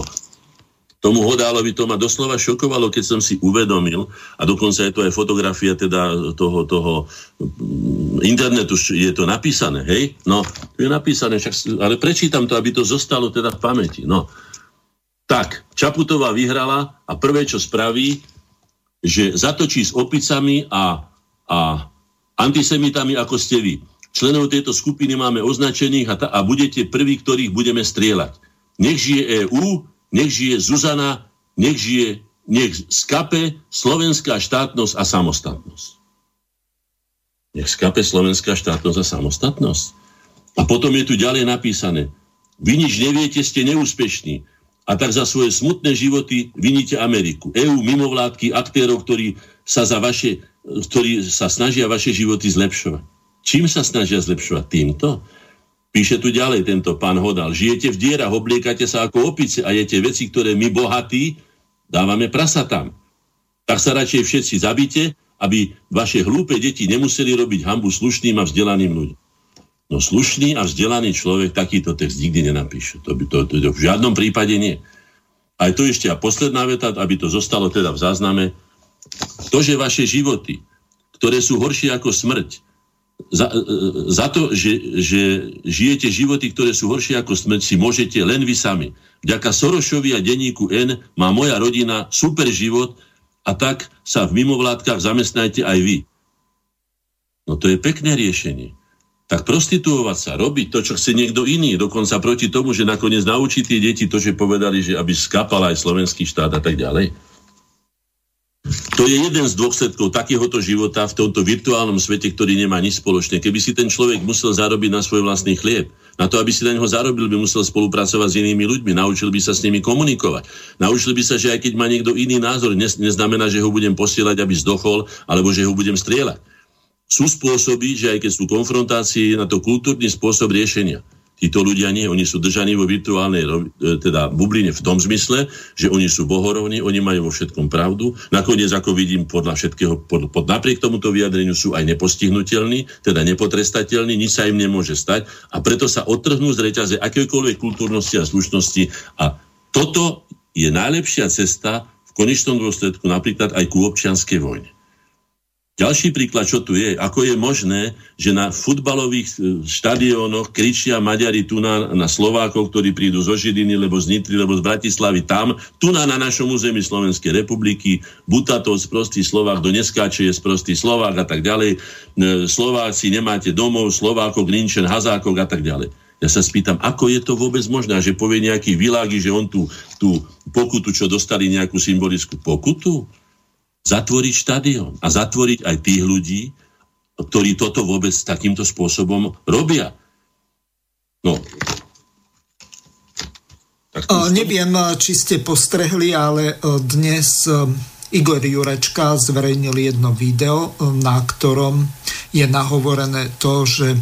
Tomu Hodálovi to ma doslova šokovalo, keď som si uvedomil, a dokonca je to aj fotografia teda toho, toho mm, internetu, je to napísané, hej? No, je napísané, však, ale prečítam to, aby to zostalo teda v pamäti. No. Tak, Čaputová vyhrala a prvé, čo spraví, že zatočí s opicami a, a antisemitami, ako ste vy. Členov tejto skupiny máme označených a, ta, a budete prví, ktorých budeme strieľať. Nech žije EÚ, nech žije Zuzana, nech žije, nech skape slovenská štátnosť a samostatnosť. Nech skape slovenská štátnosť a samostatnosť. A potom je tu ďalej napísané, vy nič neviete, ste neúspešní. A tak za svoje smutné životy viníte Ameriku. EU, mimovládky, aktérov, ktorí sa, za vaše, ktorí sa snažia vaše životy zlepšovať. Čím sa snažia zlepšovať? Týmto? Píše tu ďalej tento pán Hodal. Žijete v dierach, obliekate sa ako opice a jete veci, ktoré my bohatí dávame prasatám. Tak sa radšej všetci zabite, aby vaše hlúpe deti nemuseli robiť hambu slušným a vzdelaným ľuďom. No slušný a vzdelaný človek takýto text nikdy nenapíše. To, by, to, to, to v žiadnom prípade nie. Aj to ešte a posledná veta, aby to zostalo teda v zázname. To, že vaše životy, ktoré sú horšie ako smrť, za, za to, že, že žijete životy, ktoré sú horšie ako smrť, si môžete len vy sami. Vďaka Sorošovi a denníku N má moja rodina super život a tak sa v mimovládkach zamestnajte aj vy. No to je pekné riešenie. Tak prostituovať sa, robiť to, čo chce niekto iný, dokonca proti tomu, že nakoniec naučí tie deti to, že povedali, že aby skapal aj slovenský štát a tak ďalej. To je jeden z dôsledkov takéhoto života v tomto virtuálnom svete, ktorý nemá nič spoločné. Keby si ten človek musel zarobiť na svoj vlastný chlieb, na to, aby si na neho zarobil, by musel spolupracovať s inými ľuďmi, naučil by sa s nimi komunikovať. Naučil by sa, že aj keď má niekto iný názor, neznamená, že ho budem posielať, aby zdochol, alebo že ho budem strieľať. Sú spôsoby, že aj keď sú konfrontácie, na to kultúrny spôsob riešenia. Títo ľudia nie, oni sú držaní vo virtuálnej e, teda bubline v tom zmysle, že oni sú bohorovní, oni majú vo všetkom pravdu. Nakoniec, ako vidím, podľa všetkého, pod, pod napriek tomuto vyjadreniu sú aj nepostihnutelní, teda nepotrestateľní, nič sa im nemôže stať a preto sa odtrhnú z reťaze akékoľvek kultúrnosti a slušnosti a toto je najlepšia cesta v konečnom dôsledku napríklad aj ku občianskej vojne. Ďalší príklad, čo tu je, ako je možné, že na futbalových e, štadiónoch kričia Maďari tu na, na Slovákov, ktorí prídu zo Žiliny, lebo z Nitry, lebo z Bratislavy tam, tu na, na našom území Slovenskej republiky, Butatov sprostý Slovák, do neskáče je sprostý Slovák a tak ďalej, e, Slováci nemáte domov, Slovákov, Grinčen, Hazákov a tak ďalej. Ja sa spýtam, ako je to vôbec možné, že povie nejaký világi, že on tú, tú pokutu, čo dostali nejakú symbolickú pokutu, zatvoriť štadión a zatvoriť aj tých ľudí, ktorí toto vôbec takýmto spôsobom robia. No. Tak to Neviem, či ste postrehli, ale dnes Igor Jurečka zverejnil jedno video, na ktorom je nahovorené to, že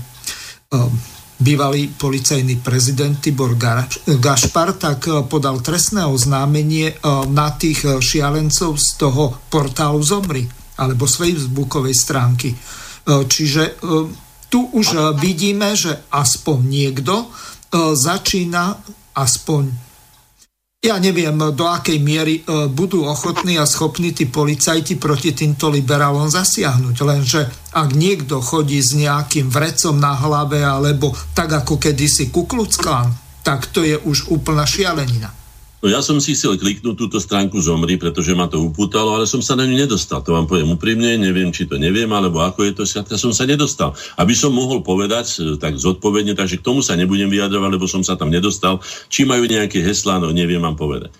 bývalý policajný prezident Tibor Gašpar tak eh, podal trestné oznámenie eh, na tých eh, šialencov z toho portálu Zomri alebo Facebookovej stránky. Čiže tu už vidíme, že aspoň niekto začína aspoň ja neviem, do akej miery e, budú ochotní a schopní tí policajti proti týmto liberálom zasiahnuť. Lenže ak niekto chodí s nejakým vrecom na hlave alebo tak ako kedysi Kukluckán, tak to je už úplná šialenina. No ja som si chcel kliknúť túto stránku Zomri, pretože ma to upútalo, ale som sa na ňu nedostal. To vám poviem úprimne, neviem, či to neviem, alebo ako je to, ja som sa nedostal. Aby som mohol povedať e, tak zodpovedne, takže k tomu sa nebudem vyjadrovať, lebo som sa tam nedostal. Či majú nejaké heslá, no neviem vám povedať.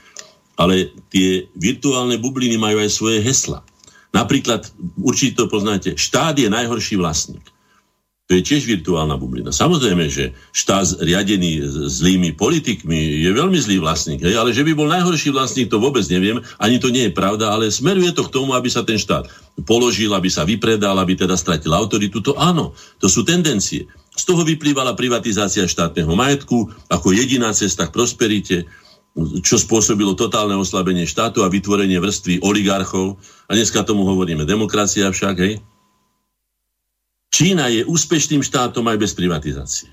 Ale tie virtuálne bubliny majú aj svoje hesla. Napríklad, určite to poznáte, štát je najhorší vlastník. To je tiež virtuálna bublina. Samozrejme, že štát riadený zlými politikmi je veľmi zlý vlastník, hej? ale že by bol najhorší vlastník, to vôbec neviem, ani to nie je pravda, ale smeruje to k tomu, aby sa ten štát položil, aby sa vypredal, aby teda stratil autoritu. To áno, to sú tendencie. Z toho vyplývala privatizácia štátneho majetku ako jediná cesta k prosperite, čo spôsobilo totálne oslabenie štátu a vytvorenie vrstvy oligarchov. A dneska tomu hovoríme demokracia však, hej. Čína je úspešným štátom aj bez privatizácie.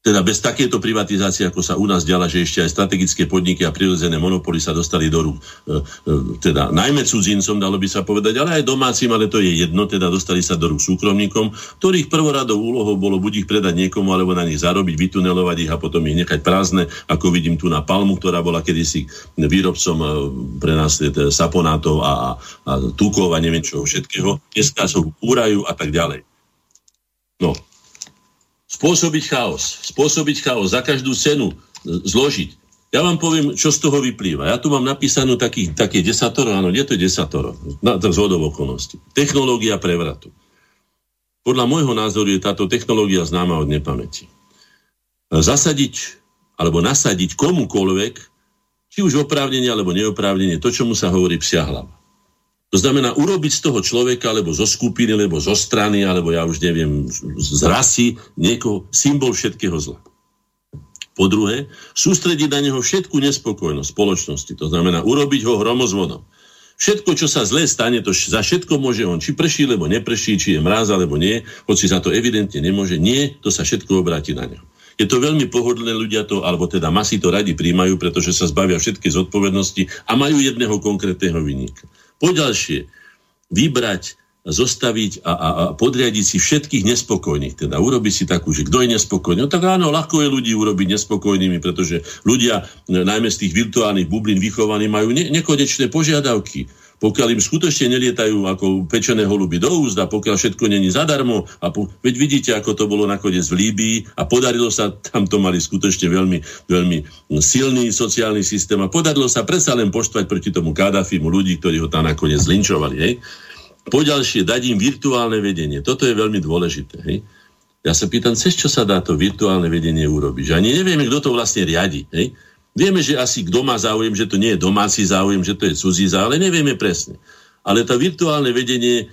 Teda bez takéto privatizácie, ako sa u nás diala, že ešte aj strategické podniky a prirodzené monopoly sa dostali do rúk, e, e, teda najmä cudzincom, dalo by sa povedať, ale aj domácim, ale to je jedno, teda dostali sa do rúk súkromníkom, ktorých prvoradou úlohou bolo buď ich predať niekomu, alebo na nich zarobiť, vytunelovať ich a potom ich nechať prázdne, ako vidím tu na Palmu, ktorá bola kedysi výrobcom e, pre nás saponátov a, a tukov a neviem čo všetkého. Dneska sa úrajú a tak ďalej. No, spôsobiť chaos. Spôsobiť chaos za každú cenu zložiť. Ja vám poviem, čo z toho vyplýva. Ja tu mám napísanú taký, také desatoro, áno, je to desatoro, na, z hodov okolností. Technológia prevratu. Podľa môjho názoru je táto technológia známa od nepamäti. Zasadiť alebo nasadiť komukoľvek, či už oprávnenie alebo neoprávnenie, to, čo mu sa hovorí psia hlava. To znamená urobiť z toho človeka, alebo zo skupiny, alebo zo strany, alebo ja už neviem, z rasy, niekoho symbol všetkého zla. Po druhé, sústrediť na neho všetku nespokojnosť spoločnosti. To znamená urobiť ho hromozvodom. Všetko, čo sa zle stane, to za všetko môže on. Či prší, alebo neprší, či je mráz, alebo nie, hoci za to evidentne nemôže. Nie, to sa všetko obráti na neho. Je to veľmi pohodlné, ľudia to, alebo teda masy to radi príjmajú, pretože sa zbavia všetky zodpovednosti a majú jedného konkrétneho vyníka. Poďalšie, vybrať, zostaviť a, a, a podriadiť si všetkých nespokojných. Teda urobiť si takú, že kto je nespokojný. No tak áno, ľahko je ľudí urobiť nespokojnými, pretože ľudia, najmä z tých virtuálnych bublín vychovaní, majú ne, nekonečné požiadavky pokiaľ im skutočne nelietajú ako pečené holuby do úzd a pokiaľ všetko není zadarmo. A po, veď vidíte, ako to bolo nakoniec v Líbii a podarilo sa, tam to mali skutočne veľmi, veľmi silný sociálny systém a podarilo sa predsa len poštvať proti tomu Kadafimu ľudí, ktorí ho tam nakoniec zlinčovali. Hej? Poďalšie, dať im virtuálne vedenie. Toto je veľmi dôležité. Hej? Ja sa pýtam, cez čo sa dá to virtuálne vedenie urobiť? Že ani nevieme, kto to vlastne riadi. Hej? Vieme, že asi kto má záujem, že to nie je domáci záujem, že to je cudzí záujem, ale nevieme presne. Ale to virtuálne vedenie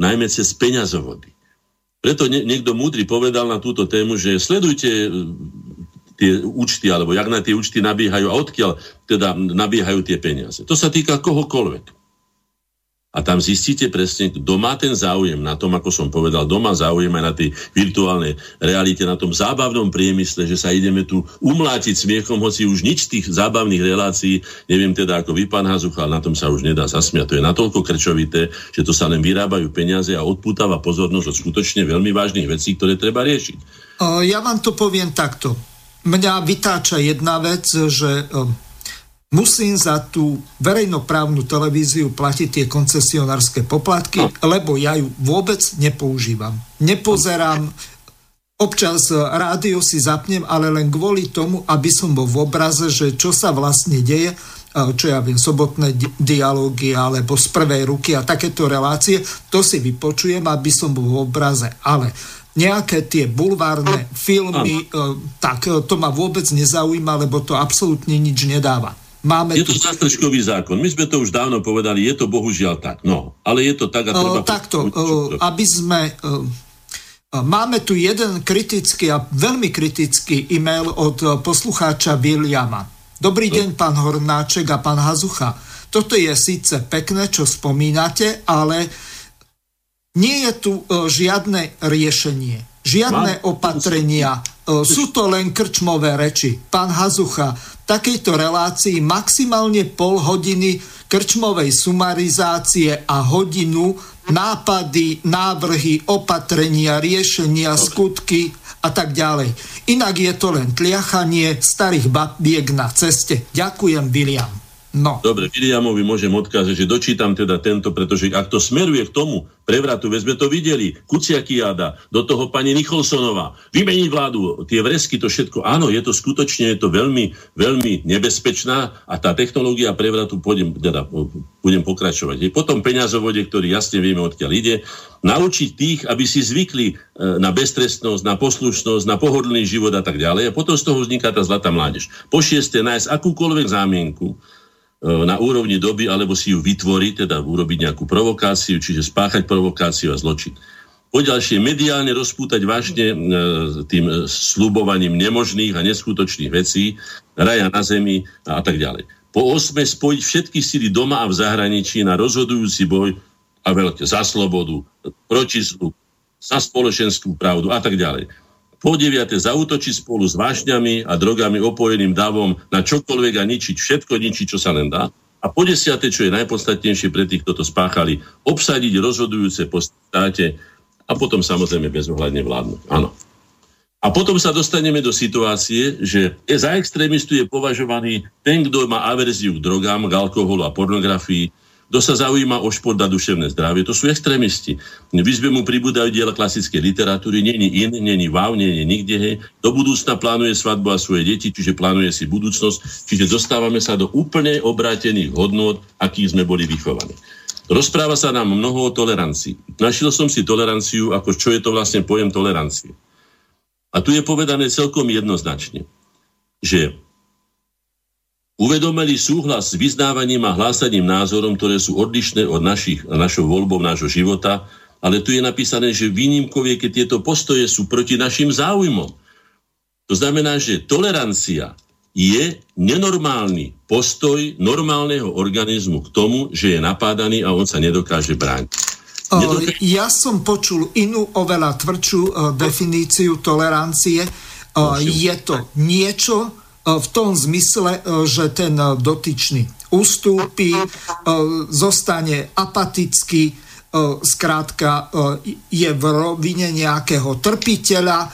najmä cez peňazovody. Preto niekto múdry povedal na túto tému, že sledujte e, tie účty, alebo jak na tie účty nabíhajú a odkiaľ teda nabíhajú tie peniaze. To sa týka kohokoľvek. A tam zistíte presne, kto má ten záujem na tom, ako som povedal, doma záujem aj na tej virtuálnej realite, na tom zábavnom priemysle, že sa ideme tu umlátiť smiechom, hoci už nič z tých zábavných relácií, neviem teda ako vy, pán Hazucha, ale na tom sa už nedá zasmiať. To je natoľko krčovité, že to sa len vyrábajú peniaze a odpútava pozornosť od skutočne veľmi vážnych vecí, ktoré treba riešiť. Ja vám to poviem takto. Mňa vytáča jedna vec, že musím za tú verejnoprávnu televíziu platiť tie koncesionárske poplatky, no. lebo ja ju vôbec nepoužívam. Nepozerám, občas rádio si zapnem, ale len kvôli tomu, aby som bol v obraze, že čo sa vlastne deje, čo ja viem, sobotné di- dialógy alebo z prvej ruky a takéto relácie, to si vypočujem, aby som bol v obraze. Ale nejaké tie bulvárne filmy, tak to ma vôbec nezaujíma, lebo to absolútne nič nedáva. Máme je to zástrčkový zákon. My sme to už dávno povedali, je to bohužiaľ tak. No, ale je to tak a treba... takto, aby sme... Máme tu jeden kritický a veľmi kritický e-mail od poslucháča Williama. Dobrý deň, pán Hornáček a pán Hazucha. Toto je síce pekné, čo spomínate, ale nie je tu žiadne riešenie, žiadne opatrenia. Sú to len krčmové reči. Pán Hazucha, takejto relácii maximálne pol hodiny krčmovej sumarizácie a hodinu nápady, návrhy, opatrenia, riešenia, skutky a tak ďalej. Inak je to len tliachanie starých babiek na ceste. Ďakujem, William. No. Dobre, Williamovi môžem odkázať, že dočítam teda tento, pretože ak to smeruje k tomu prevratu, veď sme to videli, Kuciakiada, do toho pani Nicholsonová, vymeniť vládu, tie vresky, to všetko, áno, je to skutočne, je to veľmi, veľmi nebezpečná a tá technológia prevratu, pôjdem, teda, budem pokračovať. Je potom peňazovode, ktorý jasne vieme, odkiaľ ide, naučiť tých, aby si zvykli e, na beztrestnosť, na poslušnosť, na pohodlný život a tak ďalej. A potom z toho vzniká tá zlatá mládež. Po šieste, nájsť akúkoľvek zámienku, na úrovni doby, alebo si ju vytvoriť, teda urobiť nejakú provokáciu, čiže spáchať provokáciu a zločin. Po ďalšie, mediálne rozpútať vážne e, tým slubovaním nemožných a neskutočných vecí, raja na zemi a tak ďalej. Po osme, spojiť všetky síly doma a v zahraničí na rozhodujúci boj a veľké za slobodu, proti zlu, za spoločenskú pravdu a tak ďalej. Po deviate zautočiť spolu s vášňami a drogami opojeným davom na čokoľvek a ničiť všetko, ničiť, čo sa len dá. A po desiate, čo je najpodstatnejšie pre tých, kto to spáchali, obsadiť rozhodujúce po státe a potom samozrejme bezohľadne vládnuť. Áno. A potom sa dostaneme do situácie, že za extrémistu je považovaný ten, kto má averziu k drogám, k alkoholu a pornografii, kto sa zaujíma o šport a duševné zdravie, to sú extrémisti. V izbe mu pribúdajú diela klasickej literatúry, není in, není wow, není nikde. Hej. Do budúcna plánuje svadbu a svoje deti, čiže plánuje si budúcnosť, čiže dostávame sa do úplne obrátených hodnot, akých sme boli vychovaní. Rozpráva sa nám mnoho o tolerancii. Našiel som si toleranciu, ako čo je to vlastne pojem tolerancie. A tu je povedané celkom jednoznačne, že uvedomili súhlas s vyznávaním a hlásaním názorom, ktoré sú odlišné od našich, našou voľbou nášho života, ale tu je napísané, že výnimkov je, keď tieto postoje sú proti našim záujmom. To znamená, že tolerancia je nenormálny postoj normálneho organizmu k tomu, že je napádaný a on sa nedokáže brániť. Nedokáže... Ja som počul inú, oveľa tvrdšiu uh, definíciu tolerancie. Je to niečo, v tom zmysle, e, že ten e, dotyčný ustúpi, zostane apatický, skrátka je v rovine nejakého trpiteľa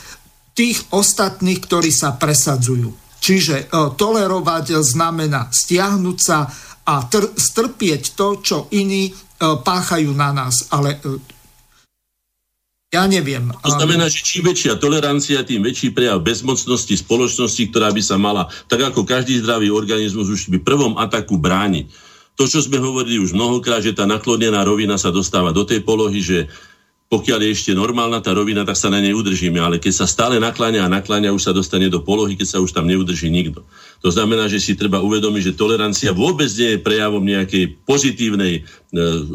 tých ostatných, ktorí sa presadzujú. Čiže tolerovať znamená stiahnuť sa a tr- strpieť to, čo iní páchajú na nás. Ale ja neviem. To znamená, že čím väčšia tolerancia, tým väčší prejav bezmocnosti spoločnosti, ktorá by sa mala, tak ako každý zdravý organizmus, už by prvom ataku brániť. To, čo sme hovorili už mnohokrát, že tá naklonená rovina sa dostáva do tej polohy, že pokiaľ je ešte normálna tá rovina, tak sa na nej udržíme, ale keď sa stále nakláňa a nakláňa, už sa dostane do polohy, keď sa už tam neudrží nikto. To znamená, že si treba uvedomiť, že tolerancia vôbec nie je prejavom nejakej pozitívnej e,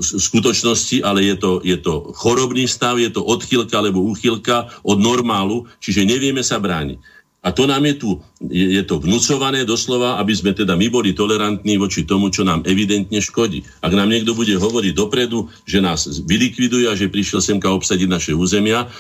skutočnosti, ale je to, je to chorobný stav, je to odchylka alebo úchylka od normálu, čiže nevieme sa brániť. A to nám je tu, je, to vnúcované doslova, aby sme teda my boli tolerantní voči tomu, čo nám evidentne škodí. Ak nám niekto bude hovoriť dopredu, že nás vylikviduje a že prišiel semka obsadiť naše územia,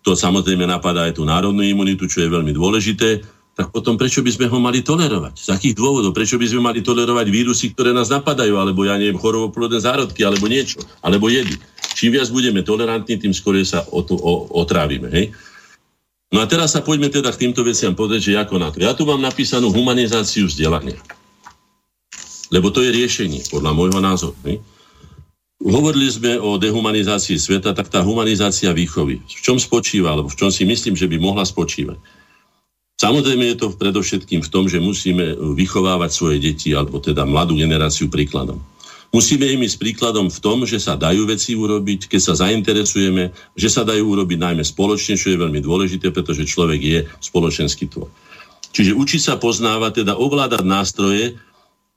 to samozrejme napadá aj tú národnú imunitu, čo je veľmi dôležité, tak potom prečo by sme ho mali tolerovať? Z akých dôvodov? Prečo by sme mali tolerovať vírusy, ktoré nás napadajú, alebo ja neviem, choroboplodné zárodky, alebo niečo, alebo jedy. Čím viac budeme tolerantní, tým skôr sa o to o, otrávime. Hej? No a teraz sa poďme teda k týmto veciam povedať, že ako na to. Ja tu mám napísanú humanizáciu vzdelania. Lebo to je riešenie, podľa môjho názoru. Ne? Hovorili sme o dehumanizácii sveta, tak tá humanizácia výchovy. V čom spočíva, alebo v čom si myslím, že by mohla spočívať? Samozrejme je to predovšetkým v tom, že musíme vychovávať svoje deti, alebo teda mladú generáciu príkladom. Musíme im ísť príkladom v tom, že sa dajú veci urobiť, keď sa zainteresujeme, že sa dajú urobiť najmä spoločne, čo je veľmi dôležité, pretože človek je spoločenský tvor. Čiže učiť sa poznávať, teda ovládať nástroje, e,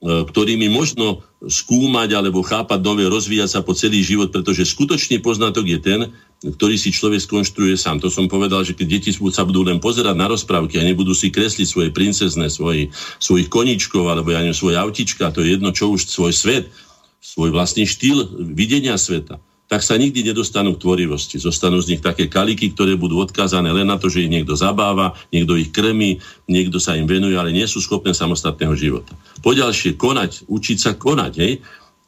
ktorými možno skúmať alebo chápať nové, rozvíjať sa po celý život, pretože skutočný poznatok je ten, ktorý si človek skonštruuje sám. To som povedal, že keď deti sa budú len pozerať na rozprávky a nebudú si kresliť svoje princezné, svoji, svojich koničkov alebo ja neviem, svoje autička, to je jedno, čo už svoj svet, svoj vlastný štýl videnia sveta, tak sa nikdy nedostanú k tvorivosti. Zostanú z nich také kaliky, ktoré budú odkázané len na to, že ich niekto zabáva, niekto ich krmí, niekto sa im venuje, ale nie sú schopné samostatného života. Poďalšie, konať, učiť sa konať, hej?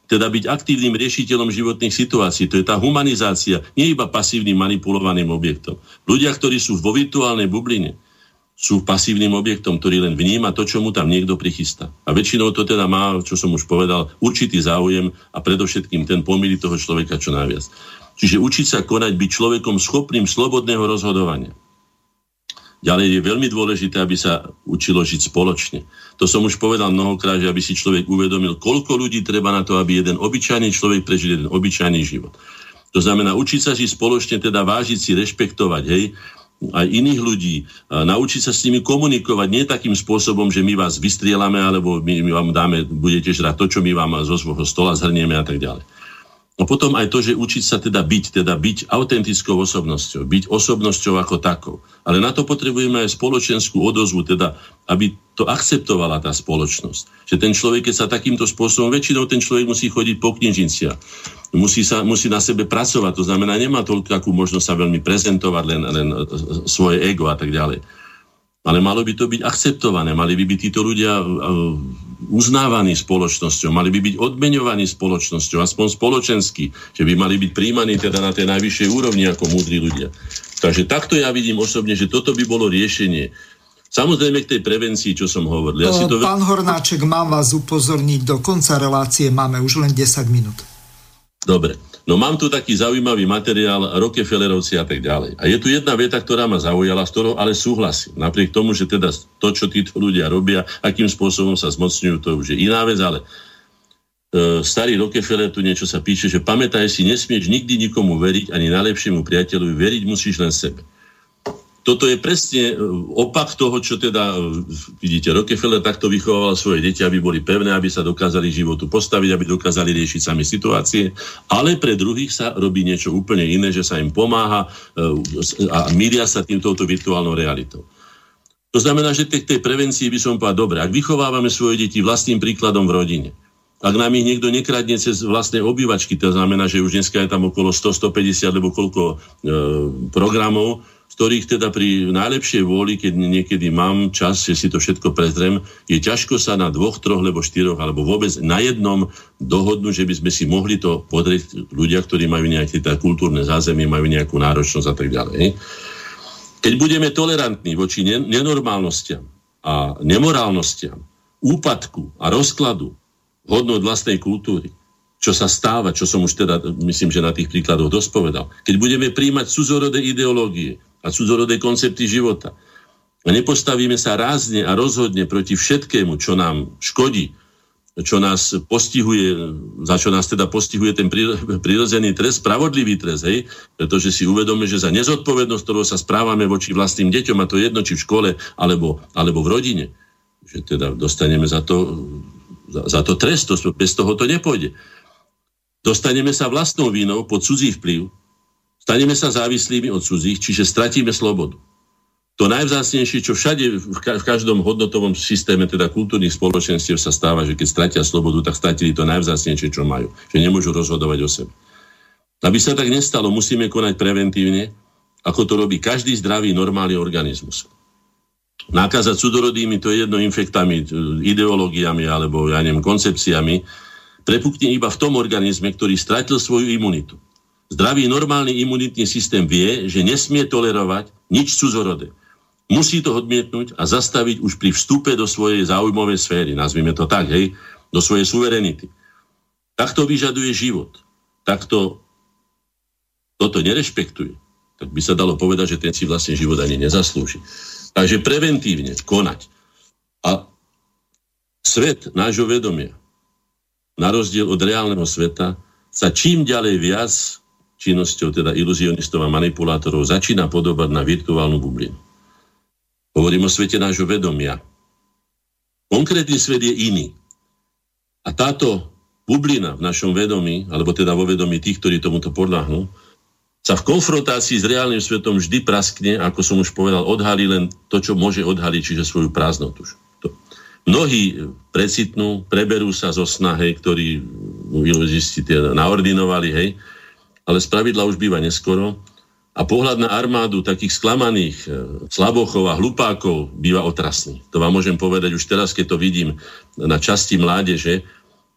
teda byť aktívnym riešiteľom životných situácií. To je tá humanizácia, nie iba pasívnym manipulovaným objektom. Ľudia, ktorí sú vo virtuálnej bubline, sú pasívnym objektom, ktorý len vníma to, čo mu tam niekto prichystá. A väčšinou to teda má, čo som už povedal, určitý záujem a predovšetkým ten pomýli toho človeka čo najviac. Čiže učiť sa konať, byť človekom schopným slobodného rozhodovania. Ďalej je veľmi dôležité, aby sa učilo žiť spoločne. To som už povedal mnohokrát, že aby si človek uvedomil, koľko ľudí treba na to, aby jeden obyčajný človek prežil jeden obyčajný život. To znamená, učiť sa žiť spoločne, teda vážiť si, rešpektovať, hej, aj iných ľudí, naučiť sa s nimi komunikovať nie takým spôsobom, že my vás vystrielame, alebo my, my vám dáme, budete žrať to, čo my vám zo svojho stola zhrnieme a tak ďalej. No potom aj to, že učiť sa teda byť, teda byť autentickou osobnosťou, byť osobnosťou ako takou. Ale na to potrebujeme aj spoločenskú odozvu, teda aby to akceptovala tá spoločnosť. Že ten človek, keď sa takýmto spôsobom, väčšinou ten človek musí chodiť po knižniciach. Musí, sa, musí na sebe pracovať, to znamená, nemá toľko takú možnosť sa veľmi prezentovať, len, len svoje ego a tak ďalej. Ale malo by to byť akceptované, mali by byť títo ľudia uznávaní spoločnosťou, mali by byť odmeňovaní spoločnosťou, aspoň spoločensky, že by mali byť príjmaní teda na tej najvyššej úrovni ako múdri ľudia. Takže takto ja vidím osobne, že toto by bolo riešenie. Samozrejme k tej prevencii, čo som hovoril. Ja si to... Pán Hornáček, mám vás upozorniť, do konca relácie máme už len 10 minút. Dobre. No mám tu taký zaujímavý materiál Rockefellerovci a tak ďalej. A je tu jedna veta, ktorá ma zaujala, s ktorou ale súhlasím. Napriek tomu, že teda to, čo títo ľudia robia, akým spôsobom sa zmocňujú, to už je iná vec, ale e, starý Rockefeller tu niečo sa píše, že pamätaj si, nesmieš nikdy nikomu veriť, ani najlepšiemu priateľovi, veriť musíš len sebe toto je presne e, opak toho, čo teda, e, vidíte, Rockefeller takto vychovával svoje deti, aby boli pevné, aby sa dokázali životu postaviť, aby dokázali riešiť sami situácie, ale pre druhých sa robí niečo úplne iné, že sa im pomáha e, a milia sa týmto virtuálnou realitou. To znamená, že tej, tej prevencii by som povedal, dobre, ak vychovávame svoje deti vlastným príkladom v rodine, ak nám ich niekto nekradne cez vlastné obývačky, to znamená, že už dneska je tam okolo 100-150 alebo koľko e, programov, ktorých teda pri najlepšej vôli, keď niekedy mám čas, že si to všetko prezrem, je ťažko sa na dvoch, troch, alebo štyroch, alebo vôbec na jednom dohodnúť, že by sme si mohli to podrieť ľudia, ktorí majú nejaké teda kultúrne zázemie, majú nejakú náročnosť a tak ďalej. Keď budeme tolerantní voči nenormálnostiam a nemorálnostiam, úpadku a rozkladu hodnot vlastnej kultúry, čo sa stáva, čo som už teda, myslím, že na tých príkladoch dosť povedal. Keď budeme príjmať cudzorodé ideológie a cudzorodé koncepty života a nepostavíme sa rázne a rozhodne proti všetkému, čo nám škodí, čo nás postihuje, za čo nás teda postihuje ten prirodzený trest, spravodlivý trest, hej? pretože si uvedome, že za nezodpovednosť, ktorou sa správame voči vlastným deťom, a to jedno, či v škole, alebo, alebo v rodine, že teda dostaneme za to za, za to trest, to, bez toho to nepôjde. Dostaneme sa vlastnou vínou pod cudzí vplyv, staneme sa závislými od cudzích, čiže stratíme slobodu. To najvzácnejšie, čo všade v každom hodnotovom systéme, teda kultúrnych spoločenstiev sa stáva, že keď stratia slobodu, tak stratili to najvzácnejšie, čo majú. Že nemôžu rozhodovať o sebe. Aby sa tak nestalo, musíme konať preventívne, ako to robí každý zdravý, normálny organizmus. Nákaza cudorodými, to je jedno infektami, ideológiami alebo ja neviem, koncepciami, prepukne iba v tom organizme, ktorý stratil svoju imunitu. Zdravý normálny imunitný systém vie, že nesmie tolerovať nič cudzorodé. Musí to odmietnúť a zastaviť už pri vstupe do svojej záujmovej sféry, nazvime to tak, hej, do svojej suverenity. Takto vyžaduje život. Takto toto nerešpektuje. Tak by sa dalo povedať, že ten si vlastne život ani nezaslúži. Takže preventívne konať. A svet nášho vedomia, na rozdiel od reálneho sveta, sa čím ďalej viac činnosťou teda iluzionistov a manipulátorov začína podobať na virtuálnu bublinu. Hovorím o svete nášho vedomia. Konkrétny svet je iný. A táto bublina v našom vedomí, alebo teda vo vedomí tých, ktorí tomuto podľahnú, sa v konfrontácii s reálnym svetom vždy praskne, ako som už povedal, odhalí len to, čo môže odhaliť, čiže svoju prázdnotu. To. Mnohí precitnú, preberú sa zo snahy, ktorí iluzisti teda naordinovali, hej, ale spravidla už býva neskoro a pohľad na armádu takých sklamaných e, slabochov a hlupákov býva otrasný. To vám môžem povedať už teraz, keď to vidím na časti mládeže,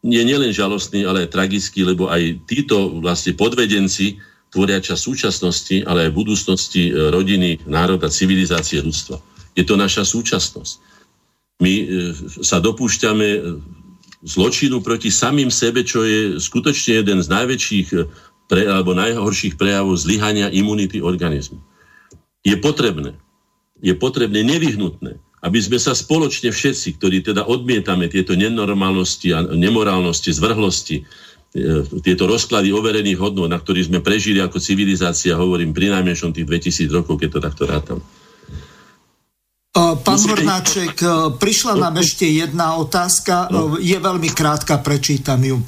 je nielen žalostný, ale aj tragický, lebo aj títo vlastne podvedenci tvoria čas súčasnosti, ale aj budúcnosti e, rodiny, národa, civilizácie ľudstva. Je to naša súčasnosť. My e, sa dopúšťame zločinu proti samým sebe, čo je skutočne jeden z najväčších pre, alebo najhorších prejavov zlyhania imunity organizmu. Je potrebné, je potrebné, nevyhnutné, aby sme sa spoločne všetci, ktorí teda odmietame tieto nenormálnosti a nemorálnosti, zvrhlosti, tieto rozklady overených hodnot, na ktorých sme prežili ako civilizácia, hovorím pri najmenšom tých 2000 rokov, keď to takto rátam. Pán Hornáček, prišla nám ešte jedna otázka, je veľmi krátka, prečítam ju.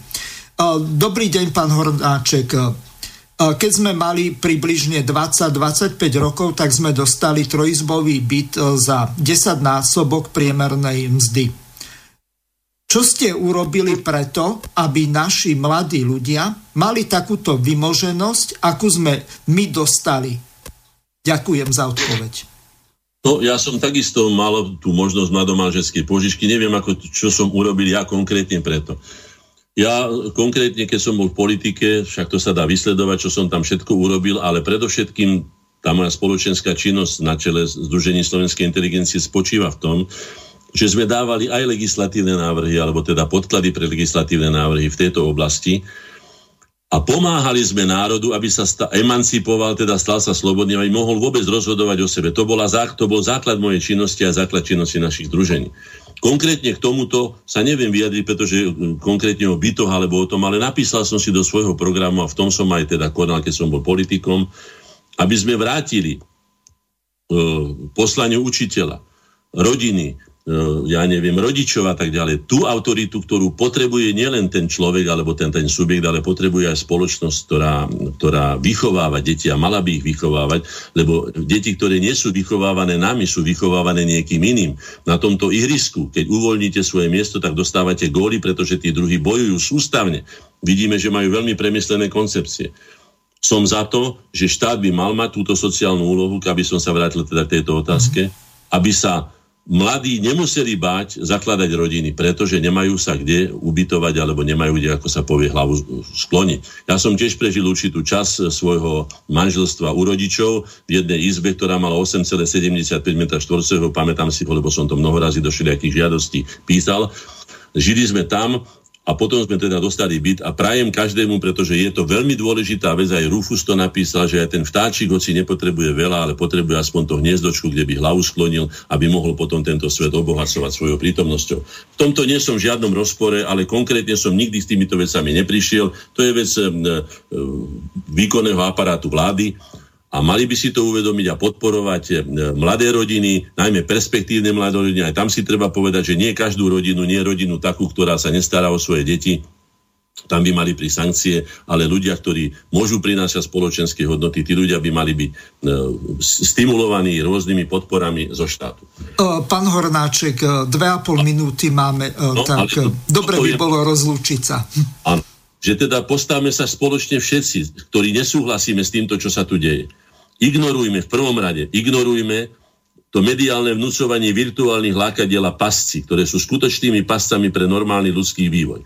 Dobrý deň, pán Hornáček. Keď sme mali približne 20-25 rokov, tak sme dostali trojizbový byt za 10 násobok priemernej mzdy. Čo ste urobili preto, aby naši mladí ľudia mali takúto vymoženosť, akú sme my dostali? Ďakujem za odpoveď. No, ja som takisto mal tú možnosť mladomážeckej požičky. Neviem, ako, čo som urobil ja konkrétne preto. Ja konkrétne, keď som bol v politike, však to sa dá vysledovať, čo som tam všetko urobil, ale predovšetkým tá moja spoločenská činnosť na čele Združení slovenskej inteligencie spočíva v tom, že sme dávali aj legislatívne návrhy, alebo teda podklady pre legislatívne návrhy v tejto oblasti, a pomáhali sme národu, aby sa sta- emancipoval, teda stal sa slobodným, aby mohol vôbec rozhodovať o sebe. To, bola, to bol základ mojej činnosti a základ činnosti našich družení. Konkrétne k tomuto sa neviem vyjadriť, pretože mm, konkrétne o bytoch alebo o tom, ale napísal som si do svojho programu a v tom som aj teda konal, keď som bol politikom, aby sme vrátili uh, poslaniu učiteľa, rodiny, E, ja neviem, rodičov a tak ďalej. Tú autoritu, ktorú potrebuje nielen ten človek alebo ten, ten subjekt, ale potrebuje aj spoločnosť, ktorá, ktorá vychováva deti a mala by ich vychovávať, lebo deti, ktoré nie sú vychovávané nami, sú vychovávané niekým iným. Na tomto ihrisku, keď uvoľníte svoje miesto, tak dostávate góly, pretože tí druhí bojujú sústavne. Vidíme, že majú veľmi premyslené koncepcie som za to, že štát by mal mať túto sociálnu úlohu, aby som sa vrátil teda k tejto otázke, aby sa mladí nemuseli báť zakladať rodiny, pretože nemajú sa kde ubytovať alebo nemajú kde, ako sa povie, hlavu skloniť. Ja som tiež prežil určitú čas svojho manželstva u rodičov v jednej izbe, ktorá mala 8,75 m štvorcového, pamätám si, lebo som to mnoho razy do všelijakých žiadostí písal. Žili sme tam, a potom sme teda dostali byt a prajem každému, pretože je to veľmi dôležitá vec, aj Rufus to napísal, že aj ten vtáčik, hoci nepotrebuje veľa, ale potrebuje aspoň to hniezdočku, kde by hlavu sklonil, aby mohol potom tento svet obohacovať svojou prítomnosťou. V tomto nie som v žiadnom rozpore, ale konkrétne som nikdy s týmito vecami neprišiel. To je vec výkonného aparátu vlády a mali by si to uvedomiť a podporovať eh, mladé rodiny, najmä perspektívne mladé rodiny. Aj tam si treba povedať, že nie každú rodinu, nie rodinu takú, ktorá sa nestará o svoje deti, tam by mali pri sankcie, ale ľudia, ktorí môžu prinášať spoločenské hodnoty, tí ľudia by mali byť e, stimulovaní rôznymi podporami zo štátu. Pán Hornáček, dve a pol minúty máme, no, tak to, dobre by je... bolo rozlúčiť sa. Áno, že teda postavme sa spoločne všetci, ktorí nesúhlasíme s týmto, čo sa tu deje Ignorujme v prvom rade, ignorujme to mediálne vnúcovanie virtuálnych lákadiel a pasci, ktoré sú skutočnými pascami pre normálny ľudský vývoj.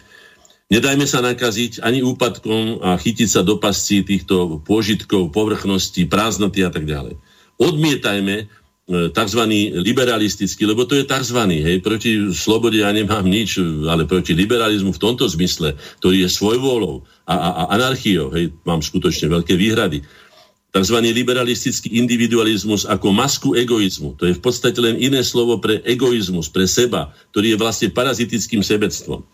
Nedajme sa nakaziť ani úpadkom a chytiť sa do pasci týchto pôžitkov, povrchnosti, prázdnoty a tak ďalej. Odmietajme e, tzv. liberalistický, lebo to je tzv. Hej, proti slobode ja nemám nič, ale proti liberalizmu v tomto zmysle, ktorý je svojvôľou a, a, a anarchiou, hej, mám skutočne veľké výhrady tzv. liberalistický individualizmus ako masku egoizmu. To je v podstate len iné slovo pre egoizmus, pre seba, ktorý je vlastne parazitickým sebectvom.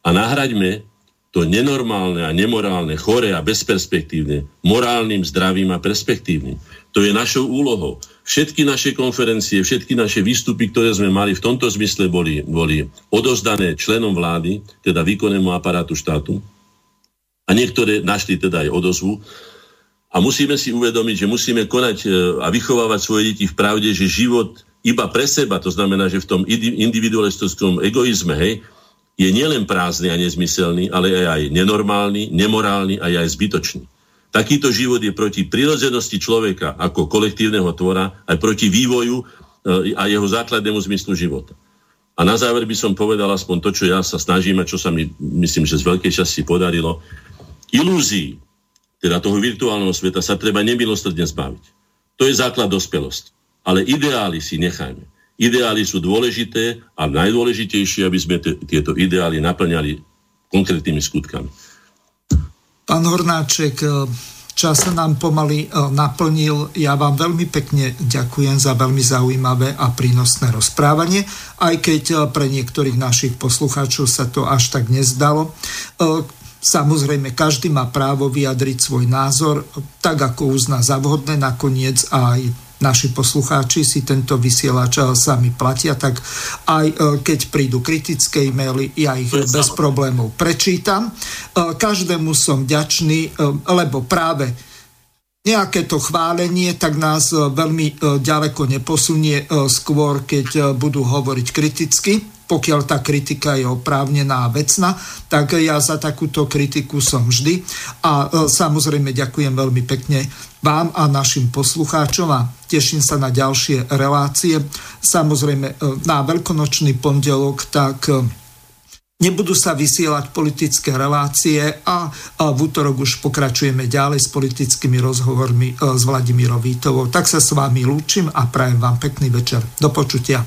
A nahraďme to nenormálne a nemorálne, chore a bezperspektívne, morálnym, zdravým a perspektívnym. To je našou úlohou. Všetky naše konferencie, všetky naše výstupy, ktoré sme mali v tomto zmysle, boli, boli odozdané členom vlády, teda výkonnému aparátu štátu. A niektoré našli teda aj odozvu. A musíme si uvedomiť, že musíme konať e, a vychovávať svoje deti v pravde, že život iba pre seba, to znamená, že v tom individualistickom egoizme, hej, je nielen prázdny a nezmyselný, ale aj nenormálny, nemorálny a aj zbytočný. Takýto život je proti prirodzenosti človeka ako kolektívneho tvora, aj proti vývoju e, a jeho základnému zmyslu života. A na záver by som povedal aspoň to, čo ja sa snažím a čo sa mi, myslím, že z veľkej časti podarilo. Ilúzií, teda toho virtuálneho sveta, sa treba nemilostredne zbaviť. To je základ dospelosti. ale ideály si nechajme. Ideály sú dôležité a najdôležitejšie, aby sme t- tieto ideály naplňali konkrétnymi skutkami. Pán Hornáček, čas sa nám pomaly e, naplnil. Ja vám veľmi pekne ďakujem za veľmi zaujímavé a prínosné rozprávanie, aj keď e, pre niektorých našich poslucháčov sa to až tak nezdalo. Samozrejme, každý má právo vyjadriť svoj názor, tak ako uzná za vhodné, nakoniec aj naši poslucháči si tento vysielač sami platia, tak aj e, keď prídu kritické e-maily, ja ich bez problémov prečítam. E, každému som ďačný, lebo práve nejaké to chválenie, tak nás veľmi ďaleko neposunie skôr, keď budú hovoriť kriticky pokiaľ tá kritika je oprávnená a vecná, tak ja za takúto kritiku som vždy. A e, samozrejme ďakujem veľmi pekne vám a našim poslucháčom a teším sa na ďalšie relácie. Samozrejme e, na veľkonočný pondelok tak e, Nebudú sa vysielať politické relácie a v útorok už pokračujeme ďalej s politickými rozhovormi s Vladimírom Vítovou. Tak sa s vami lúčim a prajem vám pekný večer. Do počutia.